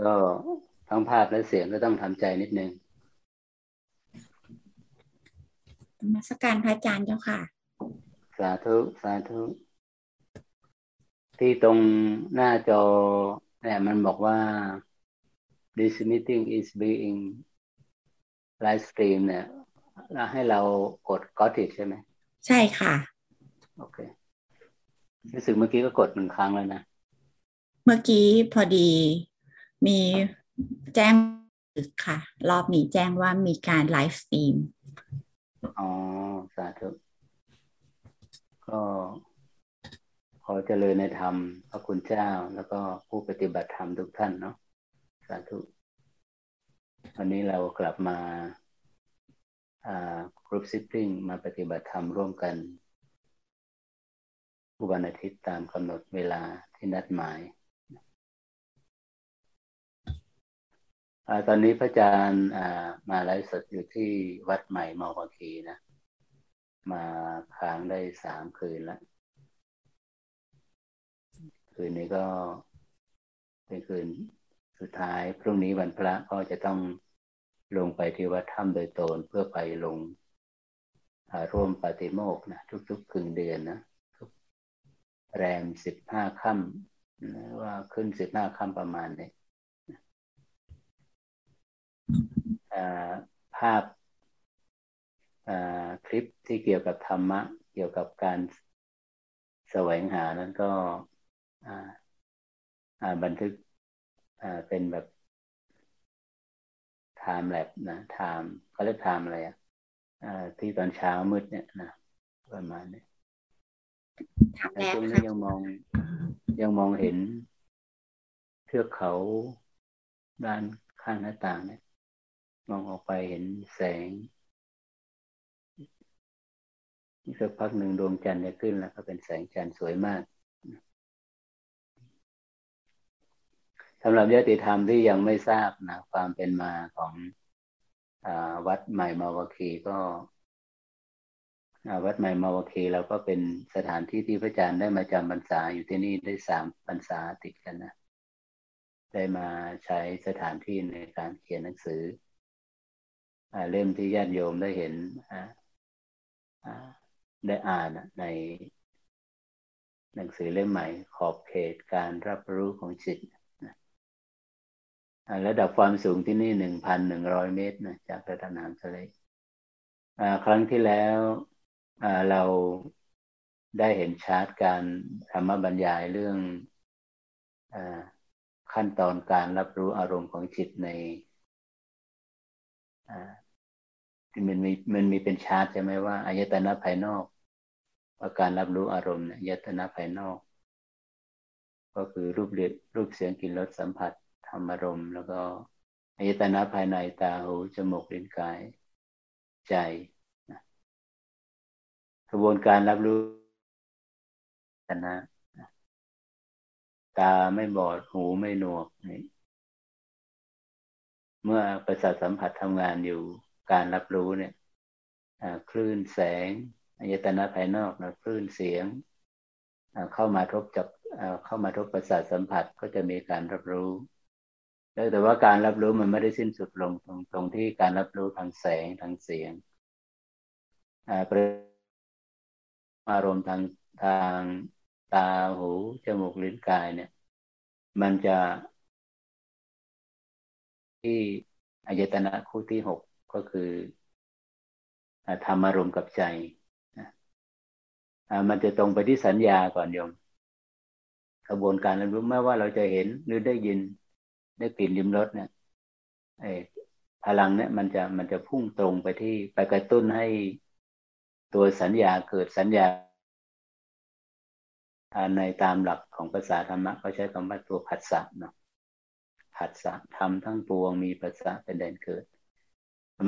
ก็ทั้งภาพและเสียงก็ต้องทำใจนิดนึงมาสการพระอาจารย์เจ้าค่ะ สาธุสาธุ ที่ตรงหน้าจอเนี่ยมันบอกว่า this meeting is being live stream เนี่ยแล้วให้เรากด got it ใช่ไหม ใช่ค่ะ โอเครู้สึกเมื่อกี้ก็กดหนึ่งครั้งแล้วนะ เมื่อกี้พอดี มีแจ้งค่ะ รอบนี้แจ้งว่ามีการ live stream อ๋อ สาธุ ก็ขอเจริญในธรรมพระคุณเจ้าแล้วก็ผู้ปฏิบัติธรรมทุกท่านเนาะ สาธุ วันนี้เรากลับมา อ่าgroup sitting มาปฏิบัติธรรมร่วมกันวันอาทิตย์ตามกำหนดเวลาที่นัดหมาย ตอนนี้พระอาจารย์มาไลฟ์สดอยู่ที่วัดใหม่มอวคีนะ มาค้างได้สามคืนแล้วคืนนี้ก็เป็นคืนสุดท้าย พรุ่งนี้วันพระก็จะต้องลงไปที่วัดถ้ำโดยโตนเพื่อไปลงร่วมปฏิโมกนะทุกๆครึ่งเดือนนะแรมสิบห้าค่ำว่าขึ้นสิบห้าค่ำประมาณนี้ ภาพคลิปที่เกี่ยวกับธรรมะ เกี่ยวกับการแสวงหานั้นก็บันทึกเป็นแบบ time lab นะ time เขาเรียก time อะไรอะที่ตอนเช้ามืดเนี่ยนะประมาณนี้ทำแล้วนี้ยังมองยังมองเห็นเทือกเขาด้านข้างหน้าต่างเนี่ย มองออกไปเห็นแสงอีกสักพักหนึ่งดวงจันทร์จะขึ้นแล้วก็เป็นแสงจันทร์สวยมากสำหรับญาติธรรมที่ยังไม่ทราบนะความเป็นมาของอวัดใหม่มาวคีก็วัดใหม่มาวคีเราก็เป็นสถานที่ที่พระอาจารย์ได้มาจำพรรษาอยู่ที่นี่ได้สามพรรษาติดกันนะได้มาใช้สถานที่ในการเขียนหนังสือ เล่มที่ญาติโยมได้เห็นได้อ่านในหนังสือเล่มใหม่ ขอบเขตการรับรู้ของจิตระดับความสูงที่นี่หนึ่งพันหนึ่งร้อยเมตรนะจากระดับน้ำทะเลครั้งที่แล้วเราได้เห็นชาร์ตการธรรมบรรยายเรื่องอขั้นตอนการรับรู้อารมณ์ของจิตใน มันมีมันมีเป็นชาร์ตใช่ไหมว่าอายตนะภายนอกว่าการรับรู้อารมณ์เนี่ยอายตนะภายนอก ก็คือรูปเรียรูปเสียงกลิ่นรสสัมผัสธรรมอารมณ์ แล้วก็อายตนะภายในตาหูจมูกลิ้นกายใจกระบวนการรับรู้ตนะตาไม่บอดหูไม่หนวกนี่เมื่อประสาทสัมผัสทำงานอยู่ การรับรู้เนี่ยคลื่นแสงอายตนะภายนอกนะคลื่นเสียงเข้ามาทบจับเข้ามาทบประสาทสัมผัสก็จะมีการรับรู้แต่ว่าการรับรู้มันไม่ได้สิ้นสุดลงตรงตรงที่การรับรู้ทางแสงทางเสียงอารมณ์ทางทางตาหูจมูกลิ้นกายเนี่ย มันจะที่อายตนะคู่ที่หก ก็คือธรรมารมณ์กับใจมันจะตรงไปที่สัญญาก่อนโยมกระบวนการนั้นรู้ไม่ว่าเราจะเห็นหรือได้ยินได้กลิ่นดิมรสเนี่ยไอ้พลังเนี่ยมันจะมันจะพุ่งตรงไปที่ไปกระตุ้นให้ตัวสัญญาเกิดสัญญาในตามหลักของภาษาธรรมะเขาใช้คำว่าตัวผัสสะเนาะผัสสะธรรมทั้งปวงมีผัสสะเป็นแดนเกิด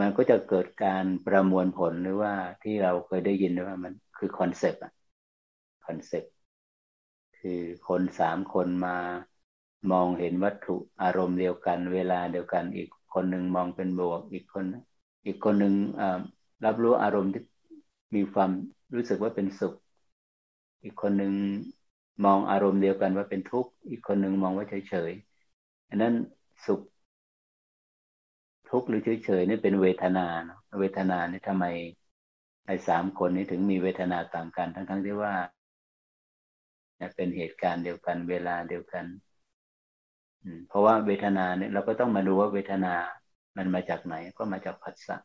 มันก็จะเกิดการประมวลผลหรือว่าที่เราเคยได้ยินว่ามันคือ concept อะ concept คือคนสามคนมามองเห็นวัตถุอารมณ์เดียวกัน เวลาเดียวกัน อีกคนหนึ่งมองเป็นบวก อีกคน อีกคนหนึ่งรับรู้อารมณ์ที่มีความรู้สึกว่าเป็นสุข อีกคนหนึ่งมองอารมณ์เดียวกันว่าเป็นทุกข์ อีกคนหนึ่งมองว่าเฉยๆอันนั้นสุข ทุกข์หรือเฉยๆนี่เป็นเวทนาเนาะเวทนานี่ทำไมไอ้สามคนนี้ถึงมีเวทนาต่างกัน ทั้งๆที่ว่าเป็นเหตุการณ์เดียวกัน เวลาเดียวกันเพราะว่าเวทนาเนี่ยเราก็ต้องมาดูว่าเวทนามันมาจากไหน ก็มาจากผัสสะ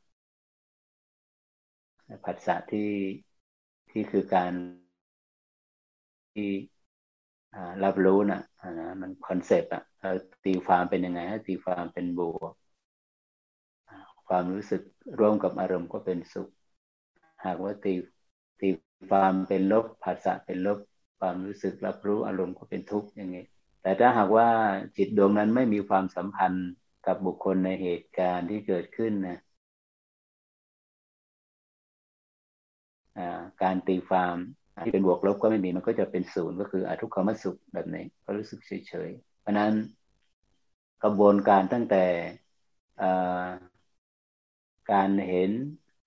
ผัสสะที่ที่คือการที่รับรู้นะ่ะมันคอนเซปต์อะตีความเป็นยังไงตีความเป็นบวก ความรู้สึกร่วมกับอารมณ์ก็เป็นสุข หากว่าตีตีความเป็นลบภาษาเป็นลบความรู้สึกรับรู้อารมณ์ก็เป็นทุกข์อย่างนี้แต่ถ้าหากว่าจิตดวงนั้นไม่มีความสัมพันธ์กับบุคคลในเหตุการณ์ที่เกิดขึ้นนะการตีความที่เป็นบวกลบก็ไม่มีมันก็จะเป็นศูนย์ก็คืออทุกขมสุขแบบนี้ก็รู้สึกเฉยๆเพราะนั้นกระบวนการตั้งแต่ การเห็น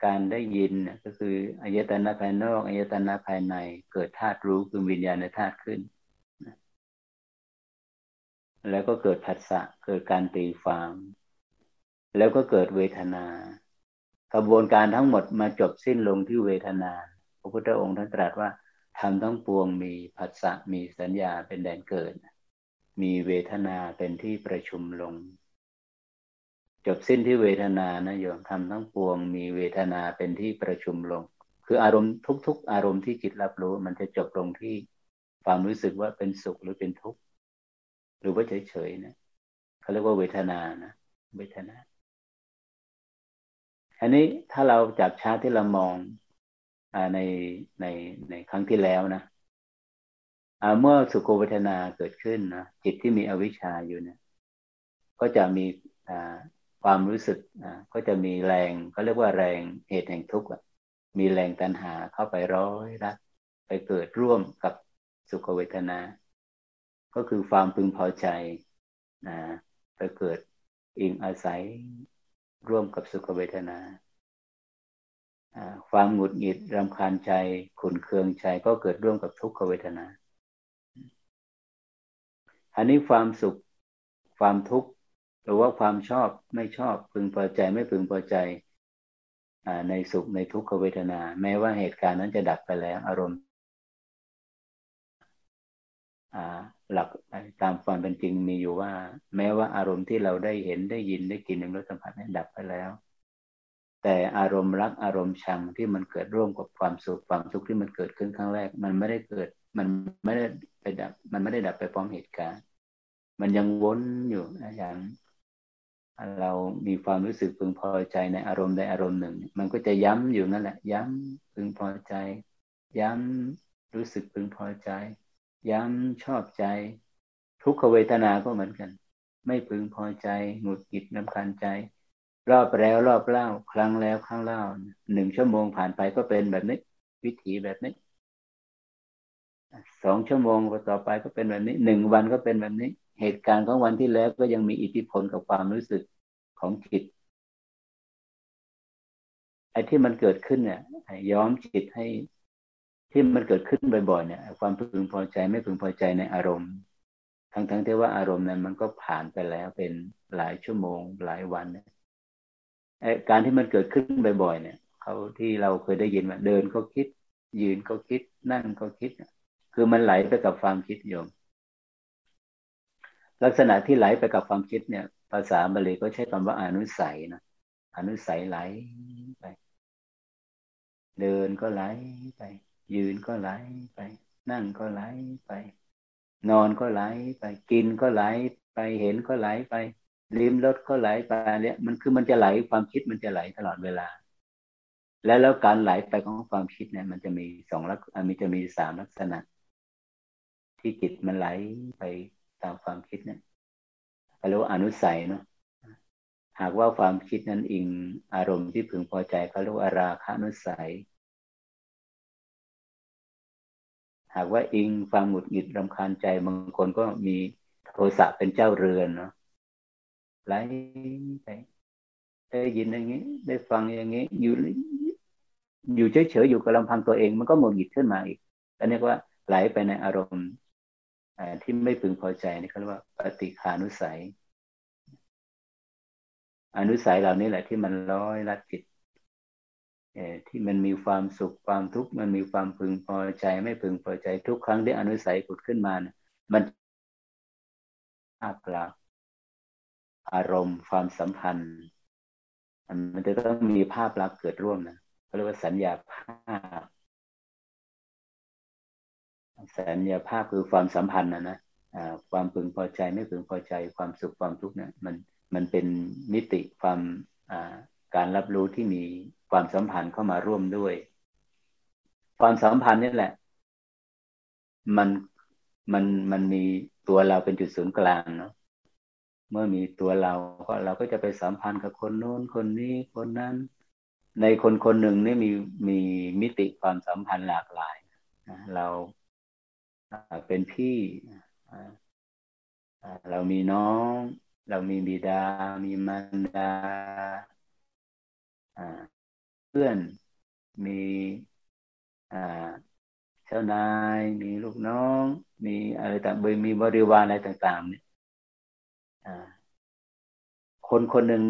การได้ยินก็คืออายตนะภายนอกอายตนะภายในเกิดธาตุรู้คือวิญญาณธาตุขึ้น แล้วก็เกิดผัสสะเกิดการตีความแล้วก็เกิดเวทนากระบวนการทั้งหมดมาจบสิ้นลงที่เวทนา พระพุทธองค์ท่านตรัสว่าทำทั้งปวงมีผัสสะมีสัญญาเป็นแดนเกิด มีเวทนาเป็นที่ประชุมลง จบสิ้นที่เวทนานะโยมทำทั้งปวงมีเวทนาเป็นที่ประชุมลง คืออารมณ์ทุก ๆ อารมณ์ที่จิตรับรู้ มันจะจบลงที่ความรู้สึกว่าเป็นสุขหรือเป็นทุกข์หรือว่าเฉยๆนะเขาเรียกว่าเวทนานะเวทนา อันนี้ถ้าเราจับชาที่เรามองอในในในครั้งที่แล้วนะเมื่อสุขเวทนาเกิดขึ้นนะจิตที่มีอวิชชาอยู่เนี่ยก็จะมี ความรู้สึกก็จะมีแรงเขาเรียกว่าแรงเหตุแห่งทุกข์มีแรงตัณหาเข้าไปร้อยรัดไปเกิดร่วมกับสุขเวทนา ก็คือความพึงพอใจนะไปเกิดอิงอาศัยร่วมกับสุขเวทนา ความหงุดหงิดรำคาญใจขุนเคืองใจก็เกิดร่วมกับทุกขเวทนา อันนี้ความสุขความทุกข์ หรือว่าความชอบไม่ชอบพึงพอใจไม่พึงพอใจในสุขในทุกขเวทนา แม้ว่าเหตุการณ์นั้นจะดับไปแล้ว อารมณ์หลักตามความเป็นจริงมีอยู่ว่า แม้ว่าอารมณ์ที่เราได้เห็นได้ยินได้กินในรสสัมผัสนั้นดับไปแล้ว แต่อารมณ์รักอารมณ์ชังที่มันเกิดร่วมกับความสุขความทุกข์ที่มันเกิดขึ้นครั้งแรก มันไม่ได้เกิดมันไม่ได้ไปดับ มันไม่ได้ดับไปพร้อมเหตุการณ์ มันยังวนอยู่อย่าง เรามีความรู้สึกพึงพอใจในอารมณ์ใดอารมณ์หนึ่ง มันก็จะย้ำอยู่นั่นแหละ ย้ำพึงพอใจ ย้ำรู้สึกพึงพอใจ ย้ำชอบใจ ทุกขเวทนาก็เหมือนกัน ไม่พึงพอใจหงุดหงิดน้ำคันใจ รอบแล้วรอบเล่า ครั้งแล้วครั้งเล่าหนึ่งชั่วโมงผ่านไปก็เป็นแบบนี้วิถีแบบนี้สองชั่วโมงต่อไปก็เป็นแบบนี้หนึ่งวันก็เป็นแบบนี้ เหตุการณ์ของวันที่แล้วก็ยังมีอิทธิพลกับความรู้สึกของจิตไอ้ที่มันเกิดขึ้นเนี่ยย้อมจิตให้ที่มันเกิดขึ้นบ่อยๆเนี่ย ความพึงพอใจไม่พึงพอใจในอารมณ์ ทั้งๆที่ว่าอารมณ์นั้นมันก็ผ่านไปแล้วเป็นหลายชั่วโมงหลายวันเนี่ยการที่มันเกิดขึ้นบ่อยๆ เนี่ยเขาที่เราเคยได้ยินว่าเดินก็คิด ยืนก็คิด นั่งก็คิด คือมันไหลไปกับความคิดโยม ลักษณะที่ไหลไปกับความคิดเนี่ย ภาษาบาลีก็ใช้คำว่าอนุสัยนะอนุสัยไหลไป เดินก็ไหลไป ยืนก็ไหลไป นั่งก็ไหลไป นอนก็ไหลไป กินก็ไหลไปเห็นก็ไหลไปลิ้มรสก็ไหลไปเนี่ยมันคือมันจะไหลความคิดมันจะไหลตลอดเวลา แล้วแล้วการไหลไปของความคิดเนี่ย มันจะมีสองลักษณะมีจะมีสามลักษณะ ที่จิตมันไหลไป ตามความคิดเนี่ยเรียกว่าอนุสัยเนาะหากว่าความคิดนั้นอิงอารมณ์ที่พึงพอใจเขาเรียกว่าราคะนุสัย หากว่าอิงความหงุดหงิดรำคาญใจบางคนก็มีโทสะเป็นเจ้าเรือนเนาะไหลไปได้ยินอย่างนี้ ได้ฟังอย่างนี้ อยู่อยู่เฉยๆอยู่กับลำพังตัวเอง มันก็หงุดหงิดขึ้นมาอีกอันนี้ว่าไหลไปในอารมณ์ ที่ไม่พึงพอใจนี่เขาเรียกว่าปฏิคานุสัย อนุสัยเหล่านี้แหละที่มันร้อยลัดจิตที่มันมีความสุขความทุกข์มันมีความพึงพอใจ ไม่พึงพอใจ ทุกครั้งที่อนุสัยผุดขึ้นมานี่ยมันภาพลักษณ์อารมณ์ความสัมพันธ์ มันจะต้องมีภาพลักษณ์เกิดร่วมนะเขาเรียกว่าสัญญาภาพ สัญญาภาพคือความสัมพันธ์นะนะความพึงพอใจไม่พึงพอใจความสุขความทุกข์เนี่ยมันมันเป็นมิติความการรับรู้ที่มีความสัมพันธ์เข้ามาร่วมด้วย ความสัมพันธ์นี่แหละ มันมันมันมีตัวเราเป็นจุดศูนย์กลางเนาะเมื่อมีตัวเราก็เราก็จะไปสัมพันธ์กับคนโน้นคนนี้คนนั้น ในคนคนหนึ่งนี่มีมีมิติความสัมพันธ์หลากหลายเรา เป็นพี่เรามีน้อง เรามีบิดา มีมารดาเพื่อนมีเจ้านาย มีลูกน้อง มีอะไรต่างมีบริวารอะไรต่างๆเนี่ยคนคนหนึ่ง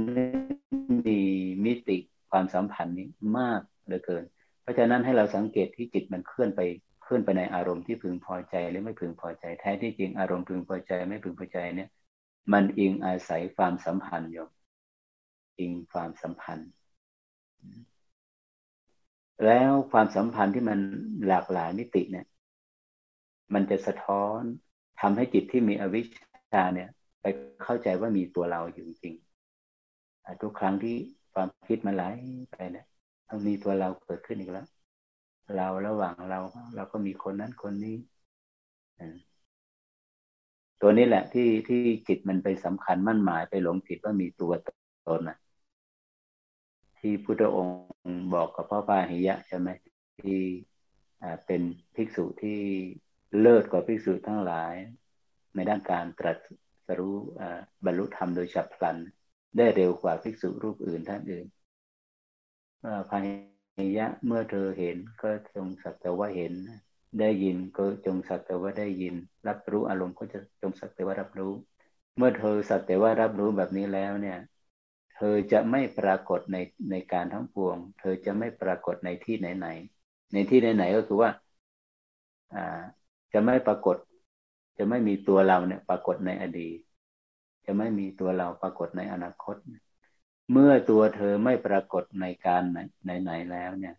มีมิติความสัมพันธ์นี้มากเหลือเกิน เพราะฉะนั้นให้เราสังเกตที่จิตมันเคลื่อนไป เคลื่อนไปในอารมณ์ที่พึงพอใจหรือไม่พึงพอใจ แท้ที่จริงอารมณ์พึงพอใจไม่พึงพอใจเนี่ย มันอิงอาศัยความสัมพันธ์อยู่อิงความสัมพันธ์ แล้วความสัมพันธ์ที่มันหลากหลายมิติเนี่ย มันจะสะท้อนทำให้จิตที่มีอวิชชาเนี่ย ไปเข้าใจว่ามีตัวเราอยู่จริงทุกครั้งที่ความคิดมันไหลไปเนี่ยต้องมีตัวเราเกิดขึ้นอีกแล้ว เราระหว่างเรา เราก็มีคนนั้นคนนี้ตัวนี้แหละที่ที่จิตมันไปสำคัญมั่นหมายไปหลงผิดว่ามีตัวตนนะที่พุทธองค์บอกกับพ่อพาหิยะใช่ไหมที่เป็นภิกษุที่เลิศกว่าภิกษุทั้งหลาย ในด้านการตรัสรู้บรรลุธรรมโดยฉับพลัน ได้เร็วกว่าภิกษุรูปอื่นท่านอื่นพาหิ ยะเมื่อเธอเห็นก็จงสักแต่ว่าเห็น ได้ยินก็จงสักแต่ว่าได้ยิน รับรู้อารมณ์ก็จะจงสักแต่ว่ารับรู้ เมื่อเธอสักแต่ว่ารับรู้แบบนี้แล้วเนี่ย เธอจะไม่ปรากฏในในการทั้งปวง เธอจะไม่ปรากฏในที่ไหนๆในที่ไหนๆก็คือว่าอ่าจะไม่ปรากฏ จะไม่มีตัวเราเนี่ย ปรากฏในอดีต จะไม่มีตัวเราปรากฏในอนาคตเเมื่อตัวเธอไม่ปรากฏในการไหนๆแล้วเนี่ย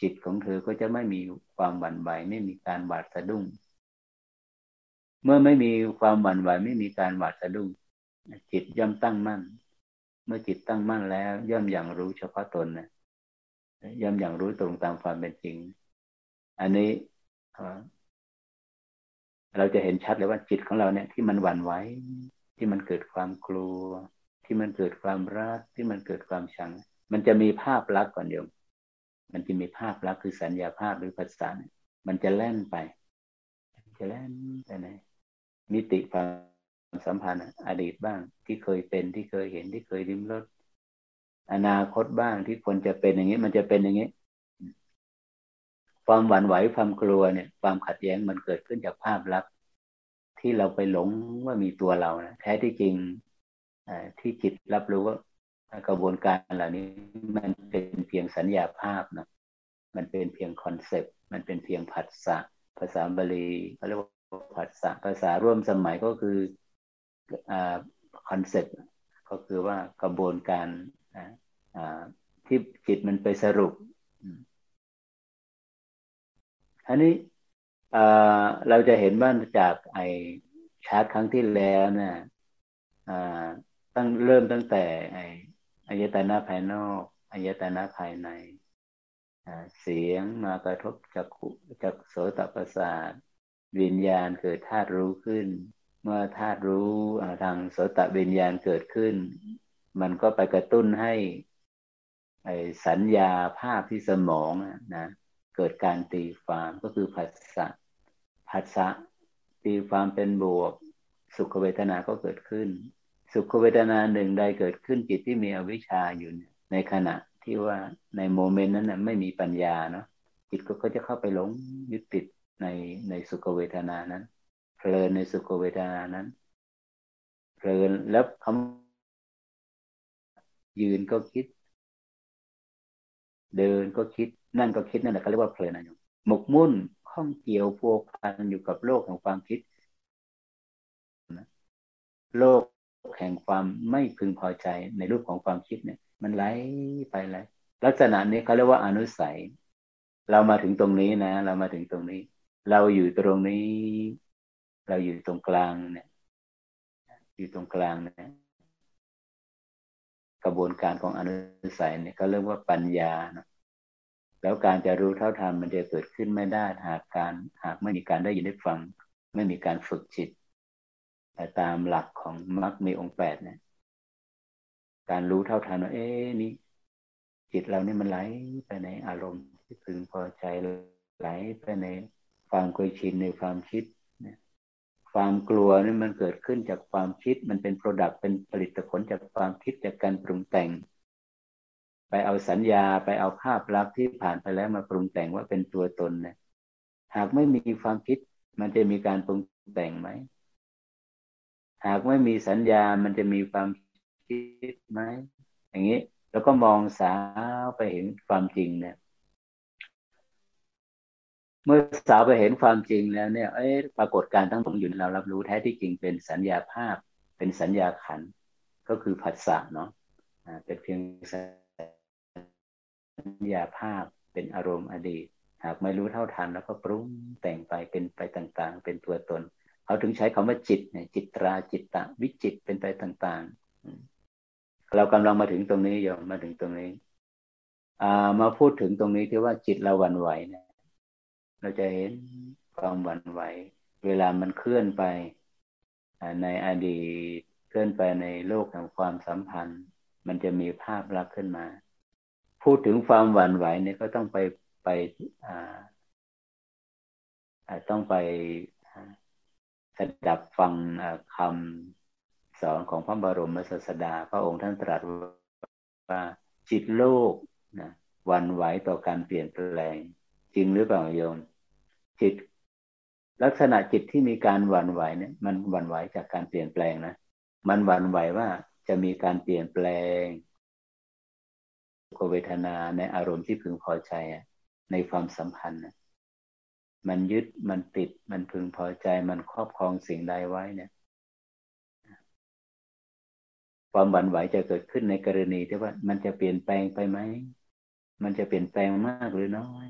จิตของเธอก็จะไม่มีความหวั่นไหวไม่มีการหวาดสะดุ้ง เมื่อไม่มีความหวั่นไหวไม่มีการหวาดสะดุ้ง จิตย่อมตั้งมั่น เมื่อจิตตั้งมั่นแล้ว ย่อมอย่างรู้เฉพาะตนนะย่อมอย่างรู้ตรงตามความเป็นจริง อันนี้เราจะเห็นชัดเลยว่าจิตของเราเนี่ยที่มันหวั่นไหวที่มันเกิดความกลัว ที่มันเกิดความรักที่มันเกิดความชัง มันจะมีภาพลักษณ์ก่อนโยมมันจะมีภาพลักษณ์คือสัญญาภาพหรือภาษามันจะแล่นไป จะแล่นไปไหนมิติความสัมพันธ์อดีตบ้าง ที่เคยเป็นที่เคยเห็นที่เคยริมรสอนาคตบ้างที่ควรจะเป็นอย่างนี้ มันจะเป็นอย่างนี้ความหวั่นไหวความกลัวเนี่ย ความขัดแย้งมันเกิดขึ้นจากภาพลักษณ์ที่เราไปหลงว่ามีตัวเรานะแท้ที่จริง ที่จิตรับรู้ว่ากระบวนการเหล่านี้ มันเป็นเพียงสัญญาภาพนะมันเป็นเพียงคอนเซปต์มันเป็นเพียงผัสสะภาษาบาลีเขาเรียกว่าผัสสะภาษาร่วมสมัยก็คือconcept ก็คือว่ากระบวนการที่จิตมันไปสรุปอันนี้เราจะเห็นว่าจากไอชาร์ตครั้งที่แล้วเนี่ย ตั้งเริ่มตั้งแต่ไออายตนะภายนอกอายตนะภายในเสียงมากระทบจากจากโสตประสาทวิญญาณเกิดธาตุรู้ขึ้น เมื่อธาตุรู้ทางโสตวิญญาณเกิดขึ้น มันก็ไปกระตุ้นให้สัญญาภาพที่สมองนะเกิดการตีความก็คือผัสสะผัสสะตีความเป็นบวก สุขเวทนาก็เกิดขึ้น สุขเวทนาหนึ่งใดเกิดขึ้นจิตที่มีอวิชชาอยู่ในขณะที่ว่าในโมเมนต์นั้นนะไม่มีปัญญาเนาะจิตก็จะเข้าไปหลงยึดติดในในสุขเวทนานั้น เพลินในสุขเวทนานั้นเพลินแล้วคยืนก็คิด เดินก็คิดนั่นก็คิดนั่นแหละเขาเรียกว่าเพลินนะโยมหมกมุ่นข้องเกี่ยวพัวพันอยู่กับโลกของความคิดโลก แห่งความไม่พึงพอใจในรูปของความคิดเนี่ย มันไหลไปเลลักษณะนี้เขาเรียกว่าอนุสัย เรามาถึงตรงนี้นะ เรามาถึงตรงนี้ เราอยู่ตรงนี้ เราอยู่ตรงกลางเนี่ยอยู่ตรงกลางเนี่ยกระบวนการของอนุสัยเนี่ยเขาเรียกว่าปัญญานะแล้วการจะรู้เท่าทันมันจะเกิดขึ้นไม่ได้หากการหากไม่มีการได้ยินได้ฟัง ไม่มีการฝึกจิต แต่ตามหลักของมรรคมีองค์แปดเนี่ย การรู้เท่าทันว่าเอ๊นี่จิตเราเนี่ยมันไหลไปในอารมณ์ที่พึงพอใจไหลไปในความเคยชินในความคิดเนี่ยความกลัวนี่มันเกิดขึ้นจากความคิด มันเป็นโปรดักต์เป็นผลิตผลจากความคิดจากการปรุงแต่ง ไปเอาสัญญาไปเอาภาพลักษณ์ที่ผ่านไปแล้วมาปรุงแต่งว่าเป็นตัวตนนี่ยหากไม่มีความคิด มันจะมีการปรุงแต่งไหม หากไม่มีสัญญามันจะมีความคิดไหมอย่างนี้ แล้วก็มองสาวไปเห็นความจริงเนี่ย เมื่อสาวไปเห็นความจริงแล้วเนี่ยเอ้ปรากฏการทั้งหมดอยู่เรารับรู้แท้ที่จริงเป็นสัญญาภาพ เป็นสัญญาขันก็คือผัสสะเนาะเป็นเพียงสัญญาภาพเป็นอารมณ์อดีต หากไม่รู้เท่าทันแล้วก็ปรุงแต่งไปเป็นไปต่างๆ เป็นตัวตน เขาถึงใช้คำว่าจิตเนี่ยจิตราจิตตะวิจิตเป็นไปต่างๆ เรากำลังมาถึงตรงนี้โยมมาถึงตรงนี้มาพูดถึงตรงนี้ที่ว่าจิตเราหวั่นไหวเนี่ยเราจะเห็นความหวั่นไหว เวลามันเคลื่อนไปในอดีตเคลื่อนไปในโลกแห่งความสัมพันธ์ มันจะมีภาพลักษณ์ขึ้นมา พูดถึงความหวั่นไหวเนี่ยก็ต้องไปไปอ่าต้องไป สดับฟังคำสอนของพระบรมศาสดา พระองค์ท่านตรัสว่าจิตโลกนะวันไหวต่อการเปลี่ยนแปลง จริงหรือเปล่าโยม จิต ลักษณะจิตที่มีการหวั่นไหวเนี่ยมันหวั่นไหวจากการเปลี่ยนแปลงนะมันหวั่นไหวว่าจะมีการเปลี่ยนแปลงกเวทนาในอารมณ์ที่พึงพอใจในความสัมพันธ์นะ มันยึดมันติด มันพึงพอใจมันครอบครองสิ่งใดไว้เนี่ย ความหวั่นไหวจะเกิดขึ้นในกรณีที่ว่า มันจะเปลี่ยนแปลงไปไหม มันจะเปลี่ยนแปลงมากหรือน้อย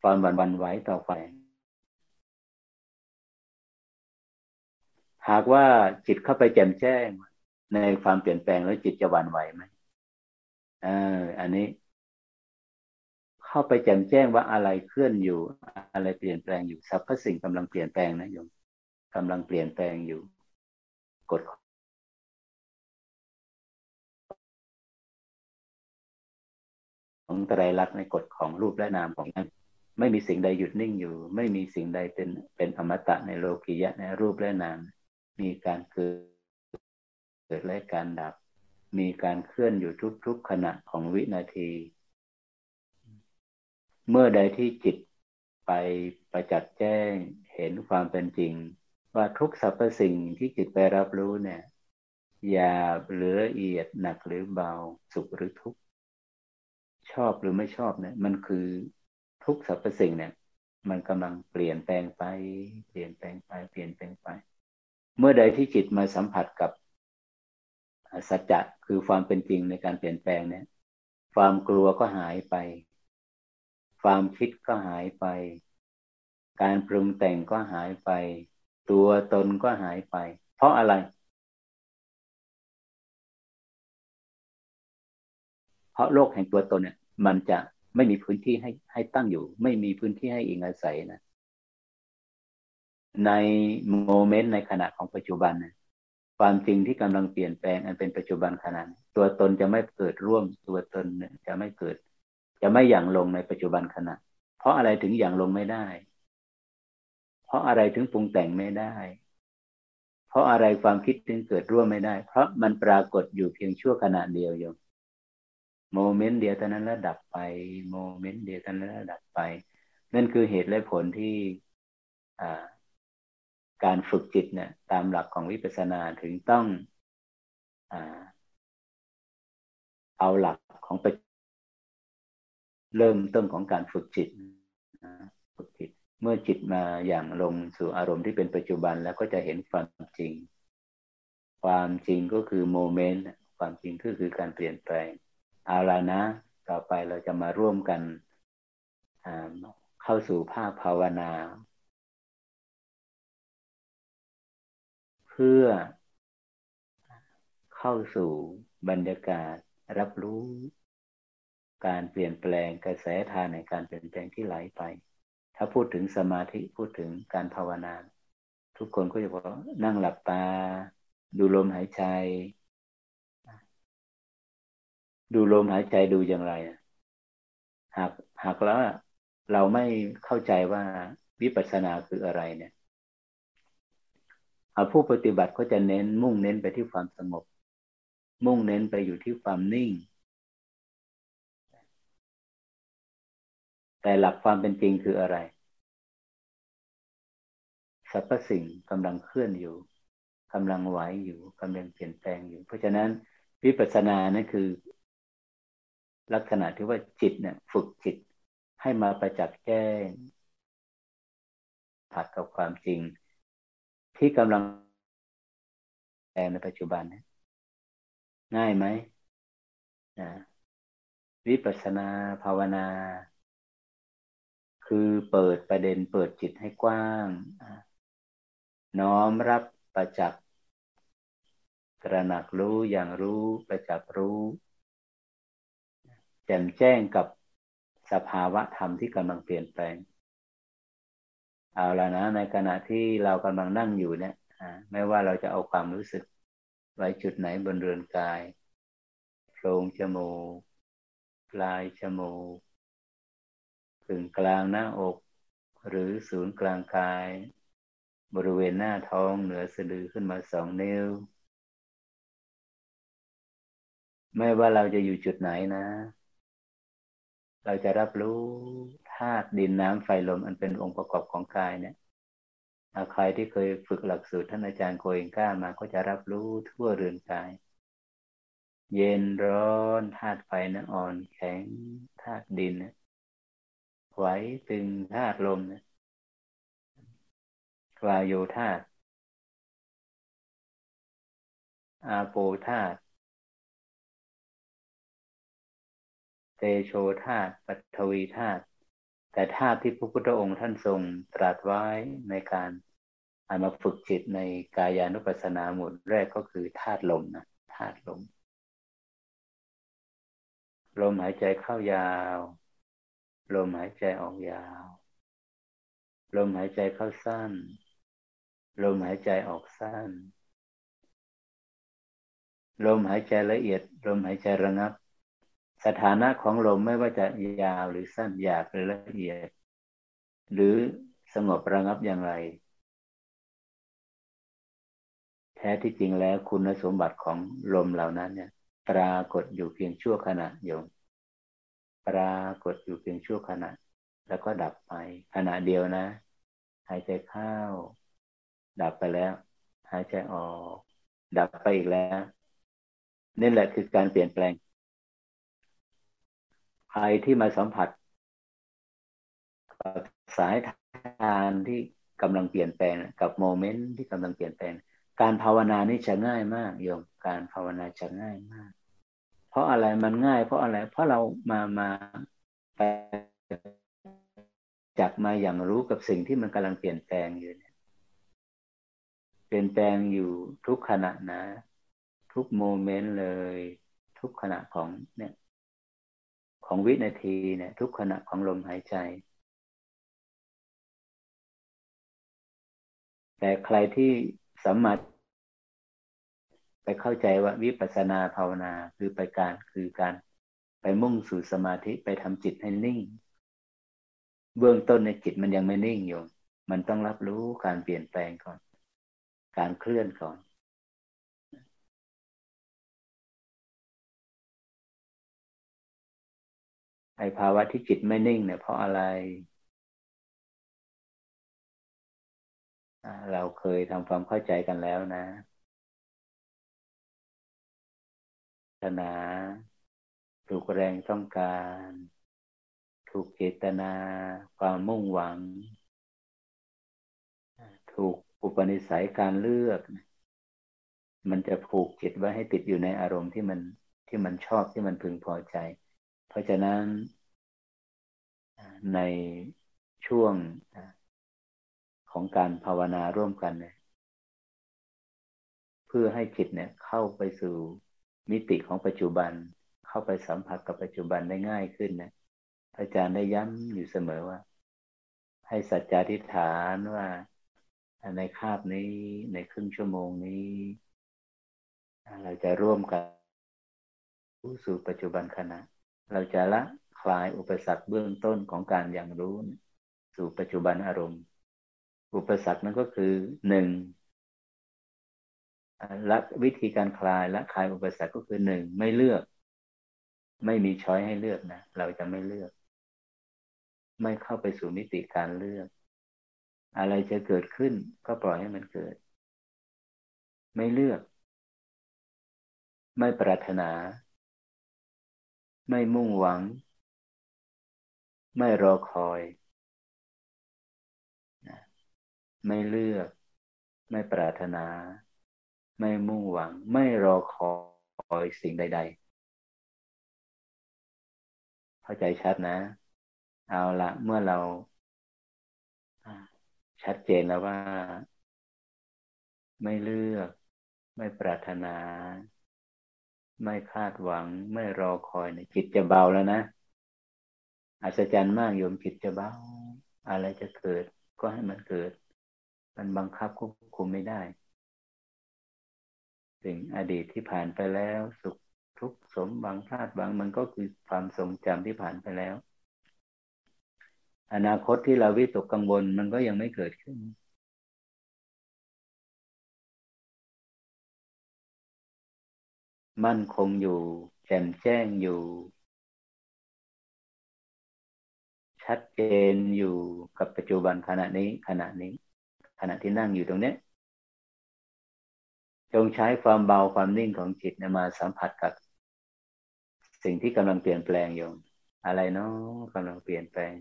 ความหวั่นไหวต่อไป หากว่าจิตเข้าไปแจ่มแจ้ง ในความเปลี่ยนแปลงแล้วจิตจะหวั่นไหวไหมเออ อันนี้ เข้าไปแจ่มแจ้งว่าอะไรเคลื่อนอยู่ อะไรเปลี่ยนแปลงอยู่สรรพสิ่งกำลังเปลี่ยนแปลงนะโยมกำลังเปลี่ยนแปลงอยู่กฎของไตรลักษณ์ในกฎของรูปและนามของนั้นไม่มีสิ่งใดหยุดนิ่งอยู่ ไม่มีสิ่งใดเป็นเป็นอมตะในโลกียะในรูปและนามมีการเกิด กิดและการดับ มีการเคลื่อนอยู่ทุกๆขณะของวินาที เมื่อใดที่จิตไปประจักษ์แจ้งเห็นความเป็นจริง ว่าทุกสรรพสิ่งที่จิตไปรับรู้เนี่ยหยาบหรือละเอียดหนักหรือเบาสุขหรือทุกข์ชอบหรือไม่ชอบเนี่ย มันคือทุกสรรพสิ่งเนี่ย มันกำลังเปลี่ยนแปลงไป เปลี่ยนแปลงไป เปลี่ยนแปลงไป เมื่อใดที่จิตมาสัมผัสกับ สัจจะคือความเป็นจริงในการเปลี่ยนแปลงเนี่ย ความกลัวก็หายไป ความคิดก็หายไป การปรุงแต่งก็หายไป ตัวตนก็หายไป เพราะอะไร เพราะโลกแห่งตัวตนเนี่ย มันจะไม่มีพื้นที่ให้ให้ตั้งอยู่ ไม่มีพื้นที่ให้อิงอาศัยนะ ในโมเมนต์ในขณะของปัจจุบันนะ ความจริงที่กำลังเปลี่ยนแปลงอันเป็นปัจจุบันขณะตัวตนจะไม่เกิดร่วมตัวตนจะไม่เกิด จะไม่อย่างลงในปัจจุบันขณะ เพราะอะไรถึงอย่างลงไม่ได้ เพราะอะไรถึงปรุงแต่งไม่ได้ เพราะอะไรความคิดถึงเกิดร่วมไม่ได้ เพราะมันปรากฏอยู่เพียงชั่วขณะเดียวโยมโมเมนต์เดียวเท่านั้นแล้วดับไปโมเมนต์เดียวเท่านั้นแล้วดับไป นั่นคือเหตุและผลที่ การฝึกจิตเนี่ย ตามหลักของวิปัสสนาถึงต้องอเอาหลักของไปเริ่มต้นของการฝึกจิตฝึกจิต เมื่อจิตมาอย่างลงสู่อารมณ์ที่เป็นปัจจุบันแล้วก็จะเห็นความจริง ความจริงก็คือโมเมนต์ความจริงก็คือการเปลี่ยนแปลงเอาละนะ ต่อไปเราจะมาร่วมกันเข้าสู่ภาคภาวนา พื่อเข้าสู่บรรยากาศรับรู้การเปลี่ยนแปลงกระแสทานในการเปลี่ยนแปลงที่ไหลไป ถ้าพูดถึงสมาธิพูดถึงการภาวนา ทุกคนก็จะบอกนั่งหลับตา ดูลมหายใจ ดูลมหายใจดูอย่างไร หากหากแล้วเราไม่เข้าใจว่าวิปัสสนาคืออะไรเนี่ย ผู้ปฏิบัติก็จะเน้นมุ่งเน้นไปที่ความสงบ มุ่งเน้นไปอยู่ที่ความนิ่ง แต่หลักความเป็นจริงคืออะไรสรรพสิ่งกำลังเคลื่อนอยู่กำลังไหวอยู่กำลังเปลี่ยนแปลงอยู่ เพราะฉะนั้นวิปัสสนานั่นคือ ลักษณะที่ว่าจิตเนี่ยฝึกจิตให้มาประจักษ์แจ้งผัดกับความจริง ที่กำลังแปลงในปัจจุบันนง่ายไหมวิปัสสนาภาวนา คือเปิดประเด็นเปิดจิตให้กว้าง น้อมรับประจักษ์ตระหนักรู้อย่างรู้ประจักษ์รู้ แจ่มแจ้งกับสภาวะธรรมที่กำลังเปลี่ยนแปลง เอาละนะ ในขณะที่เรากำลังนั่งอยู่เนี่ยไม่ว่าเราจะเอาความรู้สึก ไว้จุดไหนบนเรือนกายโพรงจมูกปลายจมูกึงกลางหน้าอก หรือศูนย์กลางกาย บริเวณหน้าท้องเหนือสะดือขึ้นมาสองนิ้ว ไม่ว่าเราจะอยู่จุดไหนนะ เราจะรับรู้าตุดินน้ำไฟลมอันเป็นองค์ประกอบของกายเนี่ยใครที่เคยฝึกหลักสูตรท่านอาจารย์โกเองก้ามาก็จะรับรู้ทั่วเรือนกาย เย็นร้อนธาตุไฟนะอ่อนแข็งธาตุดินนะไหวตึงธาตุลมนะวายโยธาตุอาโปธาตุเตโชธาตุปัทวีธาตุ แต่ธาตุที่พระพุทธองค์ท่านทรงตรัสไว้ในการอามาฝึกจิตในกายานุปัสสนาหมดแรกก็คือธาตุลมนะธาตุลม ลมหายใจเข้ายาว ลมหายใจออกยาว ลมหายใจเข้าสั้น ลมหายใจออกสั้น ลมหายใจละเอียด ลมหายใจระงับ สถานะของลมไม่ว่าจะยาวหรือสั้นหยาบหรือละเอียด หรือสงบระงับอย่างไร แท้ที่จริงแล้วคุณสมบัติของลมเหล่านั้นเนี่ย ปรากฏอยู่เพียงชั่วขณะโยมปรากฏอยู่เพียงชั่วขณะ แล้วก็ดับไป ขณะเดียวนะ หายใจเข้า ดับไปแล้ว หายใจออก ดับไปอีกแล้วนี่แหละคือการเปลี่ยนแปลง ใครที่มาสัมผัสกับสายทานที่กำลังเปลี่ยนแปลงกับโมเมนต์ที่กำลังเปลี่ยนแปลง การภาวนานี่จะง่ายมากโยมการภาวนาจะง่ายมาก เพราะอะไรมันง่าย เพราะอะไร เพราะเรามามาไปจับมาอย่างรู้กับสิ่งที่มันกำลังเปลี่ยนแปลงอยู่เนี่ยเปลี่ยนแปลงอยู่ทุกขณะนะ ทุกโมเมนต์เลย ทุกขณะของเนี่ย ของวินาทีเนี่ยทุกขณะของลมหายใจ แต่ใครที่สามารถไปเข้าใจว่าวิปัสสนาภาวนาคือไปการคือการไปมุ่งสู่สมาธิไปทำจิตให้นิ่ง เบื้องต้นในจิตมันยังไม่นิ่งอยู่ มันต้องรับรู้การเปลี่ยนแปลงก่อน การเคลื่อนก่อน ไอภาวะที่จิตไม่นิ่งเนี่ยเพราะอะไร เราเคยทำความเข้าใจกันแล้วนะตนาถูกแรงต้องการ ถูกเจตนา ความมุ่งหวัง ถูกอุปนิสัยการเลือก มันจะผูกจิตไว้ให้ติดอยู่ในอารมณ์ที่มันที่มันชอบที่มันพึงพอใจ เพราะฉะนั้นในช่วงของการภาวนาร่วมกันเนี่ยเพื่อให้จิตเนี่ยเข้าไปสู่มิติของปัจจุบัน เข้าไปสัมผัสกับปัจจุบันได้ง่ายขึ้นนะอาจารย์ได้ย้ำอยู่เสมอว่า ให้สัจจาธิฐานว่าในคาบนี้ในครึ่งชั่วโมงนี้ เราจะร่วมกันรู้สู่ปัจจุบันขณะ เราจะละคลายอุปสรรคเบื้องต้นของการอย่างรู้ สู่ปัจจุบันอารมณ์ อุปสรรคนั้นก็คือหนึ่งละวิธีการคลายละคลายอุปสรรคก็คือหนึ่งไม่เลือก ไม่มีช้อยให้เลือกนะเราจะไม่เลือก ไม่เข้าไปสู่มิติการเลือก อะไรจะเกิดขึ้นก็ปล่อยให้มันเกิด ไม่เลือก ไม่ปรารถนา ไม่มุ่งหวัง ไม่รอคอย ไม่เลือก ไม่ปรารถนา ไม่มุ่งหวัง ไม่รอคอยสิ่งใด ๆ เข้าใจชัดนะ เอาละเมื่อเรา ชัดเจนแล้วว่า ไม่เลือก ไม่ปรารถนา ไม่คาดหวังไม่รอคอยนี่ยจิตจะเบาแล้วนะอัศจรรย์มากโยมจิตจะเบา อะไรจะเกิด ก็ให้มันเกิด มันบังคับควบคุมไม่ได้ สิ่งอดีตที่ผ่านไปแล้ว สุขทุกข์สมหวังพลาดหวังมันก็คือความทรงจำที่ผ่านไปแล้ว อนาคตที่เราวิตกกังวลมันก็ยังไม่เกิดขึ้น มั่นคงอยู่ แจ่มแจ้งอยู่ ชัดเจนอยู่กับปัจจุบันขณะนี้ขณะนี้ ขณะที่นั่งอยู่ตรงนี้จงใช้ความเบาความนิ่งของจิตมาสัมผัสกับ สิ่งที่กำลังเปลี่ยนแปลงอยู่อะไรเนาะกำลังเปลี่ยนแปลง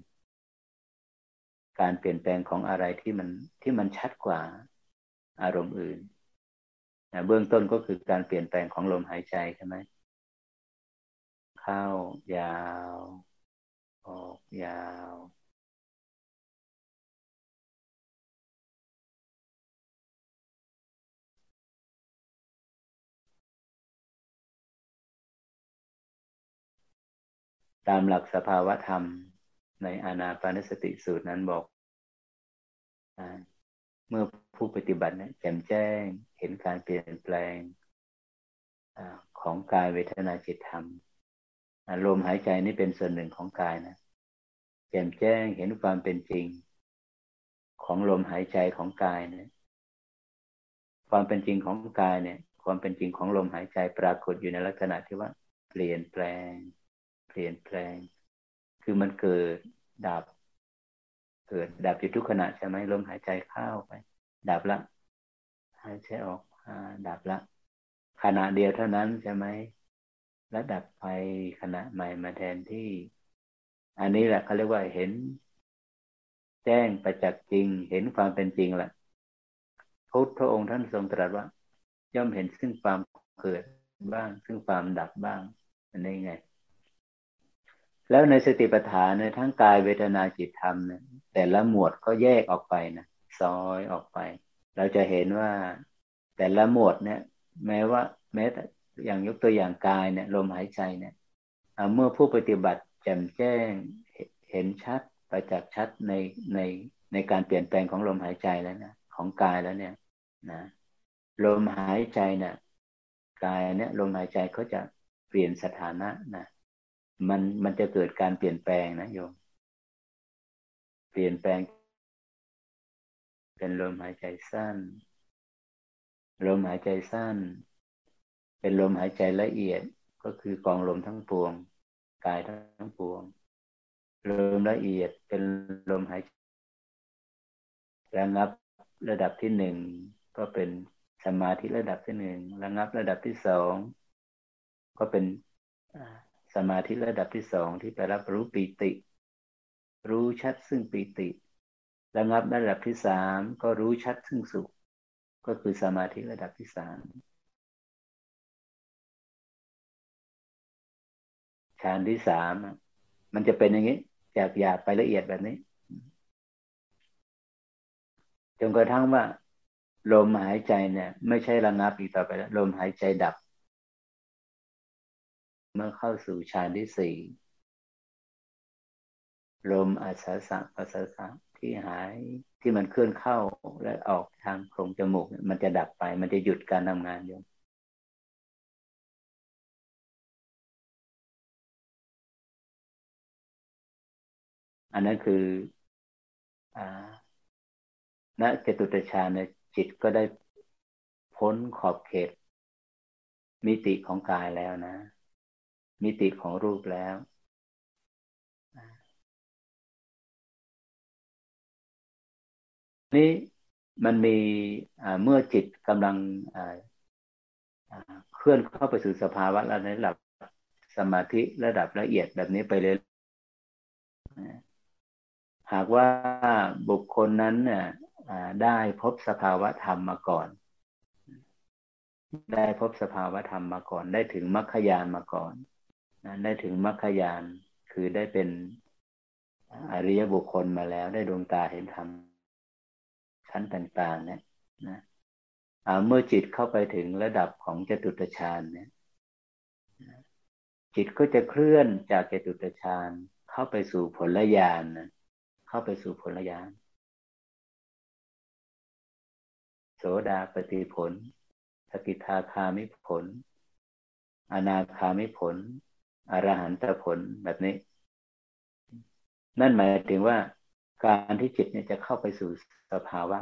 การเปลี่ยนแปลงของอะไรที่มันที่มันชัดกว่าอารมณ์อื่น นะเบื้องต้นก็คือการเปลี่ยนแปลงของลมหายใจใช่ไหมเข้ายาว ออกยาว ตามหลักสภาวะธรรมในอานาปานสติสูตรนั้นบอก เมื่อผู้ปฏิบัติเนี่ยแจ่มแจ้งเห็นการเปลี่ยนแปลงของกายเวทนาจิตธรรมลมหายใจนี่เป็นส่วนหนึ่งของกายนะแจ่มแจ้งเห็นความเป็นจริง ของลมหายใจของกายนี่ยความเป็นจริงของกายเนี่ย ความเป็นจริงของลมหายใจปรากฏอยู่ในลักษณะที่ว่า เปลี่ยนแปลง เปลี่ยนแปลง คือมันเกิดดับ เกิดดับอยู่ทุกขณะใช่ไหมลมหายใจเข้าไป ดับละ หายใจออกดับละ ขณะเดียวเท่านั้นใช่ไหมแล้วดับไปขณะใหม่มาแทนที่ อันนี้แหละเขาเรียกว่าเห็น แจ้งประจักษ์จริง เห็นความเป็นจริงแหละพุทธองค์ท่านทรงตรัสว่า ย่อมเห็นซึ่งความเกิดบ้าง ซึ่งความดับบ้างอันนี้ไง แล้วในสติปัฏฐานเนี่ยทั้งกายเวทนาจิตธรรมเนี่ยแต่ละหมวดก็แยกออกไปนะซอยออกไป เราจะเห็นว่าแต่ละหมวดเนี่ย แม้ว่า แม้แต่อย่างยกตัวอย่างกายเนี่ยลมหายใจเนี่ยเมื่อผู้ปฏิบัติแจ่มแจ้งเห็นชัดประจักษ์ชัดในในในการเปลี่ยนแปลงของลมหายใจแล้วนะของกายแล้วเนี่ยนะลมหายใจเนี่ยกายเนี่ยลมหายใจเขาจะเปลี่ยนสถานะนะ มันมันจะเกิดการเปลี่ยนแปลงนะโยม เปลี่ยนแปลง เป็นลมหายใจสั้น ลมหายใจสั้น เป็นลมหายใจละเอียดก็คือกองลมทั้งปวง กายทั้งปวง ลมละเอียดเป็นลมหายใจระงับระดับที่หนึ่งก็เป็นสมาธิระดับที่หนึ่งระงับระดับที่สองก็เป็น สมาธิระดับที่สองที่ไปรับรู้ปีติ รู้ชัดซึ่งปีติ ระงับระดับที่สามก็รู้ชัดซึ่งสุข ก็คือสมาธิระดับที่สามฌานที่สามมันจะเป็นอย่างนี้ จากหยาบไปละเอียดแบบนี้จนกระทั่งว่า ลมหายใจเนี่ย ไม่ใช่ระงับอีกต่อไปแล้วลมหายใจดับ เมื่อเข้าสู่ฌานที่สี่ลมอาสาสะปัสสะที่หายที่มันเคลื่อนเข้าและออกทางโพรงจมูก มันจะดับไป มันจะหยุดการทำงานอยู่อันนั้นคืออณจตุตฌานจิตก็ได้พ้นขอบเขต มิติของกายแล้วนะ มิติของรูปแล้ว นี่มันมีเมื่อจิตกำลังเคลื่อนเข้าไปสู่สภาวะระดับสมาธิระดับละเอียดแบบนี้ไปเลย หากว่าบุคคลนั้นเนี่ยได้พบสภาวะธรรมมาก่อน ได้พบสภาวะธรรมมาก่อน ได้ถึงมรรคยานมาก่อน ได้ถึงมรรคยานคือได้เป็นอริยบุคคลมาแล้ว ได้ดวงตาเห็นธรรมชั้นต่าง ๆ เนี่ยนะเมื่อจิตเข้าไปถึงระดับของจตุตฌานเนี่ยจิตก็จะเคลื่อนจากจตุตฌานเข้าไปสู่ผลญาณนะเข้าไปสู่ผลญาณโสดาปฏิผล สกิทาคามิผล อนาคามิผล อรหันตผลแบบนี้ นั่นหมายถึงว่าการที่จิตเนี่ยจะเข้าไปสู่สภาวะ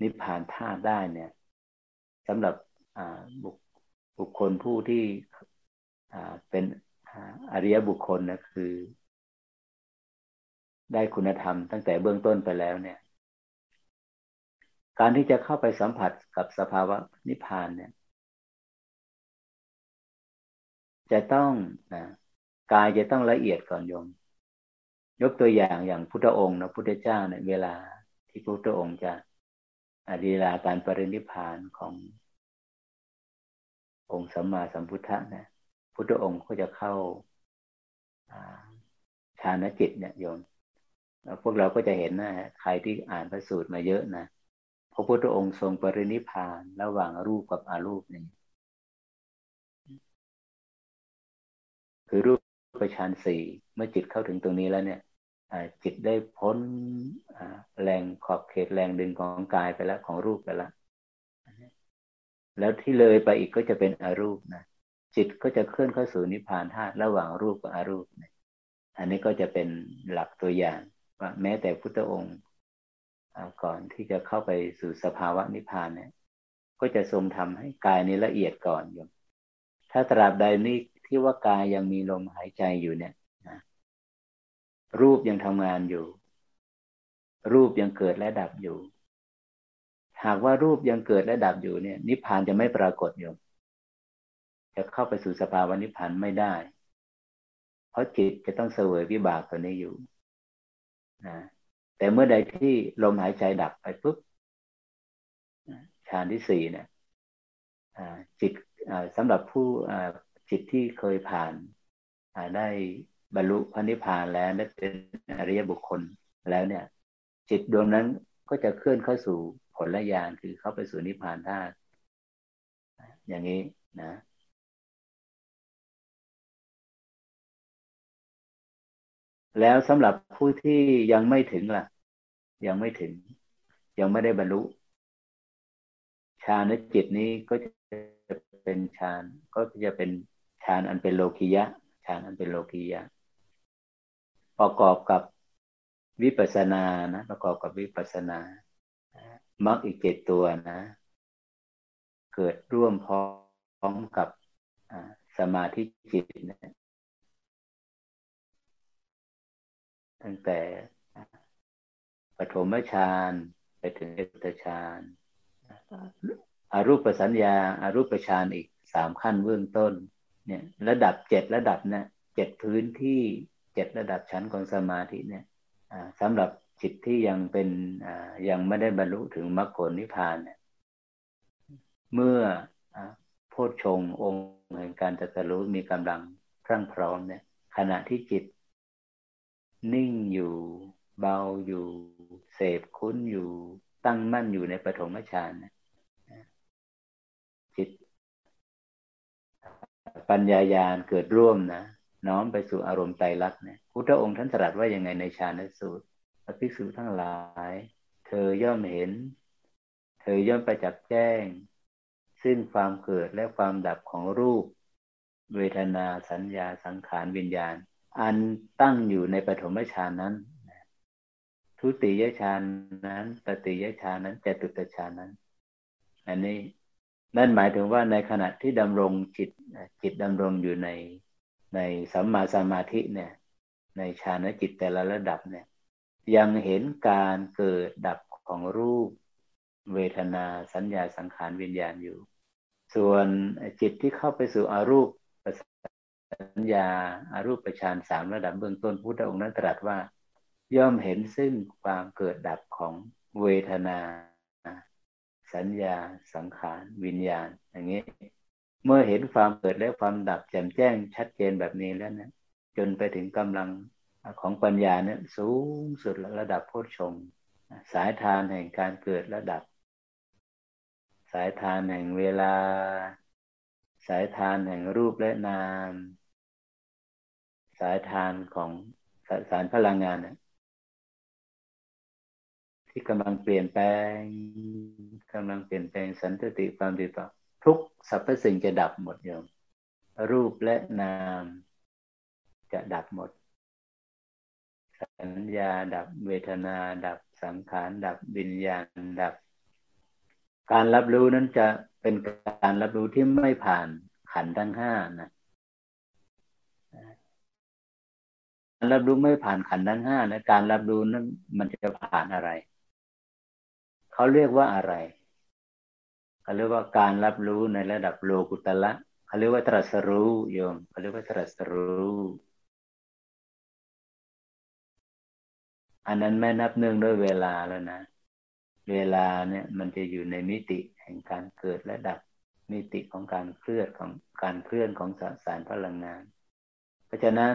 นิพพานธาตุได้เนี่ยสำหรับบุคคลผู้ที่เป็นอริยบุคคลนะคือ ได้คุณธรรมตั้งแต่เบื้องต้นไปแล้วเนี่ย การที่จะเข้าไปสัมผัสกับสภาวะนิพพานเนี่ย จะต้องนะกายจะต้องละเอียดก่อนโยม ยกตัวอย่างอย่างพุทธองค์นะพุทธเจ้าเนี่ยเวลาที่พุทธองค์จะอดีลาการปรินิพานขององค์สัมมาสัมพุทธะนะพุทธองค์ก็จะเข้าฌานจิตเนี่ยโยมพวกเราก็จะเห็นนะใครที่อ่านพระสูตรมาเยอะนะพระพุทธองค์ทรงปรินิพานระหว่างรูปกับอารูปนี่ คือรูปประชานสี่เมื่อจิตเข้าถึงตรงนี้แล้วเนี่ยจิตได้พ้นแรงขอบเขตแรงดึงของกายไปแล้วของรูปไปแล้วแล้วที่เลยไปอีกก็จะเป็นอรูปนะจิตก็จะเคลื่อนเข้าสู่นิพพานธาตุระหว่างรูปกับอรูปอันนี้ก็จะเป็นหลักตัวอย่างว่าแม้แต่พุทธองค์ก่อนที่จะเข้าไปสู่สภาวะนิพพานเนี่ย ก็จะทรงทำให้กายนี้ละเอียดก่อนอยู่ถ้าตราบใดนี้ ที่ว่ากายยังมีลมหายใจอยู่เนี่ยรูปยังทำงานอยู่ รูปยังเกิดและดับอยู่ หากว่ารูปยังเกิดและดับอยู่เนี่ย นิพพานจะไม่ปรากฏอยู่จะเข้าไปสู่สภาวะนิพพานไม่ได้ เพราะจิตจะต้องเสวยวิบากตัวนี้อยู่นะแต่เมื่อใดที่ลมหายใจดับไปปุ๊บฌานที่สี่เนี่ยจิตสำหรับผู้ จิตที่เคยผ่านได้บรรลุพระนิพพานแล้วได้เป็นอริยบุคคลแล้วเนี่ย จิตดวงนั้นก็จะเคลื่อนเข้าสู่ผลละยานคือเข้าไปสู่นิพพานธาตุอย่างนี้นะแล้วสำหรับผู้ที่ยังไม่ถึงล่ะ ยังไม่ถึง ยังไม่ได้บรรลุฌานจิตนี้ก็จะเป็นฌานก็จะเป็น ฌานอันเป็นโลกิยะฌานอันเป็นโลกิยะ ประกอบกับวิปัสนานะ ประกอบกับวิปัสนามรรคอีกเจ็ดตัวนะ เกิดร่วมพร้อมกับสมาธิจิตนะตั้งแต่ปฐมฌานไปถึงเอตฌานอารูปสัญญาอารูปฌานอีกสามขั้นเบื้องต้น เนี่ย ระดับเจ็ดระดับเนี่ยเจ็ดพื้นที่เจ็ดระดับชั้นของสมาธิเนี่ยสำหรับจิตที่ยังเป็นยังไม่ได้บรรลุถึงมรรคผลนิพพานเนี่ยเมื่อโพชฌงองค์แห่งการจัตรู้มีกำลังพรั่งพร้อมเนี่ย ขณะที่จิต นิ่งอยู่เบาอยู่ เสพคุ้นอยู่ตั้งมั่นอยู่ในปฐมฌานจิต ปัญญายาณเกิดร่วมนะน้อมไปสู่อารมณ์ไตรลักษณ์เนี่ยพุทธองค์ท่านตรัสว่ายังไงในฌานสูตรพระภิกษุทั้งหลาย เธอย่อมเห็น เธอย่อมไปจับแจ้ง ซึ่งความเกิดและความดับของรูป เวทนาสัญญาสังขารวิญญาณ อันตั้งอยู่ในปฐมฌานนั้น ทุติยฌานนั้นตติยฌานนั้นจตุตฌานนั้น อันนี้ นั่นหมายถึงว่าในขณะที่ดำรงจิตจิตดำรงอยู่ในในสัมมาสมาธิเนี่ย ในฌานจิตแต่ละระดับเนี่ย ยังเห็นการเกิดดับของรูป เวทนาสัญญาสังขารวิญญาณอยู่ ส่วนจิตที่เข้าไปสู่อารูปสัญญาอารูปประชานสามระดับเบื้องต้นพุทธองค์นั้นตรัสว่า ย่อมเห็นซึ่งความเกิดดับของเวทนา สัญญาสังขารวิญญาณ อย่างนี้ เมื่อเห็นความเกิดและความดับแจ่มแจ้งชัดเจนแบบนี้แล้วนะจนไปถึงกำลังของปัญญาเนี่ยสูงสุดระดับโพชฌงสายทานแห่งการเกิดระดับ สายทานแห่งเวลา สายทานแห่งรูปและนาม สายทานของสารพลังงานเนี่ย ที่กำลังเปลี่ยนแปลงกำลังเปลี่ยนแปลงสันติความดีต่อทุกสรรพสิ่งจะดับหมดโยมรูปและนามจะดับหมด สัญญาดับเวทนาดับสังขารดับวิญญาณดับ การรับรู้นั้นจะเป็นการรับรู้ที่ไม่ผ่านขันทั้งห้านะการรับรู้ไม่ผ่านขันทั้งห้านะการรับรู้นั้นมันจะผ่านอะไร เขาเรียกว่าอะไรเขาเรียกว่าการรับรู้ในระดับโลกุตละเขาเรียกว่าตรัสรู้โยมเขาเรียกว่าตรัสรู้อันนั้นไม่นับเนื่องด้วยเวลาแล้วนะ เวลาเนี่ยมันจะอยู่ในมิติแห่งการเกิดและดับมิติของการเคลื่อนของการเคลื่อนของสสารพลังงาน เพราะฉะนั้น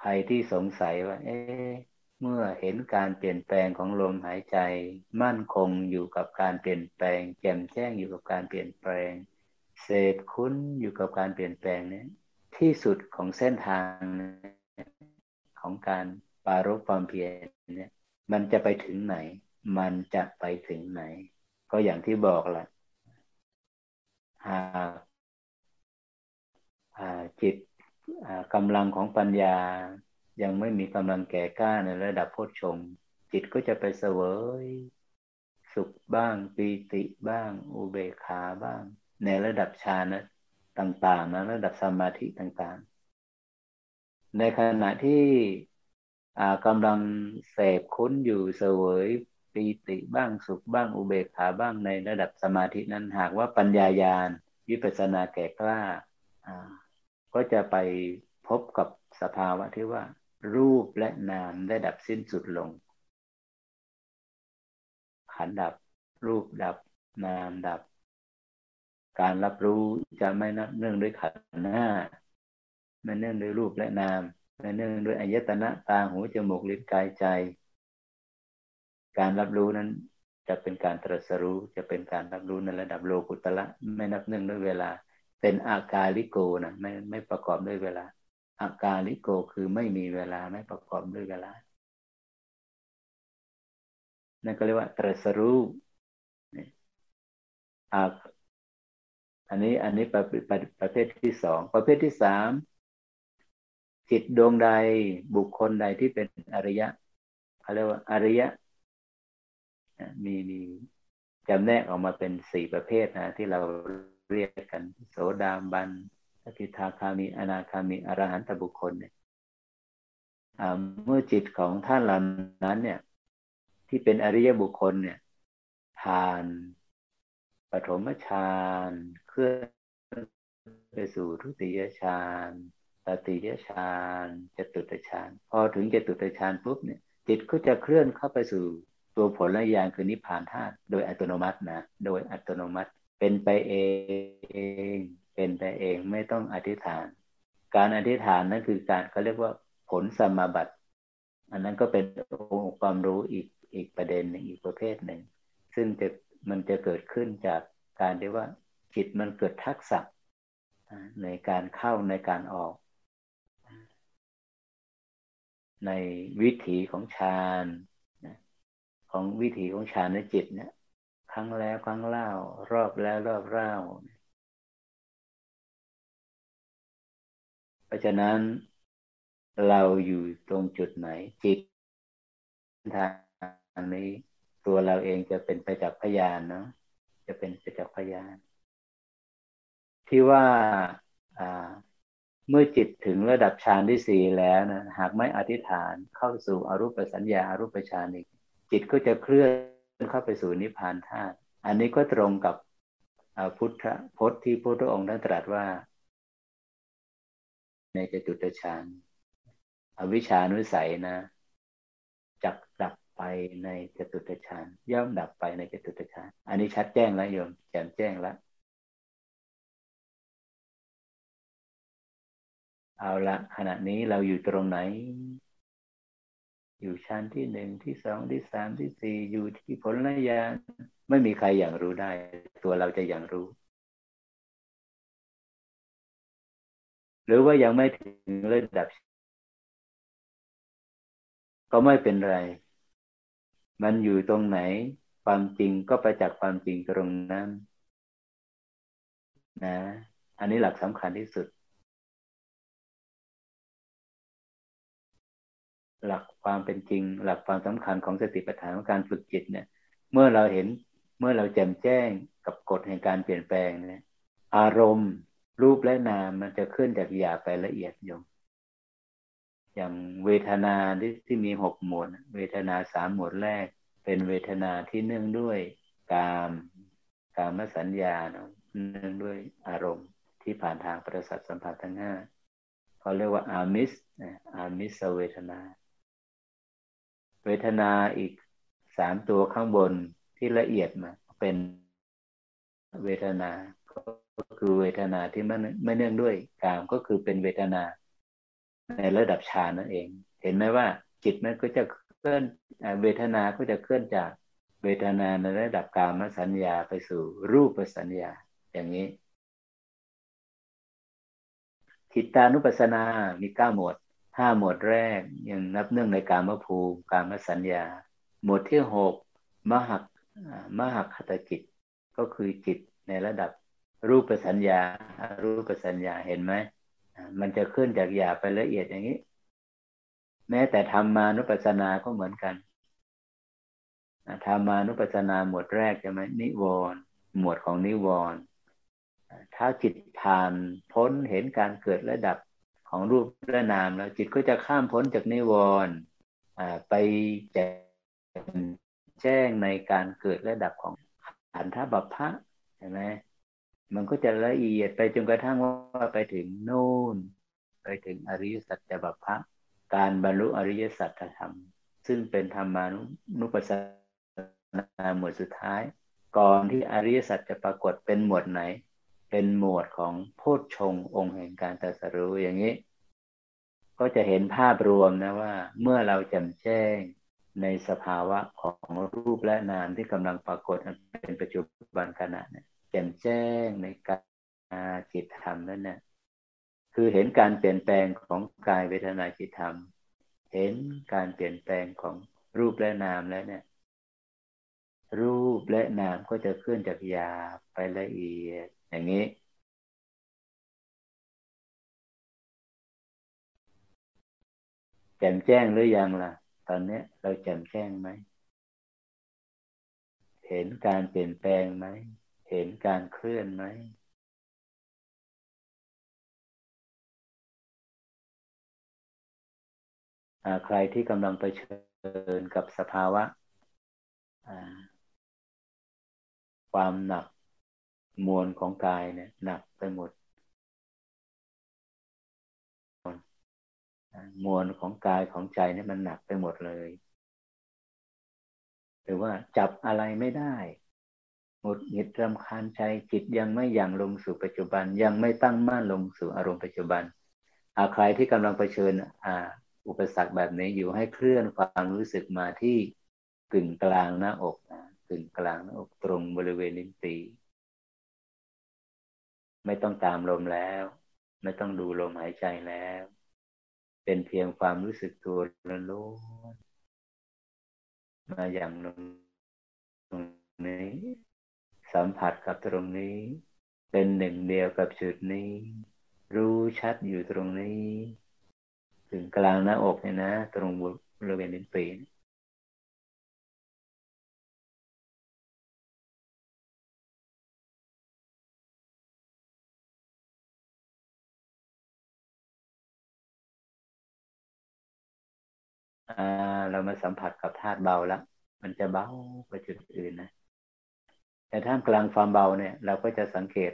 ใครที่สงสัยว่า เอ๊ เมื่อเห็นการเปลี่ยนแปลงของลมหายใจ มั่นคงอยู่กับการเปลี่ยนแปลง แจ่มแจ้งอยู่กับการเปลี่ยนแปลง เสพคุ้นอยู่กับการเปลี่ยนแปลงนี้ที่สุดของเส้นทางของการปารบความเพียรเนี่ยมันจะไปถึงไหน มันจะไปถึงไหน ก็อย่างที่บอกแหละหากจิตกำลังของปัญญา ยังไม่มีกำลังแก่กล้าในระดับโพชฌงจิตก็จะไปเสวย สุขบ้างปีติบ้าง อุเบกขาบ้าง ในระดับฌานนะต่างๆนะระดับสมาธิต่างๆ ในขณะที่กำลังเสพคุ้นอยู่เสวยปีติบ้างสุขบ้างอุเบกขาบ้างในระดับสมาธินั้นหากว่าปัญญายาณวิปัสสนาแก่กล้าก็จะไปพบกับสภาวะที่ว่า รูปและนามได้ดับสิ้นสุดลง ขันดับ รูปดับ นามดับ การรับรู้จะไม่นับเนื่องด้วยขันหน้าไม่เนื่องด้วยรูปและนามไม่เนื่องด้วยอายตนะตาหูจมูกลิ้นกายใจ การรับรู้นั้นจะเป็นการตรัสรู้จะเป็นการรับรู้ในระดับโลกุตละไม่นับเนื่องด้วยเวลา เป็นอากาลิโกนะไม่ไม่ประกอบด้วยเวลา อากาลิโกคือไม่มีเวลาไม่ประกอบด้วยเวลา นั่นก็เรียกว่า ตรัสรู้อันนี้อันนี้ประประประเภทที่สองประเภทที่สามจิตดวงใดบุคคลใดที่เป็นอริยะเขาเรียกว่าอริยะมีมีจำแนกออกมาเป็นสี่ประเภทนะ ที่เราเรียกกัน โสดาบัน สกิทาคามีอนาคามีอรหันตบุคคลเนี่ยเมื่อจิตของท่านเหล่านั้น เนี่ย ที่เป็นอริยบุคคลเนี่ยผ่านปฐมฌานเคลื่อนไปสู่ทุติยฌานตติยฌานจตุตฌานพอถึงจตุตฌานปุ๊บเนี่ย จิตก็จะเคลื่อนเข้าไปสู่ตัวผลและยานคือนิพพานธาตุโดยอัตโนมัตินะโดยอัตโนมัติเป็นไปเอง เป็นไปเองไม่ต้องอธิษฐาน การอธิษฐานนั่นคือการเขาเรียกว่าผลสมาบัติ อันนั้นก็เป็นองค์ความรู้อีกอีกประเด็นหนึ่งอีกประเภทหนึ่ง ซึ่งจะมันจะเกิดขึ้นจากการที่ว่าจิตมันเกิดทักษะในการเข้าในการออก ในวิถีของฌานของวิถีของฌานในจิตเนี่ยครั้งแล้วครั้งเล่ารอบแล้วรอบเล่าเพราะฉะนั้นเราอยู่ตรงจุดไหน จิตทางนี้ ตัวเราเองจะเป็นไปจากพยานเนาะจะเป็นไปจากพยาน ที่ว่าเมื่อจิตถึงระดับฌานที่สี่แล้วนะหากไม่อธิษฐานเข้าสู่อรูปสัญญาอารูปฌานอีกจิตก็จะเคลื่อนเข้าไปสู่นิพพานธาตุอันนี้ก็ตรงกับพุทธพจน์ที่พระพุทธองค์ได้ตรัสว่า ในจตุตฌานอวิชานุสัยนะจักดับไปในจตุตฌานย่อมดับไปในจตุตฌานอันนี้ชัดแจ้งแล้วโยมแจ่มแจ้งแล้วเอาละขณะนี้เราอยู่ตรงไหน อยู่ชั้นที่หนึ่งที่สองที่สามที่สี่อยู่ที่ผลระยะไม่มีใครอย่างรู้ได้ ตัวเราจะอย่างรู้ หรือว่ายังไม่ถึงระดับ ก็ไม่เป็นไร มันอยู่ตรงไหน ความจริงก็ไปจากความจริงตรงนั้น นะ อันนี้หลักสำคัญที่สุด หลักความเป็นจริง หลักความสำคัญของสติปัฏฐานของการฝึกจิตเนี่ย เมื่อเราเห็นเมื่อเราแจ่มแจ้งกับกฎแห่งการเปลี่ยนแปลงเนี่ยอารมณ์ รูปและนามมันจะขึ้นจากหยาบไปละเอียดยงอย่างเวทนาที่ที่มีหกหมวด เวทนาสามหมวดแรก เป็นเวทนาที่เนื่องด้วยกามกามสัญญาเนื่องด้วยอารมณ์ที่ผ่านทางประสาทสัมผัสทั้งห้าเขาเรียกว่าอามิสอามิสเวทนา เวทนาอีกสามตัวข้างบนที่ละเอียดมาเป็นเวทนา ก็คือเวทนาที่ไม่ไม่เนื่องด้วยกามก็คือเป็นเวทนา ในระดับฌานนั่นเอง เห็นไหมว่าจิตมันก็จะเคลื่อนเวทนาก็จะเคลื่อนจากเวทนาในระดับกามสัญญาไปสู่รูปสัญญาอย่างนี้ทิตานุปัสสนา มีเก้าหมวด ห้าหมวดแรก ยังนับเนื่องในกามภูมิ กามสัญญา หมวดที่หกมหักมหักคตจิต ก็คือจิตในระดับ รูปสัญญา รูปสัญญาเห็นไหมมันจะขึ้นจากหยาบไปละเอียดอย่างนี้ แม้แต่ธรรมานุปัสสนาก็เหมือนกันธรรมานุปัสสนาหมวดแรกจะไหมนิวรณ์หมวดของนิวรณ์ถ้าจิตผ่านพ้นเห็นการเกิดและดับของรูปและนามแล้วจิตก็จะข้ามพ้นจากนิวรณ์ไปแจ้งในการเกิดและดับของขันธบัพพะเห็นไหม มันก็จะละเอียดไปจนกระทั่งว่าไปถึงโน่น ไปถึงอริยสัจจะบัพพะการบรรลุอริยสัจธรรม ซึ่งเป็นธรรมานุปัสสนาหมวดสุดท้าย ก่อนที่อริยสัจจะปรากฏเป็นหมวดไหน เป็นหมวดของโพชฌงองค์แห่งการตรัสรู้อย่างนี้ ก็จะเห็นภาพรวมนะว่า เมื่อเราแจ่มแจ้งในสภาวะของรูปและนามที่กำลังปรากฏเป็นปัจจุบันขณะเนี่ย แจ่มแจ้งในการจิตธรรมนั่นเนี่ยคือเห็นการเปลี่ยนแปลงของกายเวทนาจิตธรรม เห็นการเปลี่ยนแปลงของรูปและนามแล้วเนี่ย รูปและนามก็จะเคลื่อนจากยาไปละเอียดอย่างนี้ แจ่มแจ้งหรือยังล่ะ ตอนนี้เราแจ่มแจ้งไหม เห็นการเปลี่ยนแปลงไหม เห็นการเคลื่อนไหมใครที่กำลังเผชิญกับสภาวะ ความหนักมวลของกายเนี่ยหนักไปหมด มวลของกายของใจเนี่ยมันหนักไปหมดเลย หรือว่าจับอะไรไม่ได้ หงุดหงิดรำคาญใจจิตยังไม่อยังลงสู่ปัจจุบัน ยังไม่ตั้งมั่นลงสู่อารมณ์ปัจจุบันอาใครที่กำลังเผชิญอ่าอุปสรรคแบบนี้อยู่ให้เคลื่อนความรู้สึกมาที่กึ่งกลางหน้าอกนะกึ่งกลางหน้าอกตรงบริเวณลิ้นปีไม่ต้องตามลมแล้ว ไม่ต้องดูลมหายใจแล้ว เป็นเพียงความรู้สึกตัวล้วนมาอย่างตรงนี้ สัมผัสกับตรงนี้ เป็นหนึ่งเดียวกับจุดนี้ รู้ชัดอยู่ตรงนี้ ถึงกลางหน้าอกเนี่ยนะ ตรงบริเวณลิ้นปีเรามาสัมผัสกับธาตุเบาแล้ว มันจะเบากว่าจุดอื่นนะ แต่ท่ามกลางความเบาเนี่ย เราก็จะสังเกต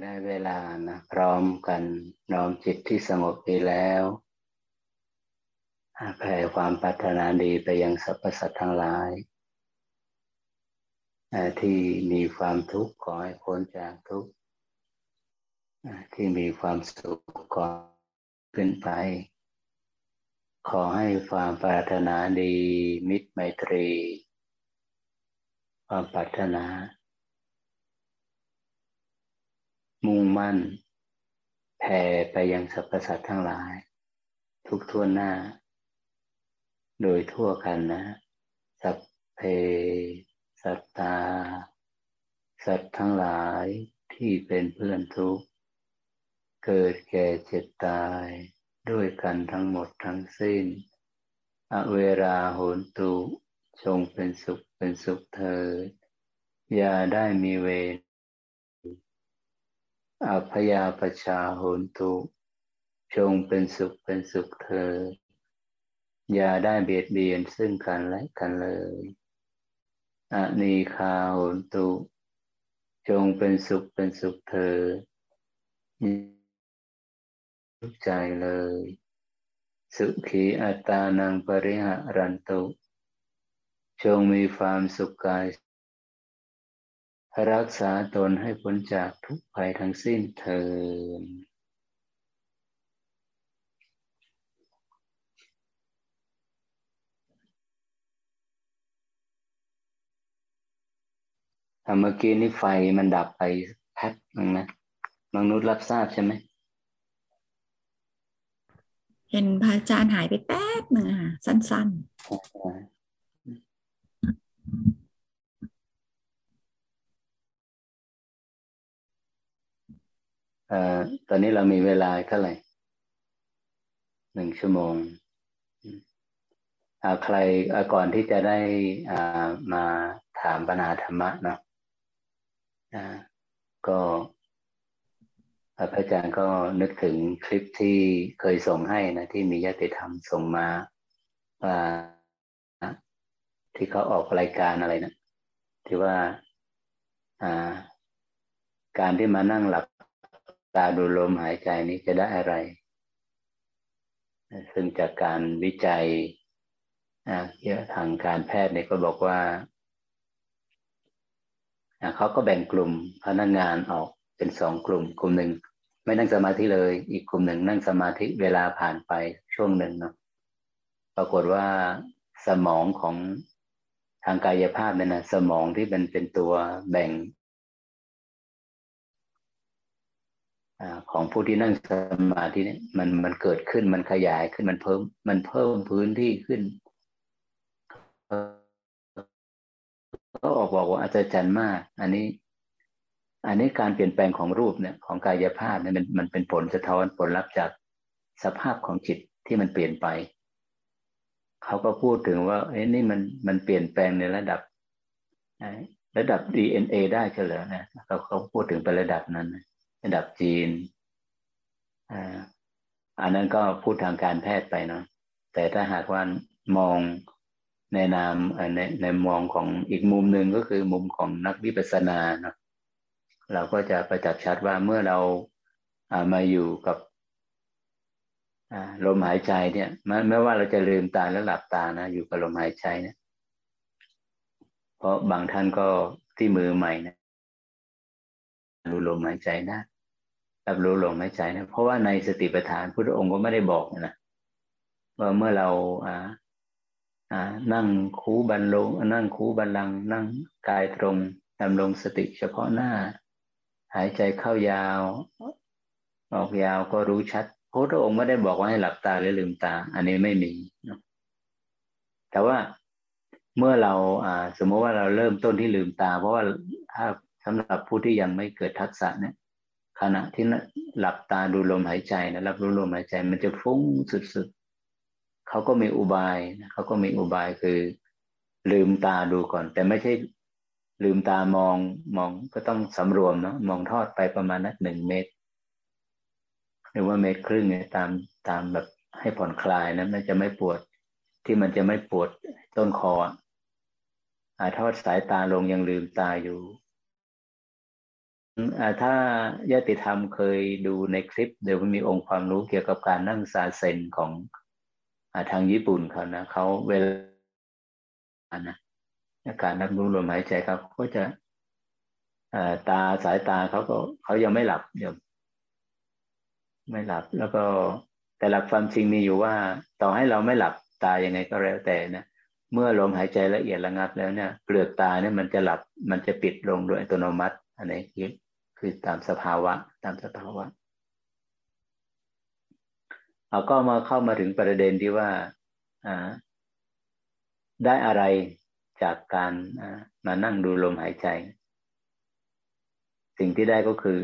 ได้เวลานะพร้อมกันน้อมจิตที่สงบดีแล้วแผ่ความปรารถนาดีไปยังสรรพสัตว์ทั้งหลาย ที่มีความทุกข์ขอให้พ้นจากทุกข์ที่มีความสุขขอขึ้นไป ขอให้ความปรารถนาดีมิตรไมตรี ความปรารถนา มุ่งมั่นแผ่ไปยังสรรพสัตว์ทั้งหลาย ทุกทั่วหน้า โดยทั่วกันนะ สัพเพสัตตา สัตว์ทั้งหลายที่เป็นเพื่อนทุกข์ เกิดแก่เจ็บตายด้วยกันทั้งหมดทั้งสิ้น อเวราโหนตุจงเป็นสุขเป็นสุขเถิดอย่าได้มีเวร อัพยาปชาโหนตุจงเป็นสุขเป็นสุขเธอ อย่าได้เบียดเบียนซึ่งกันและกันเลยอนีคาโหนตุ จงเป็นสุขเป็นสุขเธอทุกใจเลย สุขีอัตานังปริหารันตุ จงมีความสุขกาย รักษาตนให้พ้นจากทุกภัยทั้งสิ้นเถิดเมื่อกี้นี่ไฟมันดับไปแป๊บนึงนะมนุษย์รับทราบใช่ไหม เห็นพระอาจารย์หายไปแป๊บหนึ่งค่ะ สั้นๆ อตอนนี้เรามีเวลาเท่าไหร่หนึ่งชั่วโมงใครก่อนที่จะได้มาถามปัญหาธรรมะเนาะก็พระอาจารย์ก็นึกถึงคลิปที่เคยส่งให้นะ ที่มีญาติธรรมส่งมาว่าที่เขาออกรายการอะไรนะที่ว่าการที่มานั่งหลับ ตาดูลมหายใจนี้จะได้อะไร ซึ่งจากการวิจัยเยอะทางการแพทย์เนี่ยก็บอกว่า เขาก็แบ่งกลุ่มพนักงานออกเป็นสองกลุ่ม กลุ่มหนึ่งไม่นั่งสมาธิเลย อีกกลุ่มหนึ่งนั่งสมาธิเวลาผ่านไปช่วงหนึ่งเนาะปรากฏว่าสมองของทางกายภาพเนี่ยนะสมองที่มันเป็นตัวแบ่ง ของผู้ที่นั่งสมาธินี่มันมันเกิดขึ้นมันขยายขึ้นมันเพิ่ม มันเพิ่มพื้นที่ขึ้นก็ออกบอกว่าอาจารย์มาก อันนี้ อันนี้การเปลี่ยนแปลงของรูปเนี่ย ของกายภาพเนี่ยมันมันเป็นผลสะท้อนผลลัพธ์จากสภาพของจิตที่มันเปลี่ยนไป เขาก็พูดถึงว่าเอ้ยนี่มันมันเปลี่ยนแปลงในระดับระดับ DNA ได้เฉลยนะเขาเขาพูดถึงไประดับนั้นนะ ระดับจีนอันนั้นก็พูดทางการแพทย์ไปเนาะแต่ถ้าหากว่ามองในนามในในมองของอีกมุมหนึ่งก็คือมุมของนักวิปัสสนาเนาะเราก็จะประจักษ์ชัดว่าเมื่อเรามาอยู่กับลมหายใจเนี่ยไม่ว่าเราจะลืมตาแล้วหลับตานะอยู่กับลมหายใจเนี่ยเพราะบางท่านก็ที่มือใหม่นะรู้ลมหายใจได้ รับรู้ลมหายใจนะเพราะว่าในสติปัฏฐานพุทธองค์ก็ไม่ได้บอกนะว่าเมื่อเราอ่าอ่านั่งคูบันลงนั่งคูบันลัง นั่งกายตรงดำรงสติเฉพาะหน้า หายใจเข้ายาว ออกยาวก็รู้ชัดพระองค์ไม่ได้บอกว่าให้หลับตาหรือลืมตา อันนี้ไม่มีแต่ว่าเมื่อเราอ่าสมมติว่าเราเริ่มต้นที่ลืมตา เพราะว่าถ้าสำหรับผู้ที่ยังไม่เกิดทักษะเนี่ย ขณะที่หลับตาดูลมหายใจนะรับรู้ลมหายใจ มันจะฟุ้งสุดๆเขาก็มีอุบายเขาก็มีอุบายคือ ลืมตาดูก่อน แต่ไม่ใช่ลืมตามองมองก็ต้องสำรวมเนาะมองทอดไปประมาณนักหนึ่งเมตร หรือว่าเมตรครึ่งเนี่ยตามตามแบบให้ผ่อนคลายนะมันจะไม่ปวด ที่มันจะไม่ปวดต้นคออาทอดสายตาลงยังลืมตาอยู่ ถ้ายติธรรมเคยดูในคลิป เดี๋ยวมันมีองค์ความรู้เกี่ยวกับการนั่งซาเซนของอทางญี่ปุ่นเขานะเขาเวลานะการนับรู้ลมหายใจครับก็จะตาสายตาเขาก็เขายังไม่หลับเดี๋ยวไม่หลับ แล้วก็แต่หลักความจริงมีอยู่ว่า ต่อให้เราไม่หลับตายังไงก็แล้วแต่นะเมื่อลมหายใจละเอียดระงับแล้วเนี่ยเปลือกตาเนี่ยมันจะหลับมันจะปิดลงโดยอัตโนมัติอันนี้ คือตามสภาวะ ตามสภาวะเราก็มาเข้ามาถึงประเด็นที่ว่าได้อะไรจากการมานั่งดูลมหายใจ สิ่งที่ได้ก็คือ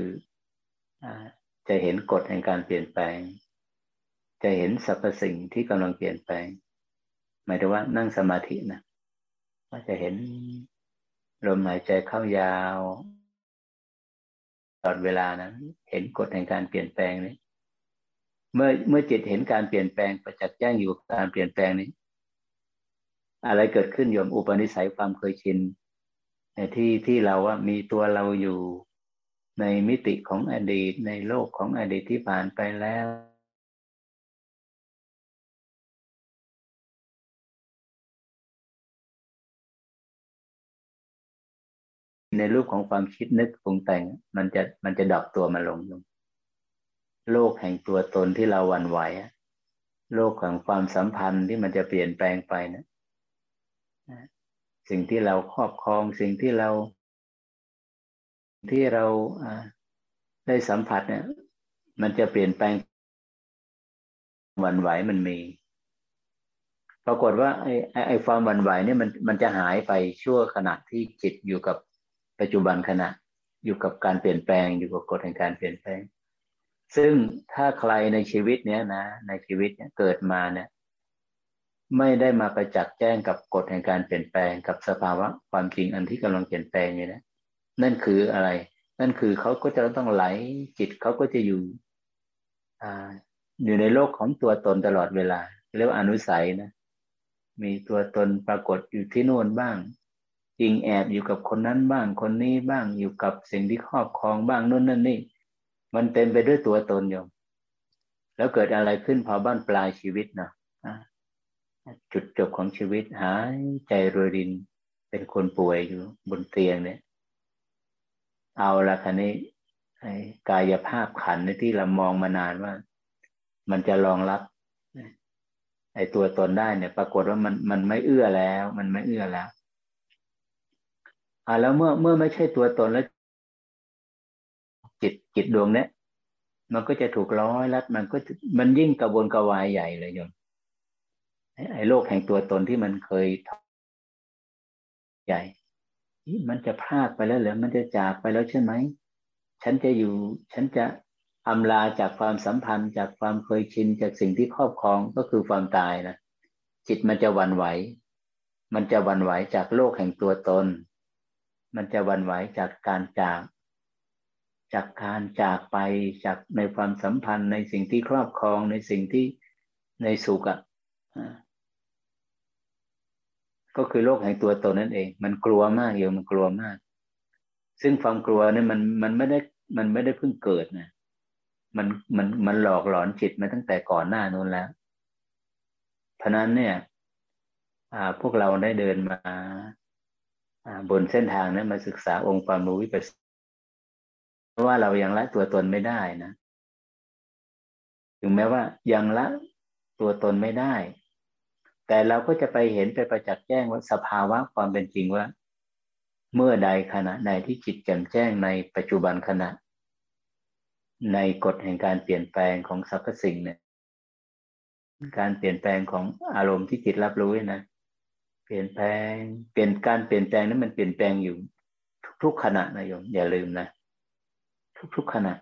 อจะเห็นกฎแห่งการเปลี่ยนแปลง จะเห็นสรรพสิ่งที่กำลังเปลี่ยนแปลง หมายถึงว่านั่งสมาธินะว่าจะเห็นลมหายใจเข้ายาว ตลอดเวลานะเห็นกฎแห่งการเปลี่ยนแปลงนี้ เมื่อเมื่อจิตเห็นการเปลี่ยนแปลงประจักษ์แจ้งอยู่การเปลี่ยนแปลงนี้ อะไรเกิดขึ้นโยมอุปนิสัยความเคยชินที่ที่เราว่ามีตัวเราอยู่ในมิติของอดีตในโลกของอดีตที่ผ่านไปแล้ว ในรูปของความคิดนึกปรุงแต่ง มันจะมันจะดับตัวมาลงลง โลกแห่งตัวตนที่เราหวั่นไหวโลกของความสัมพันธ์ที่มันจะเปลี่ยนแปลงไปนะสิ่งที่เราครอบครองสิ่งที่เรา ที่เราได้สัมผัสเนี่ย มันจะเปลี่ยนแปลงหวั่นไหวมันมี ปรากฏว่าไอ้ไอ้ความหวั่นไหวเนี่ยมันมันจะหายไปชั่วขณะที่จิตอยู่กับ ปัจจุบันขณะอยู่กับการเปลี่ยนแปลงอยู่กับกฎแห่งการเปลี่ยนแปลง ซึ่งถ้าใครในชีวิตเนี้ยนะ ในชีวิตเนี้ยเกิดมาเนี่ย ไม่ได้มาประจักษ์แจ้งกับกฎแห่งการเปลี่ยนแปลงกับสภาวะความจริงอันที่กำลังเปลี่ยนแปลงอยู่นะนั่นคืออะไร นั่นคือเขาก็จะต้องไหลจิตเขาก็จะอยู่อ่าอยู่ในโลกของตัวตนตลอดเวลา เรียกว่าอนุสัยนะมีตัวตนปรากฏอยู่ที่โน่นบ้าง จริงแอบอยู่กับคนนั้นบ้างคนนี้บ้างอยู่กับสิ่งที่ครอบครองบ้างนู่นนั่นนี่ มันเต็มไปด้วยตัวตนโยมแล้วเกิดอะไรขึ้นพอบ้านปลายชีวิตเนาะจุดจบของชีวิตหายใจรวยรินเป็นคนป่วยอยู่บนเตียงเนี่ย เอาละคันนี้กายภาพขันที่เรามองมานานว่า มันจะรองรับไอ้ตัวตนได้เนี่ย ปรากฏว่ามันมันไม่เอื้อแล้ว มันไม่เอื้อแล้ว อ่าแล้วเมื่อเมื่อไม่ใช่ตัวตนแล้ว จิตจิตดวงเนี้ยมันก็จะถูกร้อยลัดมันก็มันยิ่งกระวนกระวายใหญ่เลยโยมไอ้โลกแห่งตัวตนที่มันเคยใหญ่มันจะพลาดไปแล้วหรือมันจะจากไปแล้วใช่ไหมฉันจะอยู่ ฉันจะอำลาจากความสัมพันธ์ จากความเคยชินจากสิ่งที่ครอบครองก็คือความตายนะจิตมันจะวันไหว มันจะวันไหวจากโลกแห่งตัวตน มันจะวันไหวจากการจาก จากการจากไปจากในความสัมพันธ์ในสิ่งที่ครอบครองในสิ่งที่ในสุขอะก็คือโลกแห่งตัวตนนั่นเอง มันกลัวมากโยมมันกลัวมาก ซึ่งความกลัวเนี่ยมันมันไม่ได้มันไม่ได้เพิ่งเกิดนะมันมันมันหลอกหลอนจิตมาตั้งแต่ก่อนหน้านู้นแล้วเพราะนั้นเนี่ยพวกเราได้เดินมา บนเส้นทางนั้นมาศึกษาองค์ความรู้วิปัสสราะว่าเรายังละตัวตนไม่ได้นะ ถึงแม้ว่ายังละตัวตนไม่ได้ แต่เราก็จะไปเห็นไปประจักษ์แจ้งว่าสภาวะความเป็นจริงว่า เมื่อใดขณะใดที่จิตแจ่มแจ้งในปัจจุบันขณะ ในกฎแห่งการเปลี่ยนแปลงของสรรพสิ่งเนี่ย การเปลี่ยนแปลงของอารมณ์ที่จิตรับรู้นะ เปลี่ยนแปลง เปลี่ยนการเปลี่ยนแปลงนั้นมันเปลี่ยนแปลงอยู่ ทุกๆขณะนะโยมอย่าลืมนะ ทุกๆขณะ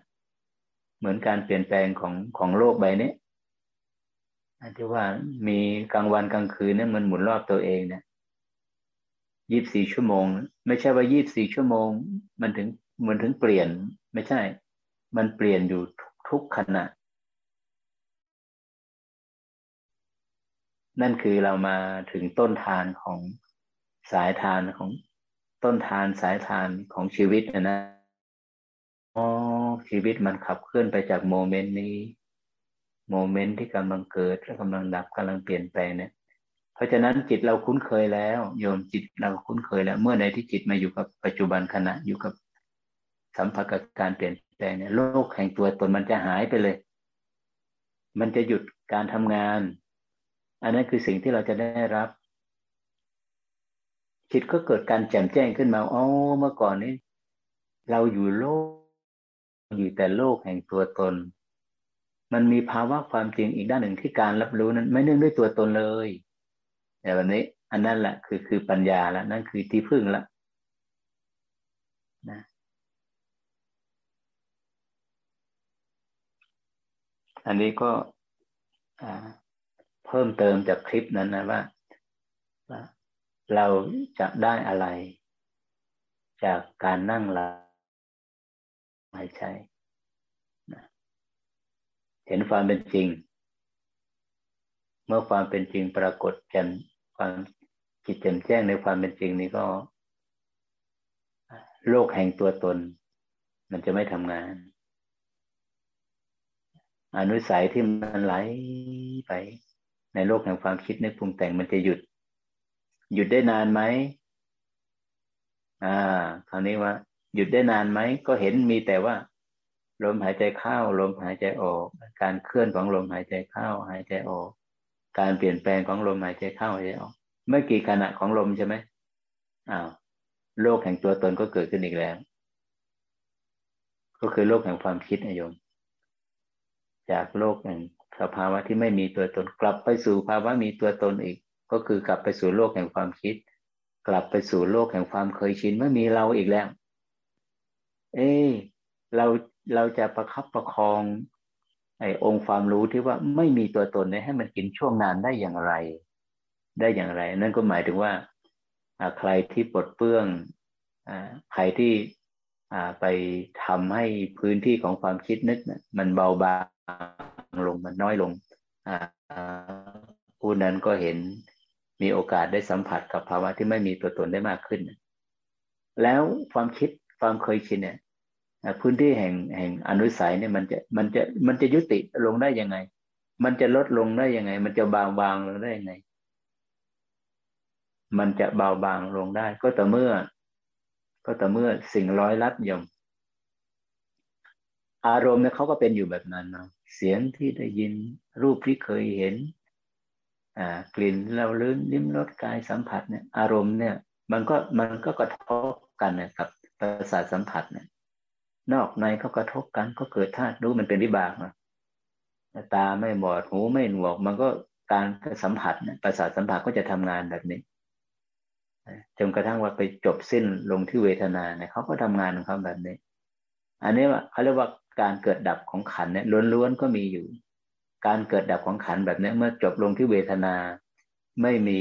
เหมือนการเปลี่ยนแปลงของของโลกใบนี้อที่ว่ามีกลางวันกลางคืนนี่ยมันหมุนรอบตัวเองเนี่ยยี่บสี่ชั่วโมง ไม่ใช่ว่ายี่บสี่ชั่วโมง มันถึงมันถึงเปลี่ยน ไม่ใช่ มันเปลี่ยนอยู่ทุกขณะ นั่นคือเรามาถึงต้นทานของสายทานของต้นทานสายทานของชีวิตนะอ๋อชีวิตมันขับเคลื่อนไปจากโมเมนต์นี้ โมเมนต์ที่กำลังเกิดและกำลังดับกำลังเปลี่ยนแปลงเนี่ย เพราะฉะนั้นจิตเราคุ้นเคยแล้ว โยมจิตเราคุ้นเคยแล้ว เมื่อใดที่จิตมาอยู่กับปัจจุบันขณะอยู่กับสัมผัสกับการเปลี่ยนแปลงเนี่ยโลกแห่งตัวตนมันจะหายไปเลย มันจะหยุดการทำงาน อันนั้นคือสิ่งที่เราจะได้รับ จิตก็เกิดการแจ่มแจ้งขึ้นมาอ๋อเมื่อก่อนนี้ เราอยู่โลก อยู่แต่โลกแห่งตัวตน มันมีภาวะความจริงอีกด้านหนึ่งที่การรับรู้นั้น ไม่เนื่องด้วยตัวตนเลยแต่วันนี้ อันนั้นแหละคือคือปัญญาละนั่นคือที่พึ่งละนะอันนี้ก็ เพิ่มเติมจากคลิปนั้นนะว่า เราจะได้อะไร จากการนั่งหลับหายใจเห็นความเป็นจริง เมื่อความเป็นจริงปรากฏแจ่มความจิตแจ่มแจ้งในความเป็นจริงนี้ก็ โลกแห่งตัวตน มันจะไม่ทำงาน อนุสัยที่มันไหลไป ในโลกแห่งความคิดนึกปรุงแต่งมันจะหยุด หยุดได้นานไหมอ่า คราวนี้ว่า หยุดได้นานไหมก็เห็นมีแต่ว่าลมหายใจเข้าลมหายใจออก การเคลื่อนของลมหายใจเข้าหายใจออก การเปลี่ยนแปลงของลมหายใจเข้าหายใจออก เมื่อกี่ขณะของลมใช่ไหมอ้าวโลกแห่งตัวตนก็เกิดขึ้นอีกแล้ว ก็คือโลกแห่งความคิดนะโยม จากโลกแห่ง สภาวะที่ไม่มีตัวตน กลับไปสู่ภาวะมีตัวตนอีก ก็คือกลับไปสู่โลกแห่งความคิด กลับไปสู่โลกแห่งความเคยชินไม่มีเราอีกแล้ว เอ้เราเราจะประคับประคองไอ้องค์ความรู้ที่ว่าไม่มีตัวตนเนี่ยให้มันกินช่วงนานได้อย่างไร ได้อย่างไร นั่นก็หมายถึงว่าใครที่ปลดเปื้องใครที่ไปทำให้พื้นที่ของความคิดนึกมันเบาบาง ลงมันน้อยลงผู้นั้นก็เห็นมีโอกาสได้สัมผัสกับภาวะที่ไม่มีตัวตนได้มากขึ้น แล้วความคิดความเคยชินเนี่ยพื้นที่แห่งแห่งอนุสัยเนี่ยมันจะมันจะมันจะยุติลงได้ยังไง มันจะลดลงได้ยังไง มันจะเบาบางลงได้ยังไง มันจะเบาบางลงได้ ก็แต่เมื่อ ก็แต่เมื่อสิ่งร้อยลัดยมอารมณ์เนี่ยเขาก็เป็นอยู่แบบนั้นเนาะ เสียงที่ได้ยินรูปที่เคยเห็นกลิ่นเราลื่นลิ้มรสกายสัมผัสเนี่ยอารมณ์เนี่ยมันก็มันก็กระทบกันนะครับประสาทสัมผัสเนี่ยนอกในเขากระทบกันก็เกิดธาตุรู้มันเป็นวิบากนะตาไม่บอดหูไม่หนวก มันก็การสัมผัสเนี่ยประสาทสัมผัสก็จะทำงานแบบนี้จนกระทั่งว่าไปจบสิ้นลงที่เวทนาเนี่ยเขาก็ทำงานของเขาแบบนี้ อันนี้ว่าเขาเรียกว่า การเกิดดับของขันเนี่ยล้วนๆก็มีอยู่ การเกิดดับของขันแบบนี้เมื่อจบลงที่เวทนาไม่มี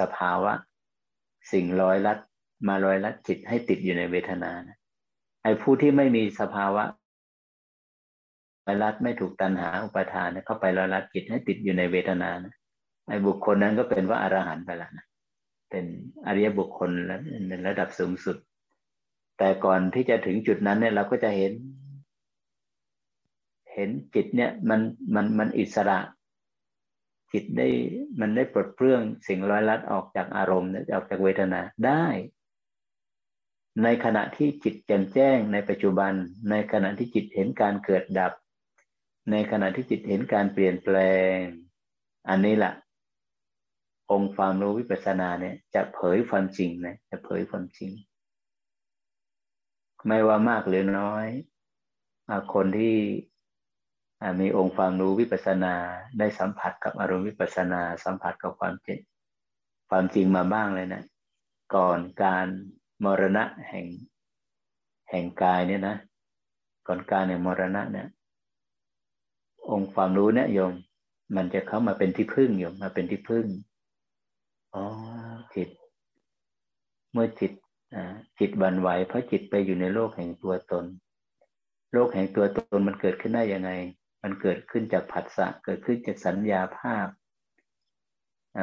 สภาวะ สิ่งร้อยลัดมาร้อยลัดจิตให้ติดอยู่ในเวทนานะไอ้ผู้ที่ไม่มีสภาวะร้อยลัดไม่ถูกตัณหาอุปาทานเข้าไปร้อยลัดจิตให้ติดอยู่ในเวทนานะไอ้บุคคลนั้นก็เป็นว่าอรหันต์ไปแล้วนะเป็นอริยบุคคลแล้วในระดับสูงสุด แต่ก่อนที่จะถึงจุดนั้นเนี่ยเราก็จะเห็น เห็นจิตเนี่ยมันมันมันอิสระ จิตได้มันได้ปลดเปลื้องสิ่งร้อยลัดออกจากอารมณ์ออกจากเวทนาได้ ในขณะที่จิตแจ่มแจ้งในปัจจุบัน ในขณะที่จิตเห็นการเกิดดับ ในขณะที่จิตเห็นการเปลี่ยนแปลง อันนี้แหละองค์ความรู้วิปัสสนาเนี่ยจะเผยความจริงนะจะเผยความจริง ไม่ว่ามากหรือน้อยคนที่ มีองค์ความรู้วิปัสนาได้สัมผัสกับอารมณ์วิปัสนา สัมผัสกับความจริงความจริงมาบ้างเลยนะ ก่อนการมรณะแห่งแห่งกายเนี่ยนะ ก่อนการในมรณะเนี่ยองค์ความรู้เนี่ยโยม มันจะเข้ามาเป็นที่พึ่งโยมมาเป็นที่พึ่งอ๋อจิต เมื่อจิตจิตบันไหวเพราะจิตไปอยู่ในโลกแห่งตัวตน โลกแห่งตัวตนมันเกิดขึ้นได้ยังไง มันเกิดขึ้นจากผัสสะเกิดขึ้นจากสัญญาภาพ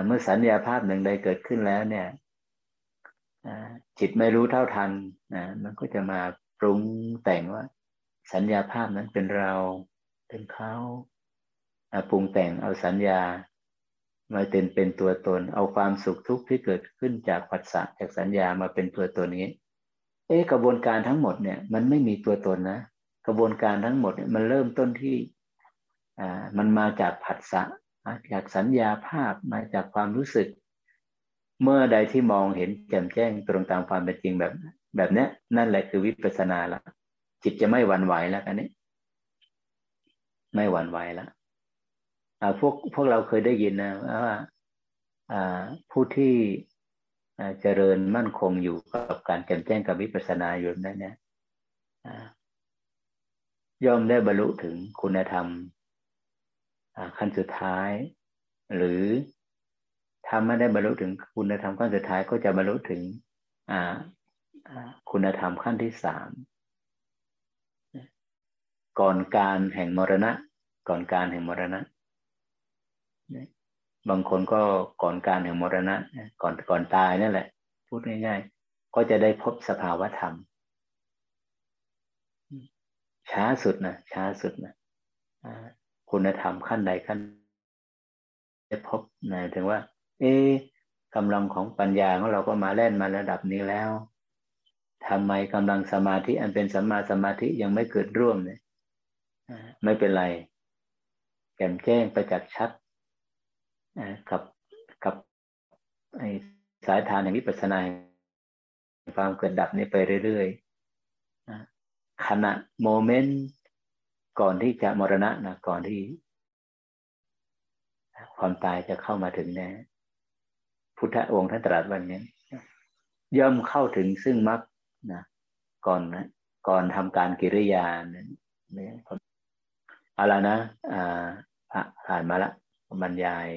เมื่อสัญญาภาพหนึ่งใดเกิดขึ้นแล้วเนี่ยจิตไม่รู้เท่าทันนะมันก็จะมาปรุงแต่งว่า สัญญาภาพนั้นเป็นเราเป็นเขาปรุงแต่งเอาสัญญามาเป็นเป็นตัวตน เอาความสุขทุกข์ที่เกิดขึ้นจากปัสสะจากสัญญามาเป็นตัวตนนี้ เอ๊กระบวนการทั้งหมดเนี่ย มันไม่มีตัวตนนะกระบวนการทั้งหมดเนี่ยมันเริ่มต้นที่ มันมาจากผัสสะมาจากสัญญาภาพมาจากความรู้สึก เมื่อใดที่มองเห็นแจ่มแจ้งตรงตามความเป็นจริงแบบ แบบนี้นั่นแหละคือวิปัสสนาละจิตจะไม่หวั่นไหวแล้วกันนี้ไม่หวั่นไหวแล้วพวกพวกเราเคยได้ยินนะว่าผู้ที่เจริญมั่นคงอยู่กับการแจ่มแจ้งกับวิปัสสนาอยู่นั้นเนี่ยย่อมได้บรรลุถึงคุณธรรม ขั้นสุดท้าย หรือถ้าไม่ได้บรรลุถึงคุณธรรมขั้นสุดท้ายก็จะบรรลุถึงคุณธรรมขั้นที่สามก่อนการแห่งมรณะ ก่อนการแห่งมรณะ บางคนก็ก่อนการแห่งมรณะ ก่อนก่อนตายนั่นแหละ พูดง่าย ๆ ก็จะได้พบสภาวธรรม ช้าสุดนะช้าสุดนะ คุณธรรมขั้นใดขั้นได้พบนะถึงว่า เอ๊กำลังของปัญญาของเราก็มาเล่นมาระดับนี้แล้วทำไมกำลังสมาธิอันเป็นสัมมาสมาธิยังไม่เกิดร่วมเนี่ยไม่เป็นไรแจ่มแจ้งประจักษ์ชัดกับกับสายทานอย่งวิปัสสนาความเกิดดับนี้ไปเรื่อยๆขณะโมเมนต์ ก่อนที่จะมรณะนะก่อนที่ ความตายจะเข้ามาถึงน่พุทธองค์ท่านตรัสวันนี้ย่อมเข้าถึงซึ่งมรรคนะก่อนนะก่อนทำการกิริยาเนี่ยอะไรนะอ่าผ่านมาละบรรยาย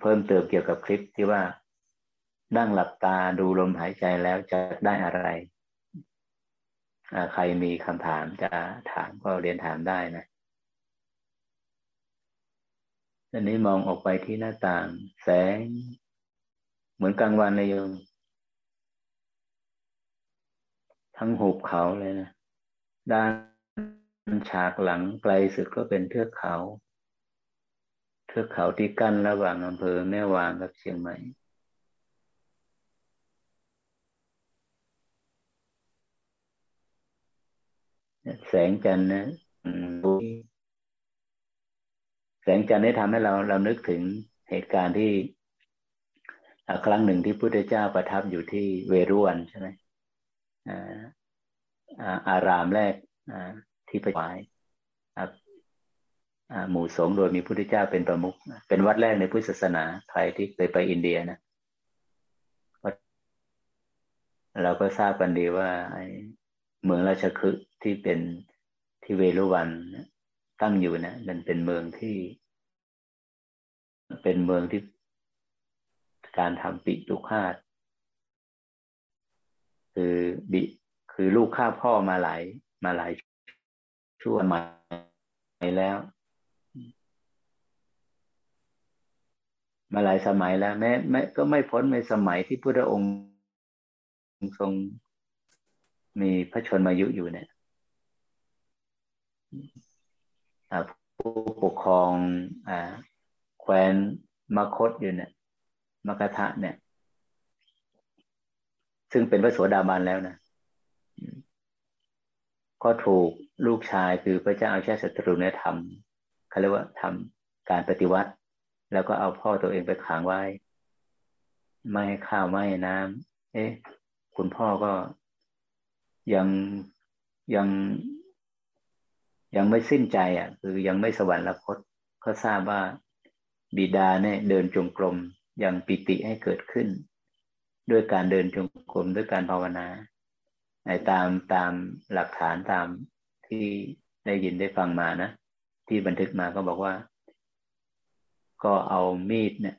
เพิ่มเติมเกี่ยวกับคลิปที่ว่านั่งหลับตาดูลมหายใจแล้วจะได้อะไร ใครมีคำถามจะถามก็เรียนถามได้นะอันนี้มองออกไปที่หน้าต่าง แสง เหมือนกลางวันเลยโยมทั้งหุบเขาเลยนะ ด้านฉากหลังไกลสุดก็เป็นเทือกเขา เทือกเขาที่กั้นระหว่างอำเภอแม่วางกับเชียงใหม่ แสงจันทร์นะแสงจันทร์ได้ทำให้เราเรานึกถึงเหตุการณ์ที่ครั้งหนึ่งที่พุทธเจ้าประทับอยู่ที่เวรุวันใช่ไหมอารามแรกที่ไปไว้หมู่สงฆ์โดยมีพุทธเจ้าเป็นประมุขเป็นวัดแรกในพุทธศาสนาใครที่เคยไปอินเดียนะเราก็ทราบกันดีว่าเมืองราชคฤห์ ที่เป็นที่เวรุวันตั้งอยู่นะมันเป็นเมืองที่ เป็นเมืองที่การทำปิตุคาตคือบิคือลูกข้าพ่อมาหลายมาหลายชั่วมาแล้ว มาหลายสมัยแล้ว แม้แม้ก็ไม่พ้นในสมัยที่พระองค์ทรงมีพระชนมายุอยู่เนี่ย ผู้ปกครองอแคว้นมคตอยู่เนี่ยมกทะเนี่ย ซึ่งเป็นพระโสดาบันแล้วนะก็ถูกลูกชายคือพระเจ้าอาชาศัตรูเนี่ยทำเขาเรียกว่าทำการปฏิวัติ แล้วก็เอาพ่อตัวเองไปขังไว้ ไม่ให้ข้าวไม่ให้น้ำเอ๊ะ คุณพ่อก็ยังยัง ยังไม่สิ้นใจอะ คือยังไม่สวรรคตเขาทราบว่าบิดาเนี่ยเดินจงกรมยังปิติให้เกิดขึ้น ด้วยการเดินจงกรมด้วยการภาวนาในตามตามหลักฐานตามที่ได้ยินได้ฟังมานะ ที่บันทึกมาก็บอกว่า ก็เอามีดเนี่ย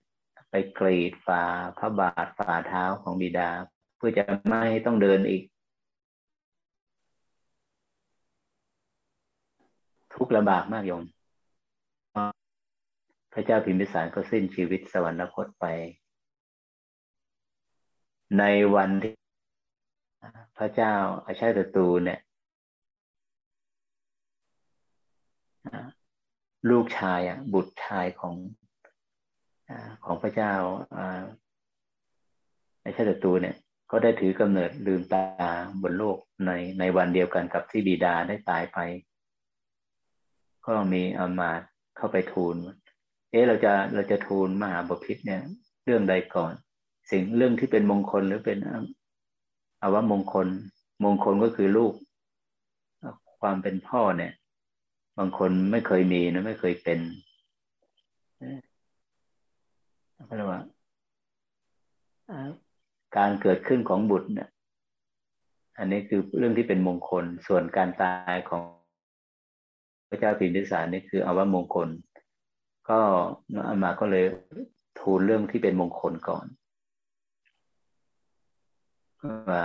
ไปกรีดฝ่าพระบาทฝ่าเท้าของบิดา เพื่อจะไม่ต้องเดินอีก ทุกข์ลำบากมากโยม พระเจ้าพิมพิสารก็สิ้นชีวิตสวรรคตไป ในวันที่พระเจ้าอาชาตตูเนี่ย ลูกชายอะ บุตรชายของของพระเจ้าในชาตตูเนี่ย ก็ได้ถือกำเนิดลืมตาบนโลกในในวันเดียวกันกับที่บิดาได้ตายไป ก็มีอามาตเข้าไปทูล เอ๊ะเราจะเราจะทูลมหาบพิษเนี่ย เรื่องใดก่อน สิ่งเรื่องที่เป็นมงคลหรือเป็นอาวมงคล มงคลก็คือลูก ความเป็นพ่อเนี่ย บางคนไม่เคยมีนะไม่เคยเป็นก็เรียกว่าการเกิดขึ้นของบุตรเนี่ยอันนี้คือเรื่องที่เป็นมงคล ส่วนการตายของ ระเจ้าพิมพิสารนี่คืออาวมงคล ก็อามาก็เลยทูลเรื่องที่เป็นมงคลก่อนว่า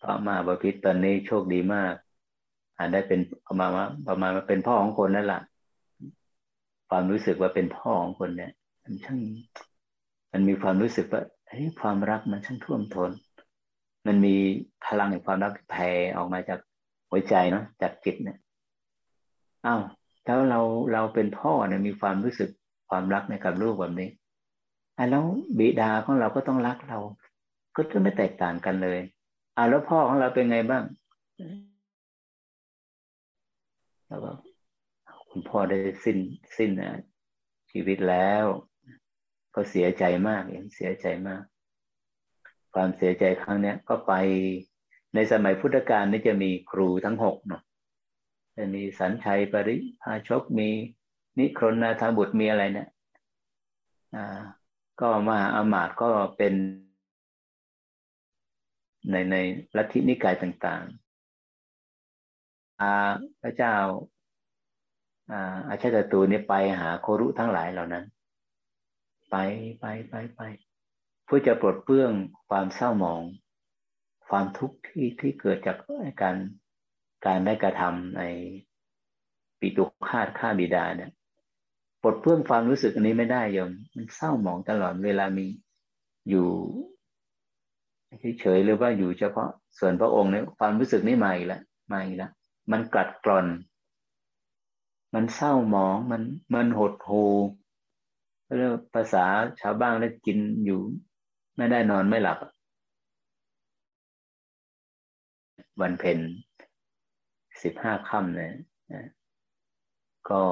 พระมาบพิษตอนนี้โชคดีมากอาจได้เป็นประมาณว่าประมาณมาเป็นพ่อของคนนั่นแหละความรู้สึกว่าเป็นพ่อของคนเนี่ย มันช่างมันมีความรู้สึกว่าเฮ้ยความรักมันช่างท่วมท้นมันมีพลังแห่งความรักแผ่ออกมาจากหัวใจเนาะจากจิตเนี่ย อ้าวแล้วเราเราเป็นพ่อเนี่ยมีความรู้สึกความรักในกับลูกแบบนี้อแล้วบิดาของเราก็ต้องรักเรา ก็จะไม่แตกต่างกันเลยอ่าแล้วพ่อของเราเป็นไงบ้างแล้วก็คุณพ่อได้สิ้นสิ้นชีวิตแล้ว ก็เสียใจมากเองเสียใจมาก ความเสียใจครั้งนี้ก็ไปในสมัยพุทธกาลนี่จะมีครูทั้งหกเนาะ มีสันชัยปริพาชกมีนิครนนาธบุตรมีอะไรเนี่ยก็มาอามาตก็เป็น ในในลัทธินิกายต่างๆพระเจ้าอาชาตตูนี่ไปหาโครุทั้งหลายเหล่านั้น ไปไปไปไปเพื่อจะปลดเปลื้องความเศร้าหมอง ความทุกข์ที่ที่เกิดจากการ การได้กระทำในปิตุคาตฆ่าบิดาเนี่ยปลดเปลื้องความรู้สึกอันนี้ไม่ได้ยมมันเศร้าหมองตลอดเวลามีอยู่เฉยๆหรือว่าอยู่เฉพาะส่วนพระองค์เนี่ยความรู้สึกนี้มาอีกแล้วมาอีกแล้วมันกลัดกร่อน มันเศร้าหมองมันมันหดหูเรียกภาษาชาวบ้านแล้วกินอยู่ ไม่ได้นอนไม่หลับ วันเพ็ญ สิบห้าค่ำเนี่ยก็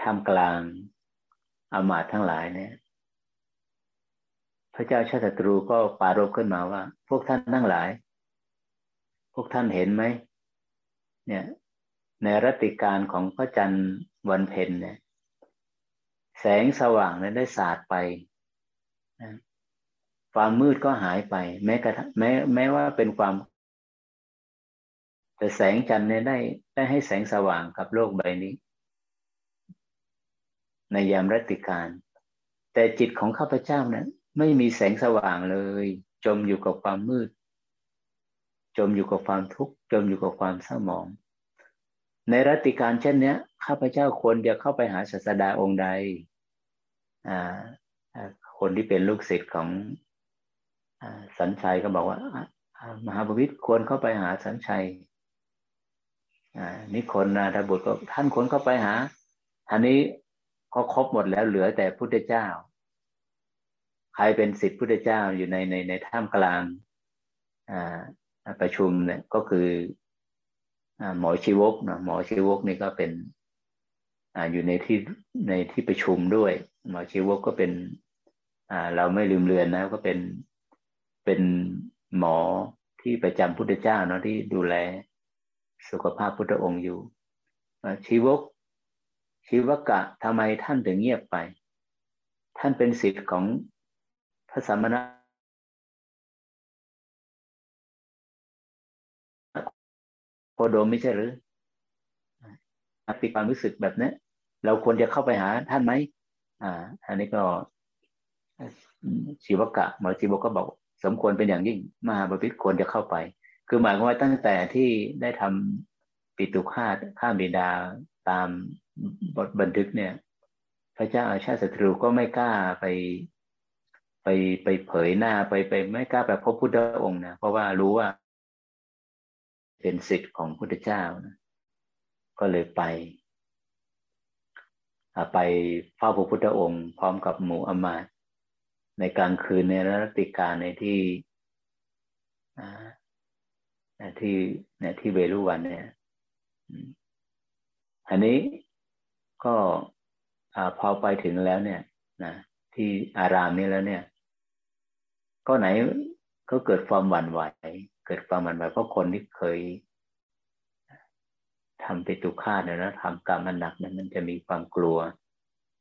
ท่ามกลางอามาตทั้งหลายเนี่ย พระเจ้าชาติตรูก็ปารบขึ้นมาว่า พวกท่านทั้งหลาย พวกท่านเห็นไหมเนี่ย ในรัติการของพระจันทร์วันเพ็ญเนี่ย แสงสว่างนั้นได้สาดไปความมืดก็หายไป แม้กระทั่งแม้แม้ว่าเป็นความ แต่แสงจันทร์เนี่ยได้ได้ให้แสงสว่างกับโลกใบนี้ ในยามรัติการ แต่จิตของข้าพเจ้านั้น ไม่มีแสงสว่างเลย จมอยู่กับความมืด จมอยู่กับความทุกข์จมอยู่กับความเศร้าหมอง ในรัติการเช่นนี้ข้าพเจ้าควรจะเข้าไปหาศาสดาองค์ใดคนที่เป็นลูกศิษย์ของอสันชัยก็บอกว่า มหาบพิตรควรเข้าไปหาสันชัย นิคนนาถบุตรก็ท่านควรเข้าไปหาอันนี้ก็ครบหมดแล้วเหลือแต่พุทธเจ้า ใครเป็นศิษย์พุทธเจ้าอยู่ในในในท่ามกลางประชุมเนี่ยก็คือหมอชีวกนะหมอชีวกนี่ก็เป็นออยู่ในที่ในที่ประชุมด้วย หมอชีวกก็เป็นเราไม่ลืมเลือนนะก็เป็นเป็นหมอที่ประจำพุทธเจ้าเนาะที่ดูแล สุขภาพพุทธองค์อยู่ชีวก ชีวกะทำไมท่านถึงเงียบไป ท่านเป็นสิทธิ์ของพระสัมมาโคโดมไม่ใช่หรือมีความรู้สึกแบบนี้เราควรจะเข้าไปหาท่านไหมอ่า อันนี้ก็ชีวกะหมอชีวกก็บอก สมควรเป็นอย่างยิ่ง มหาบพิตรควรจะเข้าไป คือหมายความว่าตั้งแต่ที่ได้ทำปิตุฆาตข้าบิดาตามบทบันทึกเนี่ย พระเจ้าอาชาติศัตรูก็ไม่กล้าไป ไปไปเผยหน้าไปไปไม่กล้าไปพบพุทธองค์นะเพราะว่ารู้ว่า เป็นสิทธิ์ของพุทธเจ้านะก็เลยไปไปเฝ้าพระพุทธองค์ พร้อมกับหมู่อมาตในกลางคืนในรัติการในที่ ที่เนี่ยที่เวรุวันเนี่ยอันนี้ก็พอไปถึงแล้วเนี่ยนะที่อารามนี้แล้วเนี่ย ก็ไหนก็เกิดความหวั่นไหว เกิดความหวั่นไหวเพราะคนที่เคยทำปิตุฆาตเนี่ยนะทำกรรมมันหนักนี่ยมันจะมีความกลัว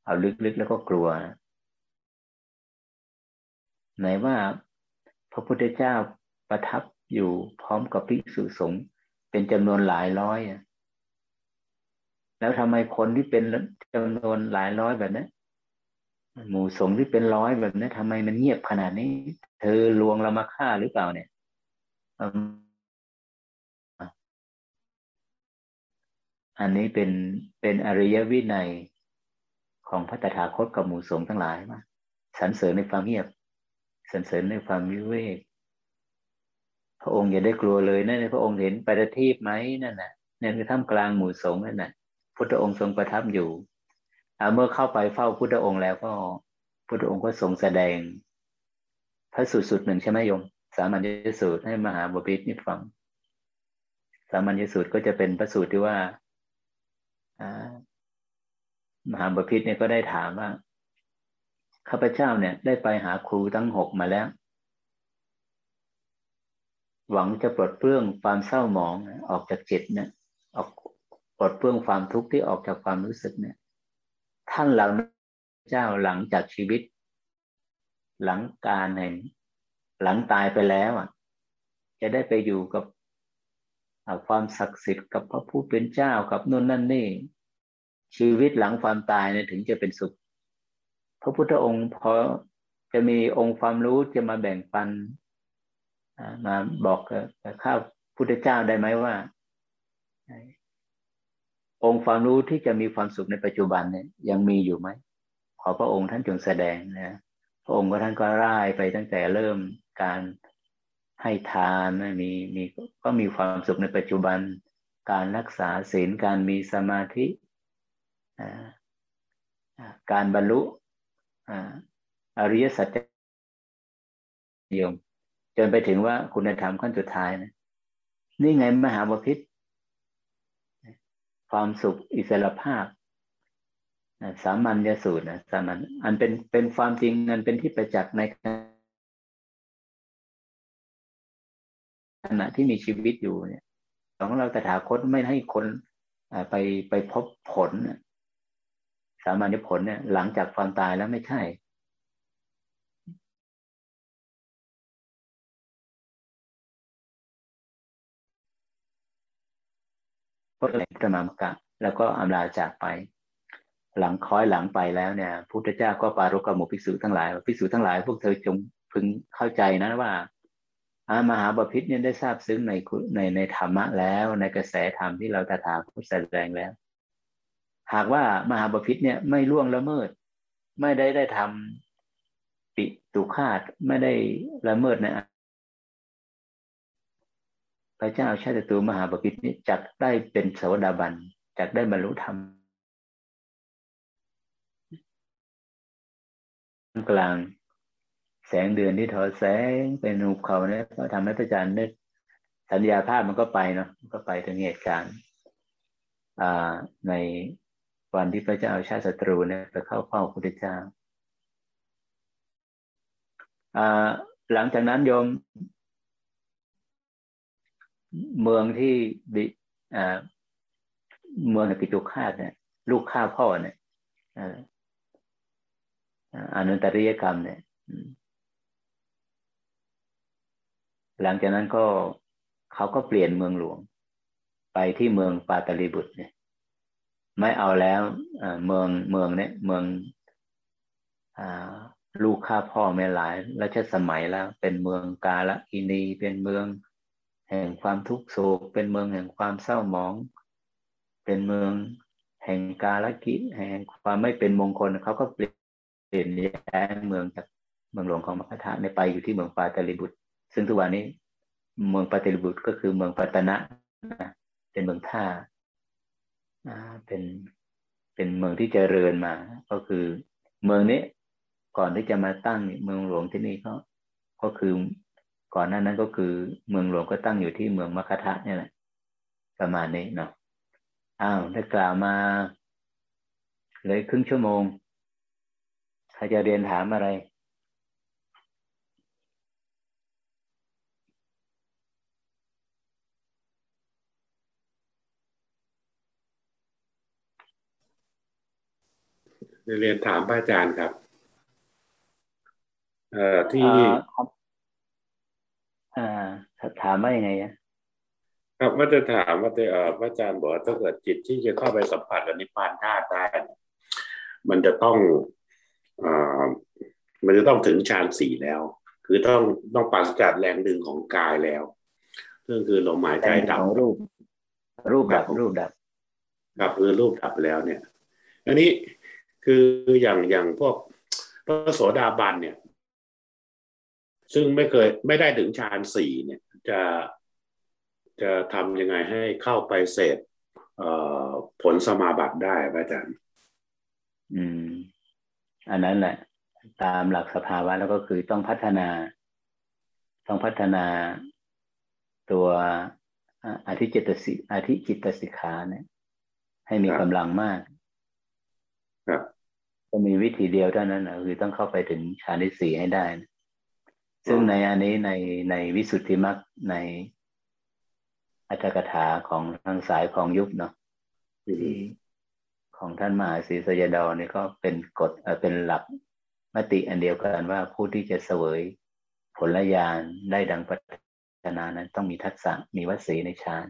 เอาลึกๆแล้วก็กลัว ไหนว่าพระพุทธเจ้าประทับ อยู่พร้อมกับภิกษุสงฆ์เป็นจำนวนหลายร้อยแล้วทำไมคนที่เป็นจำนวนหลายร้อยแบบนี้หมู่สงฆ์ที่เป็นร้อยแบบนี้ทำไมมันเงียบขนาดนี้ เธอลวงเรามาฆ่าหรือเปล่าเนี่ยอันนี้เป็นเป็นอริยวินัยของพระตถาคตกับหมู่สงฆ์ทั้งหลายมาสรรเสริญในความเงียบสรรเสริญในความวิเวก พระองค์อย่าได้กลัวเลยนั่นพระองค์เห็นปฏิทีปไหมนั่นน่ะนั่นคือท่ามกลางหมู่สงฆ์นั่นน่ะพุทธองค์ทรงประทับอยู่เมื่อเข้าไปเฝ้าพุทธองค์แล้วก็พุทธองค์ก็ทรงแสดง พระสูตรสุดหนึ่งใช่ไหมโยม สามัญญสูตรให้มหาบพิตรนี่ฟัง สามัญญสูตรก็จะเป็นพระสูตรที่ว่ามหาบพิตรเนี่ยก็ได้ถามว่าข้าพเจ้าเนี่ย ได้ไปหาครูทั้งหกมาแล้ว หวังจะปลดเปลื้องความเศร้าหมองออกจากจิตเนี่ยออกปลดเปลื้องความทุกข์ที่ออกจากความรู้สึกเนี่ย ท่านหลังเจ้าหลังจากชีวิต หลังการแห่งหลังตายไปแล้วอะ จะได้ไปอยู่กับความศักดิ์สิทธิ์กับพระผู้เป็นเจ้ากับนู่นนั่นนี่ ชีวิตหลังความตายเนี่ยถึงจะเป็นสุข พระพุทธองค์พอจะมีองค์ความรู้จะมาแบ่งปัน มาบอกข้าพุทธเจ้าได้ไหมว่า องค์ความรู้ที่จะมีความสุขในปัจจุบันเนี่ยยังมีอยู่ไหมขอพระองค์ท่านจงแสดงนะพระองค์ก็ท่านก็ร่ายไปตั้งแต่เริ่มการให้ทานมีมีก็มีความสุขในปัจจุบัน การรักษาศีลการมีสมาธิการบรรลุอริยสัจยม จนไปถึงว่าคุณธรรมขั้นสุดท้ายนะนี่ไงมหาบพิษความสุขอิสรภาพสามัญญสูตรนะสามัญอันเป็นเป็นความจริงอันเป็นที่ประจักษ์ในขณะที่มีชีวิตอยู่เนี่ยของเราตถาคตไม่ให้คนไปไปพบผลสามัญผลเนี่ย หลังจากความตายแล้วไม่ใช่ ก็เลยประมามกะ แล้วก็อำลาจากไป หลังคอยหลังไปแล้วเนี่ยพุทธเจ้าก็ปารกกับหมู่ภิกษุทั้งหลายภิกษุทั้งหลายพวกเธอจงพึงเข้าใจนะว่ามหาบพิษเนี่ยได้ทราบซึ้งในในในธรรมะแล้วในกระแสธรรมที่เราตถาคตแสดงแล้ว หากว่ามหาบพิษเนี่ยไม่ล่วงละเมิด ไม่ได้ได้ทำปิตุคาตไม่ได้ละเมิดใน พระเจ้าชาติตูมหาบพิษนี้จักได้เป็นโสดาบันจักได้บรรลุธรรมกลาง แสงเดือนที่ทอแสงเป็นหุบเขาเนี่ยก็ทำให้พระจันทร์นึกสัญญาภาพมันก็ไปเนาะก็ไปถึงเหตุการณ์ในวันที่พระเจ้าชาติศัตรูเนี่ยไปเข้าเฝ้าพระพุทธเจ้าหลังจากนั้นโยม เมืองที่บิเมืองปิตุคาตเนี่ย ลูกข้าพ่อเนี่ยอนุตริยกรรมเนี่ย หลังจากนั้นก็เขาก็เปลี่ยนเมืองหลวง ไปที่เมืองปาตลีบุตรเนี่ย ไม่เอาแล้วเมืองเมืองเนี่ย เมืองอลูกข้าพ่อแม่หลายรัชสมัยแล้ว เป็นเมืองกาละอินีเป็นเมือง แห่งความทุกโศก เป็นเมืองแห่งความเศร้าหมอง เป็นเมืองแห่งกาลกิแห่งความไม่เป็นมงคลเขาก็เปลี่ยนย้ายเมืองจากเมืองหลวงของมคธาในไปอยู่ที่เมืองปาตลีบุตร ซึ่งทุกวันนี้เมืองปาตลิบุตรก็คือเมืองปัตนะเป็นเมืองท่าอ่าเป็นเป็นเมืองที่เจริญมา ก็คือ เมืองนี้ก่อนที่จะมาตั้งเมืองหลวงที่นี่ก็ก็คือ ก่อนหน้านั้นก็คือเมืองหลวงก็ตั้งอยู่ที่เมืองมัคคะเนี่ยแหละประมาณนี้เนาะอ้าวได้กล่าวมาเลยครึ่งชั่วโมงใครจะเรียนถามอะไรเรียนถามพระอาจารย์ครับ เอ่อที่ครับ อ่าถามว่ายังไงอะครับว่าจะถามว่าเออพระอาจารย์บอกว่าถ้าเกิดจิตที่จะเข้าไปสัมผัสกับนิพพานธาตุได้ มันจะต้องอ่ามันจะต้องถึงฌานสี่แล้ว คือต้องต้องปราศจากแรงดึงของกายแล้วซึ่งคือลมหายใจดับรูป รูปดับรูปดับครับคือรูปดับแล้วเนี่ย อันนี้คืออย่างอย่างพวกพระโสดาบันเนี่ย ซึ่งไม่เคยไม่ได้ถึงฌานสี่เนี่ย จะจะทำยังไงให้เข้าไปเสพผลสมาบัติได้อาจารย์ อืม อันนั้นแหละ ตามหลักสภาวะแล้วก็คือต้องพัฒนา ต้องพัฒนาตัวอธิจิตสิอธิจิตสิกขาเนี่ย ให้มีกำลังมากครับก็มีวิธีเดียวเท่านั้นนะคือต้องเข้าไปถึงฌานที่สี่ให้ได้นะ ซึ่งในอันนี้ในในวิสุทธิมรรคในอัตถกถาของทางสายของยุบเนาะที่ของท่านมหาศรีสยดอนี่ก็เป็นกฎเป็นหลักมติอันเดียวกันว่าผู้ที่จะเสวยผลญาณได้ดังปัจนานั้นต้องมีทักษะมีวสีในฌาน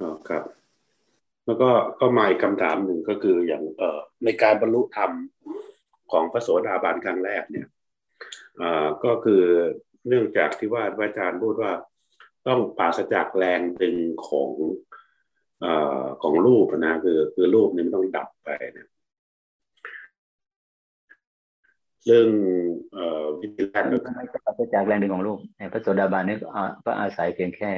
อ๋อครับ แล้วก็ก็มาอีกคำถามหนึ่งก็คืออย่างเอ่อในการบรรลุธรรม ของพระโสดาบันครั้งแรกเนี่ยก็คือเนื่องจากที่ว่าอาจารย์พูดว่าต้องปราศจากแรงดึงของอของรูปนะคือคือรูปนี้ไม่ต้องดับไปนะซึ่งวิธีแรกก็ไม่ปราศจากแรงดึงของรูปพระโสดาบันนี่ก็อาศัยเพียงแค่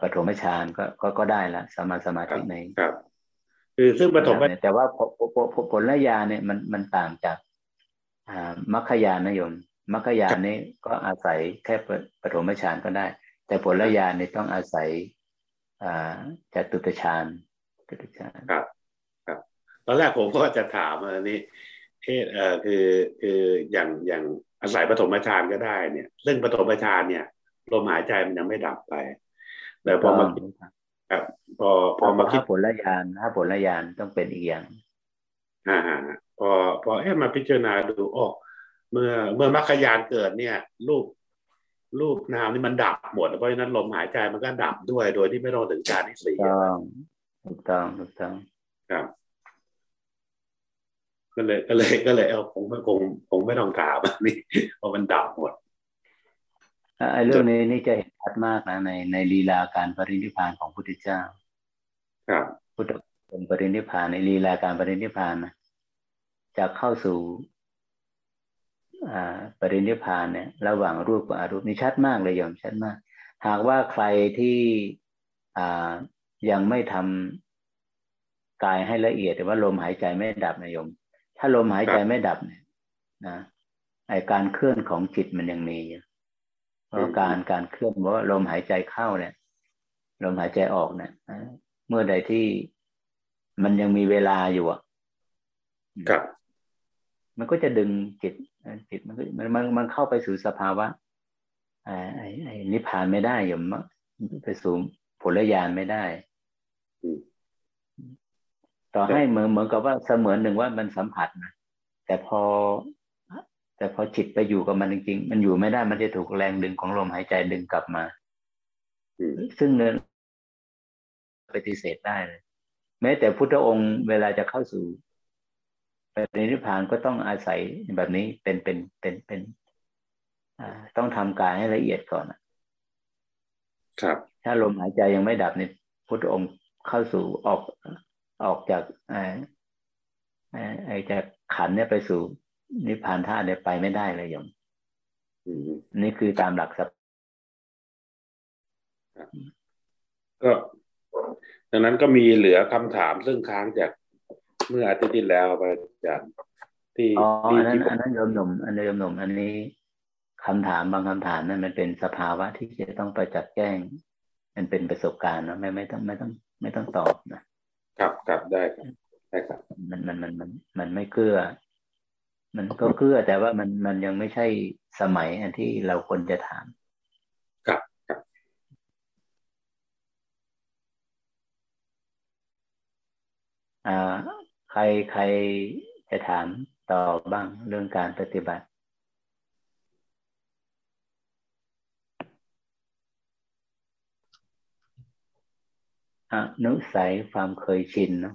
ปฐมฌานก็ก็ได้ละสมาสมาธิในครับ คือซึ่งปฐมแต่ว่าผลละยาเนี่ยมันมันต่างจากมัคคยานนยมมัคคยานนี่ก็อาศัยแค่ปฐมฌานก็ได้ แต่ผลละยานี่ต้องอาศัยจตุตฌานจตุฌานครับ ครับตอนแรกผมก็จะถามอันนี้เออคือคืออย่างอย่างอาศัยปฐมฌานก็ได้เนี่ย ซึ่งปฐมฌานเนี่ยลมหายใจมันยังไม่ดับไปแต่พอมา ครับพอพอมาคิดผลละยานถ้าผลละยานต้องเป็นอีกอย่างอ่าพอพอเอ๊ะมาพิจารณาดูอ๋อเมื่อเมื่อมรรคยานเกิดเนี่ย รูปรูปนามนี่มันดับหมดเพราะฉะนั้นลมหายใจมันก็ดับด้วยโดยที่ไม่ต้องถึงการที่สี่ถูกต้องถูกต้องครับก็เลยก็เลยก็เลยเอาคงคงคงไม่ต้องถามนี่เพราะมันดับหมด ไอ้เรื่องนี้นี่จะเห็นชัดมากนะในในลีลาการปรินิพานของพุทธเจ้า ครับ พุทธองค์ปรินิพานในลีลาการปรินิพานนะจะเข้าสู่อ่าปรินิพานเนี่ย ระหว่างรูปกับอรูปนี่ชัดมากเลยยอมชัดมาก หากว่าใครที่อ่ายังไม่ทำกายให้ละเอียดแต่ว่าลมหายใจไม่ดับนะโยม ถ้าลมหายใจไม่ดับเนี่ยนะไอการเคลื่อนของจิตมันยังมีอยู่ เพราะการการเคลื่อนว่าลมหายใจเข้าเนี่ย ลมหายใจออกเนี่ยเมื่อใดที่มันยังมีเวลาอยู่อะครับ มันก็จะดึงจิตจิตมันมันมันมันเข้าไปสู่สภาวะไอ้ไอ้นิพพานไม่ได้อยู่มั้งไปสู่ผลญาณไม่ได้ต่อให้เหมือนเหมือนกับว่าเสมือนหนึ่งว่ามันสัมผัสนะแต่พอ แต่พอจิตไปอยู่กับมันจริงๆ มันอยู่ไม่ได้ มันจะถูกแรงดึงของลมหายใจดึงกลับมา ซึ่งเนินปฏิเสธได้เลยแม้แต่พุทธองค์เวลาจะเข้าสู่ปฏินิพพานก็ต้องอาศัยแบบนี้เป็นเป็นเป็นเป็นต้องทำกายให้ละเอียดก่อนครับ ถ้าลมหายใจยังไม่ดับเนี่ยพุทธองค์เข้าสู่ออกออกจากไอ้จากขันเนี่ยไปสู่ นิพพานธาตุเนี่ยไปไม่ได้เลยโยมนี่คือตามหลักสัพก็ดังนั้นก็มีเหลือคำถามซึ่งค้างจากเมื่ออาทิตย์ที่แล้วไปอาจารย์ที่อ๋ออันนั้นอันนั้นโยมหนุ่มอันนี้โยมหนุ่มอันนี้คำถามบางคำถามนั่นมันเป็นสภาวะที่จะต้องไปจัดแจ้ง มันเป็นประสบการณ์เนาะไม่ไม่ต้องไม่ต้อง ไม่ต้องตอบนะครับครับได้ครับได้ครับ มันมันมันมันมันไม่เกื้อ มันก็เกื้อแต่ว่ามันมันยังไม่ใช่สมัยอันที่เราควรจะถาม ครับครับอ่า ใครใครจะถามต่อบ้างเรื่องการปฏิบัติอนุสัยความเคยชินเนาะ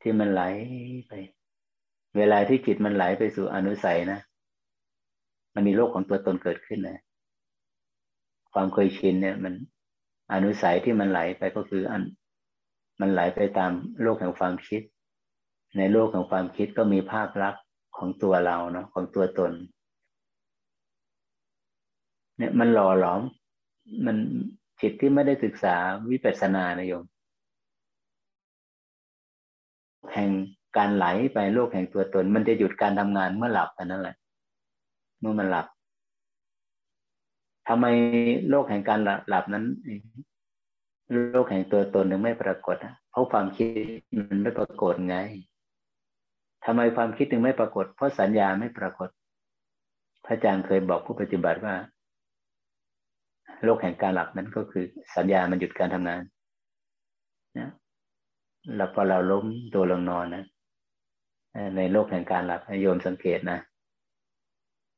ที่มันไหลไป เวลาที่จิตมันไหลไปสู่อนุสัยนะ มันมีโลกของตัวตนเกิดขึ้นนะ ความเคยชินเนี่ย มันอนุสัยที่มันไหลไปก็คืออัน มันไหลไปตามโลกแห่งความคิด ในโลกของความคิดก็มีภาพลักษณ์ของตัวเราเนาะของตัวตน เนี่ยมันหล่อหลอม มันจิตที่ไม่ได้ศึกษาวิปัสสนานะโยม แห่ง การไหลไปโลกแห่งตัวตน มันจะหยุดการทำงานเมื่อหลับนั่นแหละ เมื่อมันหลับทำไมโลกแห่งการหลับนั้นโลกแห่งตัวตนถึงไม่ปรากฏเพราะความคิดมันไม่ปรากฏไงทำไมความคิดถึงไม่ปรากฏ เพราะสัญญาไม่ปรากฏ พระอาจารย์เคยบอกผู้ปฏิบัติว่า โลกแห่งการหลับนั้นก็คือ สัญญามันหยุดการทำงาน นะแล้วพอเราล้มตัวลงนอนนะ ในโลกแห่งการหลับโยมสังเกตนะ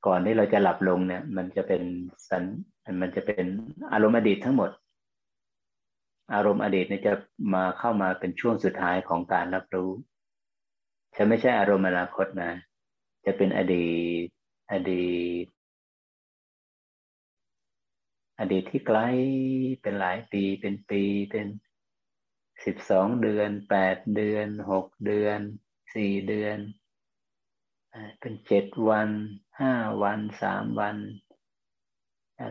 ก่อนที่เราจะหลับลงเนี่ย มันจะเป็นสันมันจะเป็นอารมณ์อดีตทั้งหมด อารมณ์อดีตเนี่ยจะมาเข้ามาเป็นช่วงสุดท้ายของการรับรู้จะไม่ใช่อารมณ์อนาคตนะ จะเป็นอดีต อดีต อดีตที่ไกลเป็นหลายปีเป็นปีเป็นสิบสองเดือนแปดเดือนหกเดือน สี่เดือน เป็นเจ็ดวันห้าวันสามวัน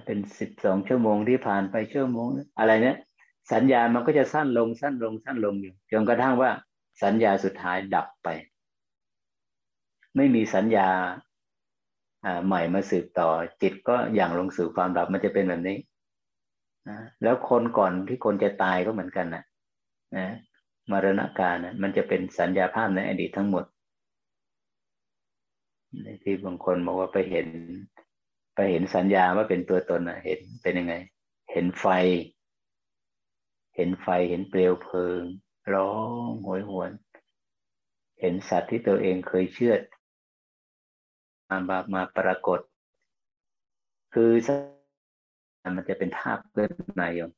เป็นสิบสองชั่วโมงที่ผ่านไปชั่วโมง อะไรเนี่ยสัญญามันก็จะสั้นลงสั้นลงสั้นลงอยู่จนกระทั่งว่าสัญญาสุดท้ายดับไป ไม่มีสัญญาใหม่มาสืบต่อ จิตก็อย่างลงสู่ความดับมันจะเป็นแบบนี้นะแล้วคนก่อนที่คนจะตายก็เหมือนกันนะนะ มรณะการนะมันจะเป็นสัญญาภาพในอดีตทั้งหมดที่บางคนบอกว่าไปเห็น ไปเห็นสัญญาว่าเป็นตัวตนนะเห็นเป็นยังไง เห็นไฟ เห็นไฟเห็นเปลวเพลิง ร้องโหยหวน เห็นสัตว์ที่ตัวเองเคยเชื่อมาบมาปรากฏ คือมันจะเป็นภาพเกิดมาโยม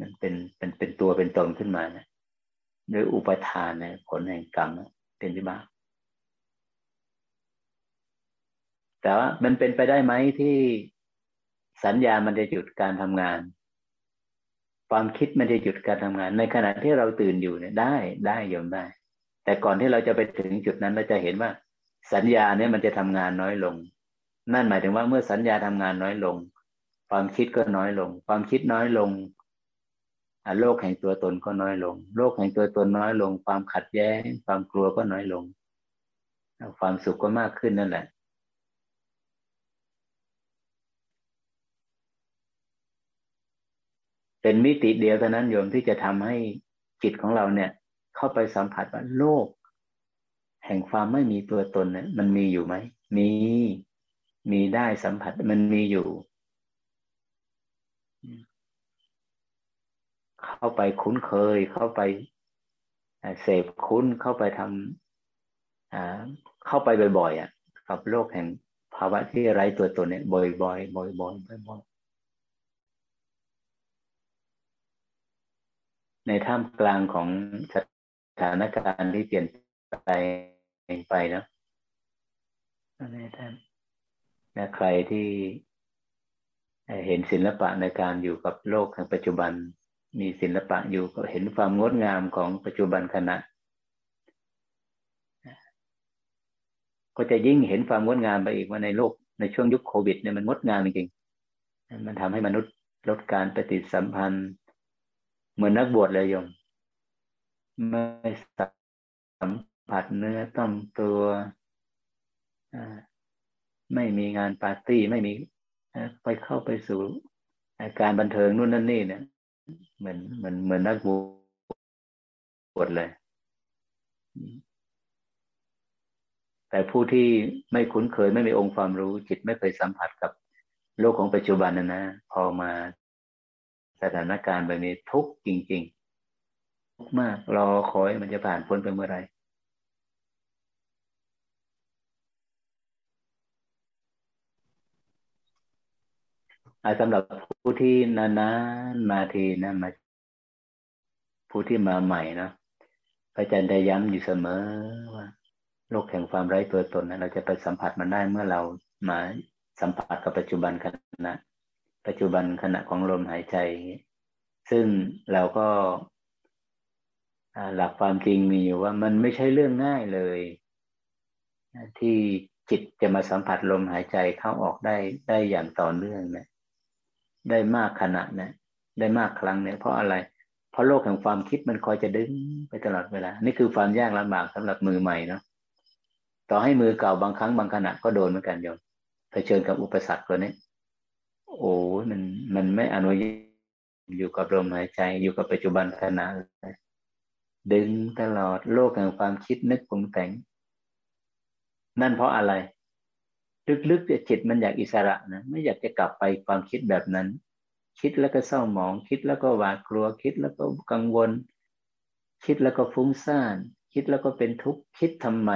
มันเป็นเป็นเป็นตัวเป็นตนขึ้นมานะด้วยอุปทานนะผลแห่งกรรมเป็นที่บ้าแต่ว่ามันเป็นไปได้ไหมที่สัญญามันจะหยุดการทำงาน ความคิดมันจะหยุดการทำงาน ในขณะที่เราตื่นอยู่เนี่ยได้ได้โยมได้ แต่ก่อนที่เราจะไปถึงจุดนั้นเราจะเห็นว่า สัญญาเนี่ยมันจะทำงานน้อยลง นั่นหมายถึงว่าเมื่อสัญญาทำงานน้อยลง ความคิดก็น้อยลง ความคิดน้อยลง โลกแห่งตัวตนก็น้อยลง โลกแห่งตัวตนน้อยลง ความขัดแย้ง ความกลัวก็น้อยลง ความสุขก็มากขึ้นนั่นแหละ เป็นมิติเดียวเท่านั้นโยมที่จะทำให้จิตของเราเนี่ย เข้าไปสัมผัสว่าโลก แห่งความไม่มีตัวตนเนี่ยมันมีอยู่ไหม มี มีได้สัมผัสมันมีอยู่ เข้าไปคุ้นเคย เข้าไปเสพคุ้นเข้าไปทำเข้าไปบ่อยๆอะกับโลกแห่งภาวะที่ไร้ตัวตนเนี่ยบ่อยๆบ่อยๆบ่อยๆบ่อยๆในท่ามกลางของสถานการณ์ที่เปลี่ยนไปไปแล้วนี่ท่านและใครที่เห็นศิลปะในการอยู่กับโลกในปัจจุบัน มีศิลปะอยู่ก็เห็นความงดงามของปัจจุบันขณะ ก็จะยิ่งเห็นความงดงามไปอีกว่าในโลกในช่วงยุคโควิดเนี่ยมันงดงามจริงๆมันทำให้มนุษย์ลดการปฏิสัมพันธ์ เหมือนนักบวชเลยโยมไม่สัมผัสเนื้อต้องตัวไม่มีงานปาร์ตี้ไม่มีไปเข้าไปสู่การบันเทิงนู่นนั่นนี่เนี่ย เหมือนเหมือนเหมือนนักบวชเลย แต่ผู้ที่ไม่คุ้นเคยไม่มีองค์ความรู้ จิตไม่เคยสัมผัสกับโลกของปัจจุบันนะนะพอมาสถานการณ์แบบนี้ทุกจริง ๆ ทุกมากรอคอยมันจะผ่านพ้นไปเมื่อไหร่ สำหรับผู้ที่นานๆมาทีนะมาผู้ที่มาใหม่นะพระอาจารย์ได้ย้ำอยู่เสมอว่าโลกแห่งความไร้ตัวตนนะเราจะไปสัมผัสมันได้เมื่อเรามาสัมผัสกับปัจจุบันขณะ ปัจจุบันขณะของลมหายใจ ซึ่งเราก็หลักความจริงมีอยู่ว่ามันไม่ใช่เรื่องง่ายเลย ที่จิตจะมาสัมผัสลมหายใจเข้าออกได้ได้อย่างต่อเนื่องนะ ได้มากขณะนะได้มากครั้งเนี่ยเพราะอะไร เพราะโลกแห่งความคิดมันคอยจะดึงไปตลอดเวลา นี่คือความยากลำบากสำหรับมือใหม่เนาะต่อให้มือเก่าบางครั้งบางขณะก็โดนเหมือนกันโยมเผชิญกับอุปสรรคตัวนี้ โอ้มันมันไม่อนุญาตอยู่กับลมหายใจ อยู่กับปัจจุบันขณะดึงตลอดโลกแห่งความคิดนึกปรุงแต่ง นั่นเพราะอะไร ลึกๆจิตมันอยากอิสระนะไม่อยากจะกลับไปความคิดแบบนั้น คิดแล้วก็เศร้าหมอง คิดแล้วก็หวาดกลัว คิดแล้วก็กังวล คิดแล้วก็ฟุ้งซ่าน คิดแล้วก็เป็นทุกข์คิดทำไม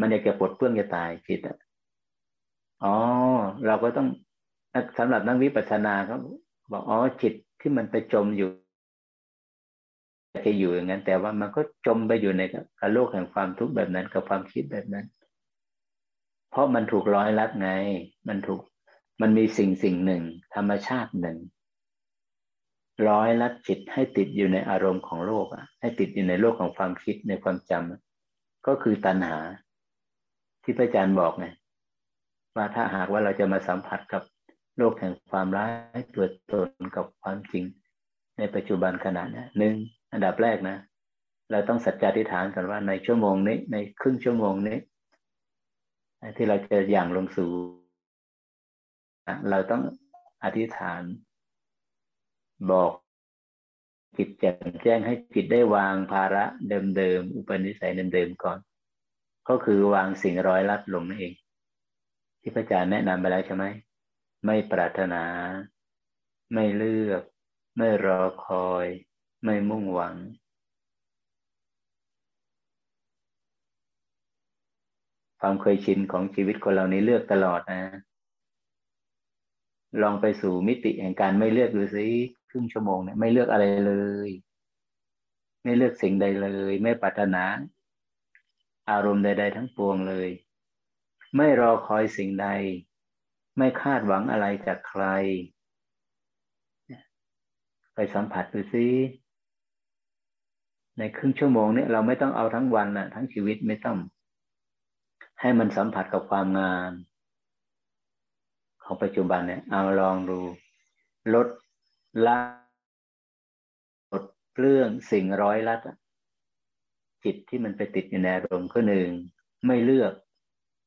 มันอยากจะปลดเปลื้องจะตายคิดอะอ๋อ เราก็ต้องสำหรับนักวิปัสสนาเขาบอกอ๋อจิตที่มันไปจมอยู่จะอยู่อย่างนั้น แต่ว่ามันก็จมไปอยู่ในกับโลกแห่งความทุกข์แบบนั้นกับความคิดแบบนั้น เพราะมันถูกร้อยลัดไง มันถูกมันมีสิ่งสิ่งหนึ่ง ธรรมชาติหนึ่ง ร้อยลัดจิตให้ติดอยู่ในอารมณ์ของโลกอะ ให้ติดอยู่ในโลกของความคิดในความจำก็คือตัณหา ที่พระอาจารย์บอกไงว่าถ้าหากว่าเราจะมาสัมผัสกับโลกแห่งความร้ายตัวตนกับความจริง ในปัจจุบันขณะนี้หนึ่งอันดับแรกนะ เราต้องสัจจาธิฐานกันว่าในชั่วโมงนี้ ในครึ่งชั่วโมงนี้ ที่เราจะอย่างลงสู่ เราต้องอธิษฐาน บอกจิตแจ่มแจ้งให้จิตได้วางภาระเดิมๆอุปนิสัยเดิมๆก่อน ก็คือวางสิ่งร้อยลัดลงนั่นเอง ที่พระอาจารย์แนะนำไปแล้วใช่ไหมไม่ปรารถนา ไม่เลือก ไม่รอคอย ไม่มุ่งหวัง ความเคยชินของชีวิตคนเรานี้เลือกตลอดนะ ลองไปสู่มิติแห่งการไม่เลือกดูสิครึ่งชั่วโมงเนี่ยไม่เลือกอะไรเลย ไม่เลือกสิ่งใดเลย ไม่ปรารถนา อารมณ์ใด ๆ ทั้งปวงเลย ไม่รอคอยสิ่งใด ไม่คาดหวังอะไรจากใคร ไปสัมผัสดูสิในครึ่งชั่วโมงเนี้เราไม่ต้องเอาทั้งวันนะทั้งชีวิตไม่ต้อง ให้มันสัมผัสกับความงาม ของปัจจุบันเนี่ยเอาลองดูลดละลดเรื่องสิ่งร้อยลัดจิตที่มันไปติดอยู่ในอารมณ์ก็หนึ่งไม่เลือก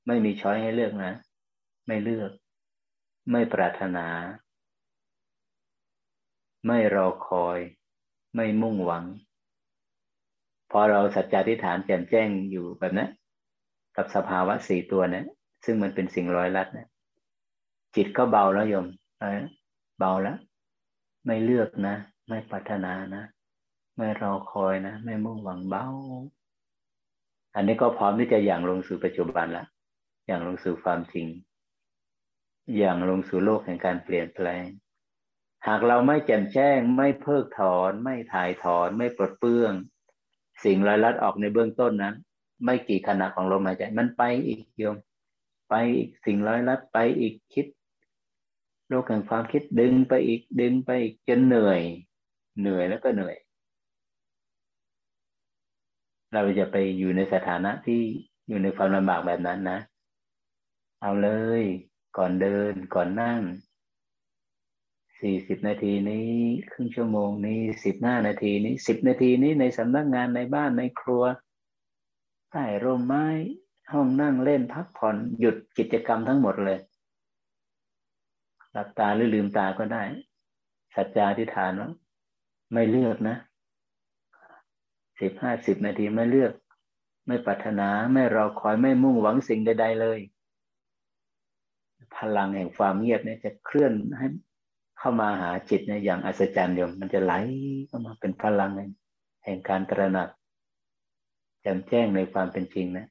ไม่มีช้อยให้เลือกนะ ไม่เลือก ไม่ปรารถนา ไม่รอคอย ไม่มุ่งหวัง พอเราสัจจาธิฐานแจ่มแจ้งอยู่แบบนั้น กับสภาวะสี่ตัวนะซึ่งมันเป็นสิ่งร้อยลัดนะจิตก็เบาแล้วโยมเบาแล้ว ไม่เลือกนะ ไม่ปรารถนานะ ไม่รอคอยนะ ไม่มุ่งหวังเบา อันนี้ก็พร้อมที่จะอย่างลงสู่ปัจจุบันละอย่างลงสู่ความจริง อย่างลงสู่โลกแห่งการเปลี่ยนแปลง หากเราไม่แจ่มแจ้ง ไม่เพิกถอน ไม่ถ่ายถอน ไม่ปลดเปลื้อง สิ่งร้อยลัดออกในเบื้องต้นนั้น ไม่กี่ขณะของลมหายใจ มันไปอีกโยม ไปอีกสิ่งร้อยลัดไปอีกคิด โลกแห่งความคิดดึงไปอีกดึงไปอีกจนเหนื่อย เหนื่อยแล้วก็เหนื่อย เราจะไปอยู่ในสถานะที่อยู่ในความลำบากแบบนั้นนะ เอาเลย ก่อนเดินก่อนนั่งสี่สิบนาทีนี้ครึ่งชั่วโมงนี้สิบห้านาทีนี้สิบนาทีนี้ในสำนักงานในบ้านในครัว ใต้ร่มไม้ ห้องนั่งเล่นพักผ่อนหยุดกิจกรรมทั้งหมดเลย หลับตาหรือลืมตาก็ได้ สัจจาธิฐานว่าไม่เลือกนะสิบห้าสิบนาทีไม่เลือก ไม่ปรารถนาไม่รอคอยไม่มุ่งหวังสิ่งใด ๆ เลย พลังแห่งความเงียบเนี่ยจะเคลื่อนให้เข้ามาหาจิตเนี่ยอย่างอัศจรรย์โยมมันจะไหลเข้ามาเป็นพลังแห่งการตระหนัก แจ่มแจ้งในความเป็นจริงนะ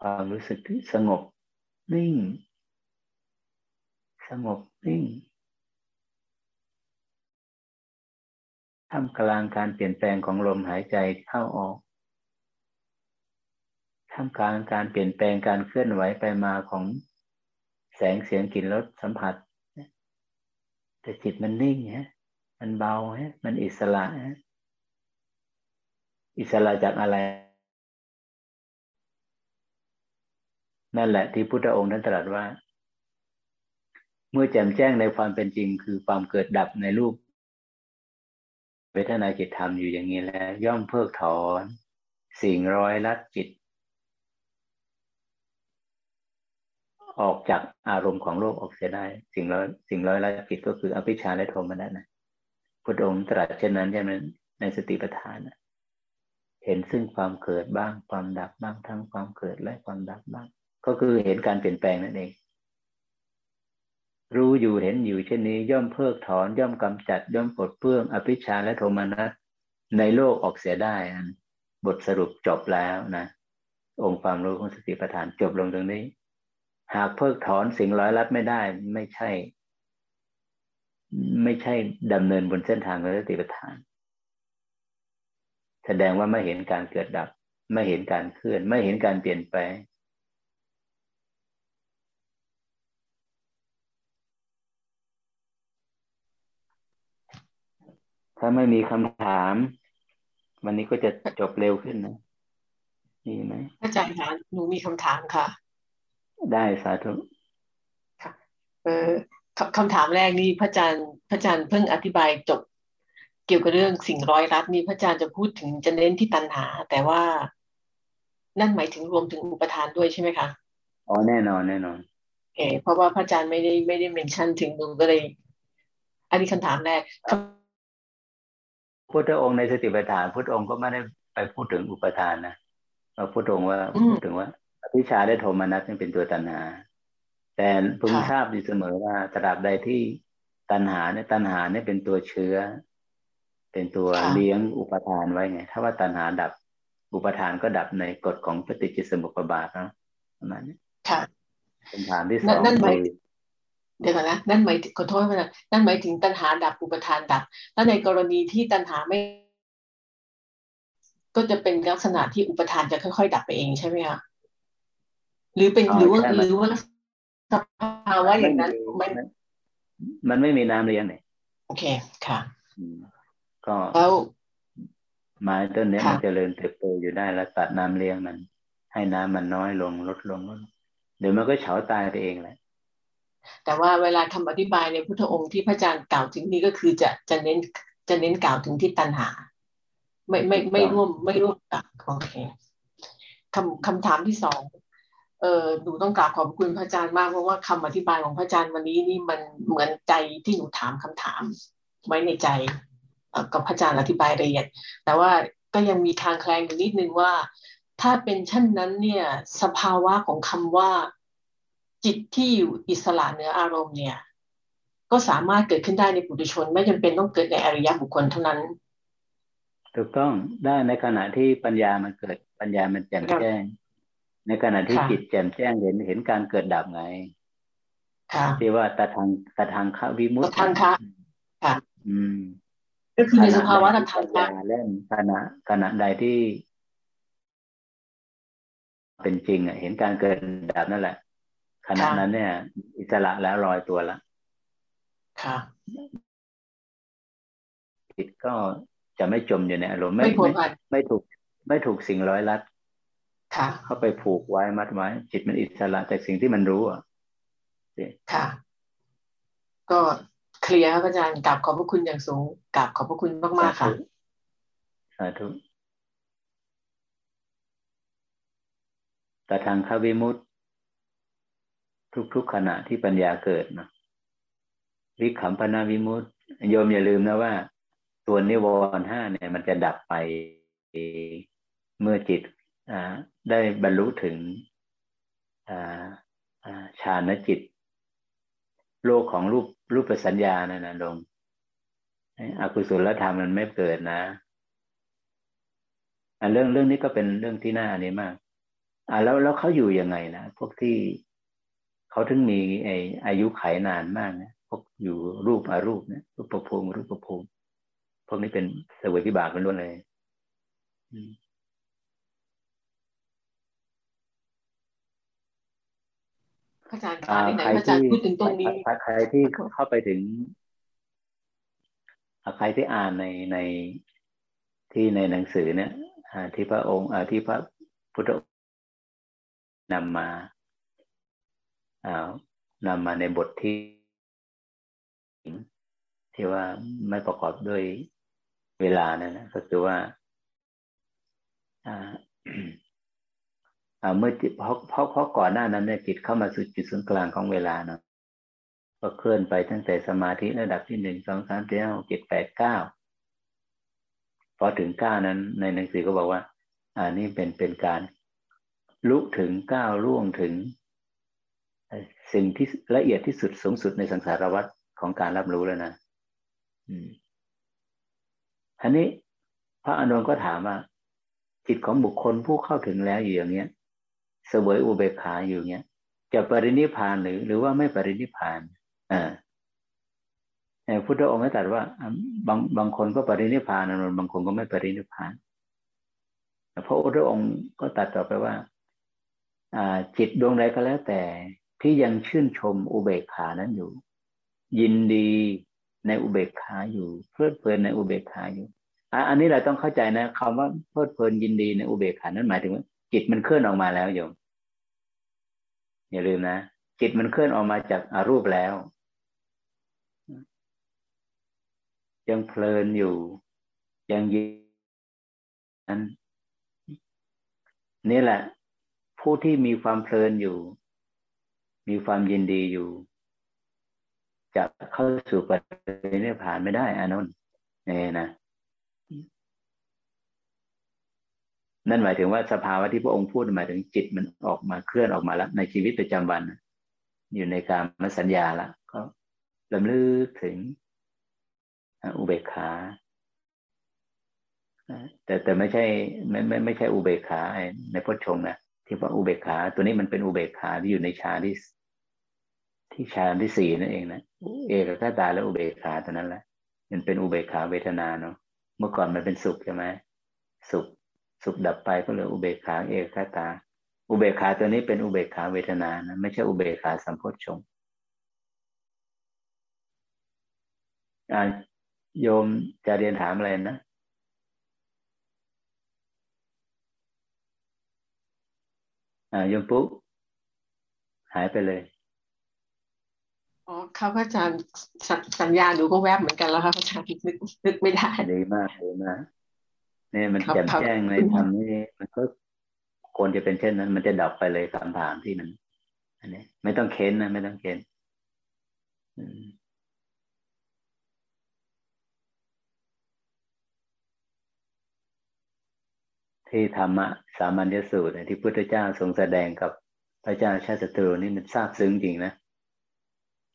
ความรู้สึกที่สงบ นิ่ง สงบนิ่งท่ามกลางการเปลี่ยนแปลงของลมหายใจเข้าออกท่ามกลางการเปลี่ยนแปลงการเคลื่อนไหวไปมาของแสงเสียงกลิ่นรสสัมผัสแต่จิตมันนิ่งฮะ มันเบาฮะ มันอิสระฮะ อิสระจากอะไร นั่นแหละที่พุทธองค์นั้นตรัสว่า เมื่อแจ่มแจ้งในความเป็นจริง คือความเกิดดับในรูปเวทนาจิตธรรมอยู่อย่างนี้แล้ว ย่อมเพิกถอนสิ่งร้อยลัดจิต ออกจากอารมณ์ของโลกออกเสียได้ สิ่งร้อยสิ่งร้อยลัดจิตก็คืออภิชาและโทมนัสนะพุทธองค์ตรัสเช่นนั้นใช่ไหมในสติปัฏฐานนะ เห็นซึ่งความเกิดบ้างความดับบ้างทั้งความเกิดและความดับบ้าง ก็คือเห็นการเปลี่ยนแปลงนั่นเอง รู้อยู่เห็นอยู่เช่นนี้ ย่อมเพิกถอนย่อมกำจัด ย่อมปลดเปลื้องอภิชาและโทมนัสในโลกออกเสียได้บทสรุปจบแล้วนะ องค์ความรู้ของสติปัฏฐานจบลงตรงนี้ หากเพิกถอนสิ่งร้อยลัดไม่ได้ ไม่ใช่ ไม่ใช่ดำเนินบนเส้นทางของสติปัฏฐาน แสดงว่าไม่เห็นการเกิดดับ ไม่เห็นการเคลื่อน ไม่เห็นการเปลี่ยนแปลงถ้าไม่มีคำถาม วันนี้ก็จะจบเร็วขึ้นนะมีไหมอาจารย์คะหนูมีคำถามค่ะ ได้สาธุค่ะเออคำถามแรกนี่พระอาจารย์พระอาจารย์เพิ่งอธิบายจบ เกี่ยวกับเรื่องสิ่งร้อยรัดนี่พระอาจารย์จะพูดถึงจะเน้นที่ตัณหา แต่ว่านั่นหมายถึงรวมถึงอุปทานด้วยใช่ไหมคะอ๋อแน่นอนแน่นอนเออเพราะว่าพระอาจารย์ไม่ได้ไม่ได้เมนชั่นถึงหนูก็เลย อันนี้คำถามแรกพุทธองค์ในสติปัฏฐานพุทธองค์ก็ไม่ได้ไปพูดถึงอุปทานนะเราพุทธองค์ว่าพูดถึงว่าอภิชาได้โทมนัสเป็นตัวตัณหา แต่พึงทราบอยู่เสมอว่าตราบใดที่ตัณหาเนี่ยตัณหาเนี่ยเป็นตัวเชื้อ เป็นตัวเลี้ยงอุปทานไว้ไง ถ้าว่าตัณหาดับอุปทานก็ดับในกฎของปฏิจจสมุปบาทนะประมาณนี้ค่ะคำถามที่สองคือเดี๋ยวก่อนนะนั่นหมายขอโทษนะนั่นหมายถึงตัณหาดับอุปทานดับ แล้วในกรณีที่ตัณหาไม่ ก็จะเป็นลักษณะที่อุปทานจะค่อยๆ ดับไปเองใช่ไหมคะหรือเป็นหรือว่าหรือว่าสภาวะอย่างนั้นไม่มันไม่มีน้ำเลี้ยงเนี่ยโอเคค่ะ ก็แล้วไม้ต้นนี้มันจเจริญเติบโตอยู่ได้แล้วตัดน้ำเลี้ยงมัน ให้น้ำมันน้อยลงลดลงเดี๋ยวมันก็เฉาตายไปเองแหละแต่ว่าเวลาคำอธิบายในพุทธองค์ที่พระอาจารย์กล่าวถึงนี้ก็คือจะจะเน้นจะเน้นกล่าวถึงที่ตัณหา ไม่ไม่ไม่ร่วมไม่ร่วมกับโอเคคำคำถามที่สองเออหนูต้องกราบขอบคุณพระอาจารย์มากเพราะว่าคำอธิบายของพระอาจารย์วันนี้นี่มันเหมือนใจที่หนูถามคำถามไว้ในใจ กับพระอาจารย์อธิบายละเอียด แต่ว่าก็ยังมีคางแคลงอยู่นิดนึงว่า ถ้าเป็นเช่นนั้นเนี่ยสภาวะของคำว่าจิตที่อยู่อิสระเหนืออารมณ์เนี่ย ก็สามารถเกิดขึ้นได้ในปุถุชน ไม่จำเป็นต้องเกิดในอริยบุคคลเท่านั้น ถูกต้องได้ในขณะที่ปัญญามันเกิดปัญญามันแจ่มแจ้ง ในขณะที่จิตแจ่มแจ้งเห็นเห็นการเกิดดับไงที่ว่าตาทางตาทางคะวิมุตตทางคะค่ะอืม ก็คือในสภาวะทางคะเล่นขณะขณะใดที่ เป็นจริงอะ เห็นการเกิดดับนั่นแหละขณะนั้นเนี่ย อิสระแล้วลอยตัวแล้วค่ะจิตก็จะไม่จมอยู่ในอารมณ์ไม่ไม่ไม่ถูก ไม่ถูกสิ่งร้อยลัดค่ะ เข้าไปผูกไว้มัดไว้ จิตมันอิสระจากสิ่งที่มันรู้อะค่ะ ก็ เคลียร์ครับอาจารย์กราบขอบพระคุณอย่างสูงกราบขอบพระคุณมากๆค่ะสาธุแต่ทางควิมุตทุกๆขณะที่ปัญญาเกิดนะวิขำพนาวิมุตโยมอย่าลืมนะว่า ตัวนิวรณ์ห้าเนี่ย มันจะดับไปเมื่อจิตได้บรรลุถึงฌานจิต โลกของรูป รูปสัญญานะนะลงอกุศลธรรมมันไม่เกิดนะอันเรื่องเรื่องนี้ก็เป็นเรื่องที่น่าอันนี้มาก อ่าแล้วแล้วเขาอยู่ยังไงนะพวกที่เขาถึงมีไออายุไขนานมากนะพวกอยู่รูปอารูปนะรูปประภูมิรูปประภูมิพวกนี้เป็นสวยพิบากเป็นล้วนเลย อาจารย์คะไหนอาจารย์พูดถึงตรงนี้ใครที่เข้าไปถึงใครที่อ่านในในที่ในหนังสือเนี่ยที่พระองค์ที่พระพุทธนำมานำมาในบทที่ ที่ว่าไม่ประกอบด้วยเวลานั่นนะก็คือว่า เมื่อจิตเพราะเพราะเพราะก่อนหน้านั้นเนี่ยจิตเข้ามาสู่จุดศูนย์กลางของเวลาเนาะก็เคลื่อนไปตั้งแต่สมาธิระดับที่หนึ่งสองสามสี่ห้าหกเจ็ดแปดเก้าพอถึงเก้านั้น ในหนังสือก็บอกว่า อ่านี่เป็นเป็นการลุถึงเก้าล่วงถึง สิ่งที่ละเอียดที่สุดสูงสุดในสังสารวัฏของการรับรู้แล้วนะอันนี้พระอนุนก็ถามว่า จิตของบุคคลผู้เข้าถึงแล้วอยู่อย่างเนี้ย เสวยอุเบกขาอยู่เนี้ยจะปรินิพานหรือ หรือว่าไม่ปรินิพานอ่าพุทธองค์ไม่ตรัสว่าบางบางคนก็ปรินิพานนนบางคนก็ไม่ปรินิพานพระพุทธองค์ก็ตัดต่อไปว่าอ่าจิตดวงใดก็แล้วแต่ที่ยังชื่นชมอุเบกขานั้นอยู่ ยินดีในอุเบกขาอยู่ เพลิดเพลินในอุเบกขาอยู่อันนี้เราต้องเข้าใจนะคำว่าเพลิดเพลินยินดีในอุเบกขานั้นหมายถึงว่าจิตมันเคลื่อนออกมาแล้วโยม อย่าลืมนะ จิตมันเคลื่อนออกมาจากอารูปแล้ว ยังเพลินอยู่ ยังยินนั้นนี่แหละ ผู้ที่มีความเพลินอยู่ มีความยินดีอยู่จะเข้าสู่ปฏินิพพานไม่ได้อานนท์เนี่ยนะ นั่นหมายถึงว่าสภาวะที่พระองค์พูดหมายถึงจิตมันออกมาเคลื่อนออกมาแล้วในชีวิตประจำวัน อยู่ในการมสัญญาละก็ลำลึกถึงอุเบกขาแต่แต่ไม่ใช่ไม่ไม่ไม่ใช่อุเบกขาในพุทธชงนะที่ว่าอุเบกขา ตัวนี้มันเป็นอุเบกขาที่อยู่ในฌานที่ที่ฌานที่สี่นั่นเองนะเอกคตาและอุเบกขาตัวนั้นแหละมันเป็นอุเบกขาเวทนาเนาะเมื่อก่อนมันเป็นสุขใช่ไหมสุข สุขดับไปก็เลยอุเบกขาเอกคตา อุเบกขาตัวนี้เป็นอุเบกขาเวทนานะไม่ใช่อุเบกขาสัมโพชฌงโยมจะเรียนถามอะไรนะอ่าโยมปุ๊หายไปเลย อ๋อครับอาจารย์สัญญาหนูก็แวบเหมือนกันแล้วครับอาจารย์นึกนึกไม่ได้ ดีมากดีมาก เนี่ยมันแจ่มแจ้งในธรรมนี่มันก็ควรจะเป็นเช่นนั้น มันจะดับไปเลยคำถามที่มัน อันนี้ ไม่ต้องเค้นนะ ไม่ต้องเค้นที่ธรรมะสามัญญสูตรที่พุทธเจ้าทรงแสดงกับพระเจ้าชาติศัตรูนี่มันทราบซึ้งจริงนะ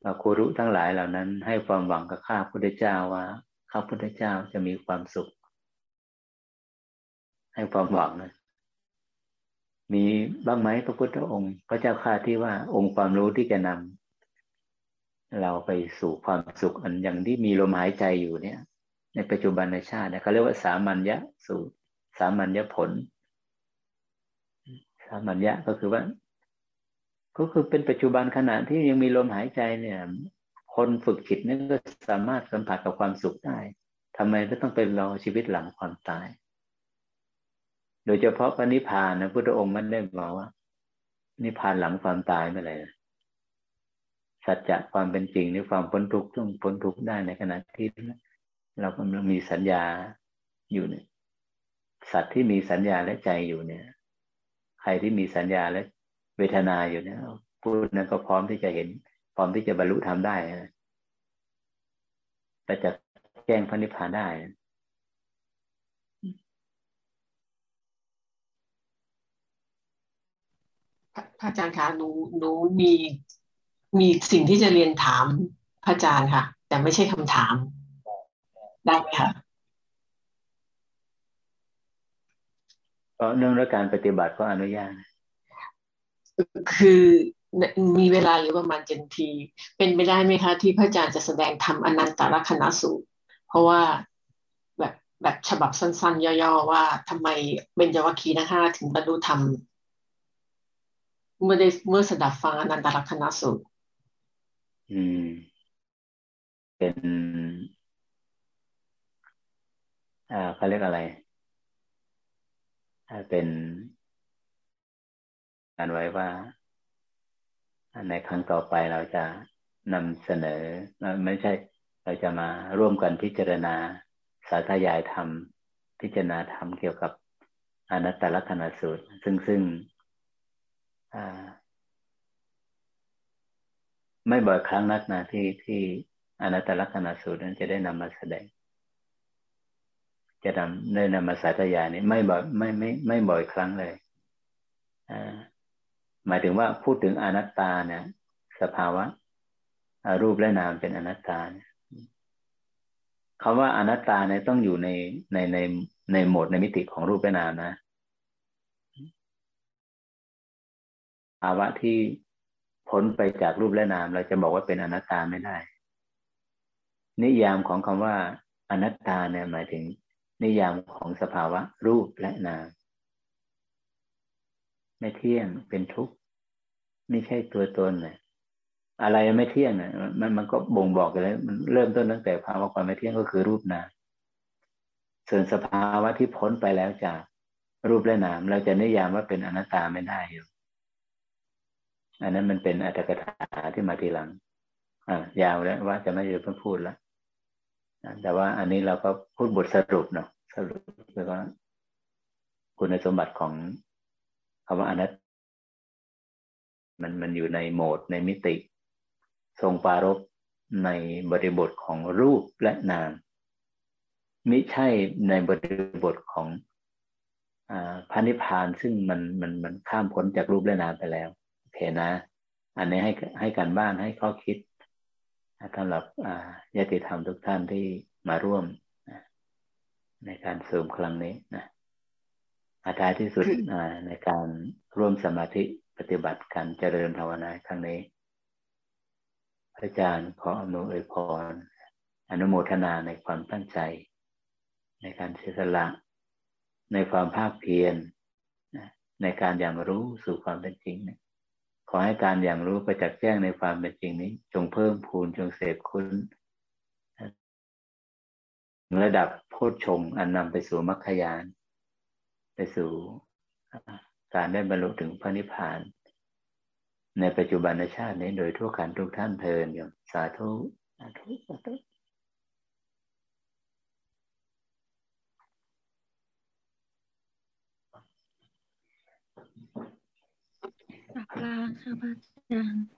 เราครูรู้ทั้งหลายเหล่านั้น ให้ความหวังกับข้าพุทธเจ้าว่าข้าพุทธเจ้าจะมีความสุข ให้ความหวังนะมีบ้างไหมพระพุทธองค์ พระเจ้าข้าที่ว่าองค์ความรู้ที่จะนำเราไปสู่ความสุขอันอย่างที่มีลมหายใจอยู่เนี่ย ในปัจจุบันในชาติเขาเรียกว่าสามัญญะสูตรสามัญญผล สามัญญะก็คือว่า ก็คือเป็นปัจจุบันขณะที่ยังมีลมหายใจเนี่ย คนฝึกจิตนี่ก็สามารถสัมผัสกับความสุขได้ทำไมต้องเป็นรอชีวิตหลังความตาย โดยเฉพาะพระนิพพานนะพุทธองค์มันได้บอกว่า นิพพานหลังความตายเมื่อไหร่สัจจะความเป็นจริงหรือความพ้นทุกข์ต้องพ้นทุกข์ได้ในขณะที่เรากำลังมีสัญญาอยู่เนี่ย สัตว์ที่มีสัญญาและใจอยู่เนี่ย ใครที่มีสัญญาและเวทนาอยู่เนี่ยผู้นั้นก็พร้อมที่จะเห็น พร้อมที่จะบรรลุธรรมได้นะแต่จะแจ้งพระนิพพานได้ พระอาจารย์คะหนูหนูมีมีสิ่งที่จะเรียนถามพระอาจารย์ค่ะ แต่ไม่ใช่คำถาม ได้ไหมคะเพราะเนื่องด้วยการปฏิบัติก็อนุญาตคือมีเวลาอยู่ประมาณเจ็ดที เป็นไปได้ไหมคะ ที่พระอาจารย์จะแสดงธรรมอนันตลักษณสูตร เพราะว่าแบบแบบฉบับสั้นๆ ย่อๆ ว่าทำไมเบญจวัคคีย์นะคะถึงบรรลุธรรม เมื่อได้เมื่อสดับฟังอนันตลักษณสูตรอืม เป็นอ่าเขาเรียกอะไรเป็นการไว้ว่าในครั้งต่อไปเราจะนำเสนอ ไม่ใช่ เราจะมาร่วมกันพิจารณา สาธยายธรรม พิจารณาธรรมเกี่ยวกับอนัตตลักษณสูตร ซึ่งซึ่ง ไม่บ่อยครั้งนักนะที่ที่อนัตตลักษณสูตรนั้นจะได้นำมาแสดง จะนำได้นำมาสาธยายนี้ไม่บ่อยไม่ไม่ไม่บ่อยครั้งเลยหมายถึงว่าพูดถึงอนัตตาเนี่ย สภาวะรูปและนามเป็นอนัตตาเนี่ยคำว่าอนัตตาเนี่ยต้องอยู่ในในในในโหมดในมิติของรูปและนามนะ ภาวะที่พ้นไปจากรูปและนาม เราจะบอกว่าเป็นอนัตตาไม่ได้ นิยามของคำว่า อนัตตาเนี่ยหมายถึง นิยามของสภาวะ รูปและนาม ไม่เที่ยงเป็นทุกข์ไม่ใช่ตัวตนเนี่ยอะไรไม่เที่ยงเนี่ยมันมันก็บ่งบอกกันแล้วมันเริ่มต้นตั้งแต่ภาวะความไม่เที่ยงก็คือรูปนามส่วนสภาวะที่พ้นไปแล้วจากรูปและนาม เราจะนิยามว่าเป็นอนัตตาไม่ได้อยู่ อันนั้นมันเป็นอัตถกถาที่มาทีหลังอ่ายาวแล้วว่าจะไม่เพิ่งพูดแล้วแต่ว่าอันนี้เราก็พูดบทสรุปเนาะสรุปแล้วก็คุณสมบัติของคำว่าอนัตมันมันอยู่ในโหมดในมิติ ทรงปารบในบริบทของรูปและนามมิใช่ในบริบทของอพระนิพพานซึ่งมันมันมันข้ามพ้นจากรูปและนามไปแล้ว เคนะ อันนี้ให้ให้การบ้านให้ข้อคิดสำหรับญาติธรรมทุกท่านที่มาร่วมในการเสริมครั้งนี้นะอาท้ายที่สุดในการร่วมสมาธิปฏิบัติการเจริญภาวนาครั้งนี้พระอาจารย์ขออนุอวยพร อนุโมทนาในความตั้งใจ ในการเสียสละ ในความภาคเพียรในการอย่างรู้สู่ความเป็นจริงเนี่ย ขอให้การอย่างรู้ประจักษ์แจ้งในความเป็นจริงนี้ จงเพิ่มพูนจงเสพคุณระดับโพชฌงอันนำไปสู่มรรคยาน ไปสู่การได้บรรลุถึงพระนิพพาน ในปัจจุบันชาตินี้โดยทั่วกันทุกท่านเทินอย่างสาธุสาธุสาธุ กลับลา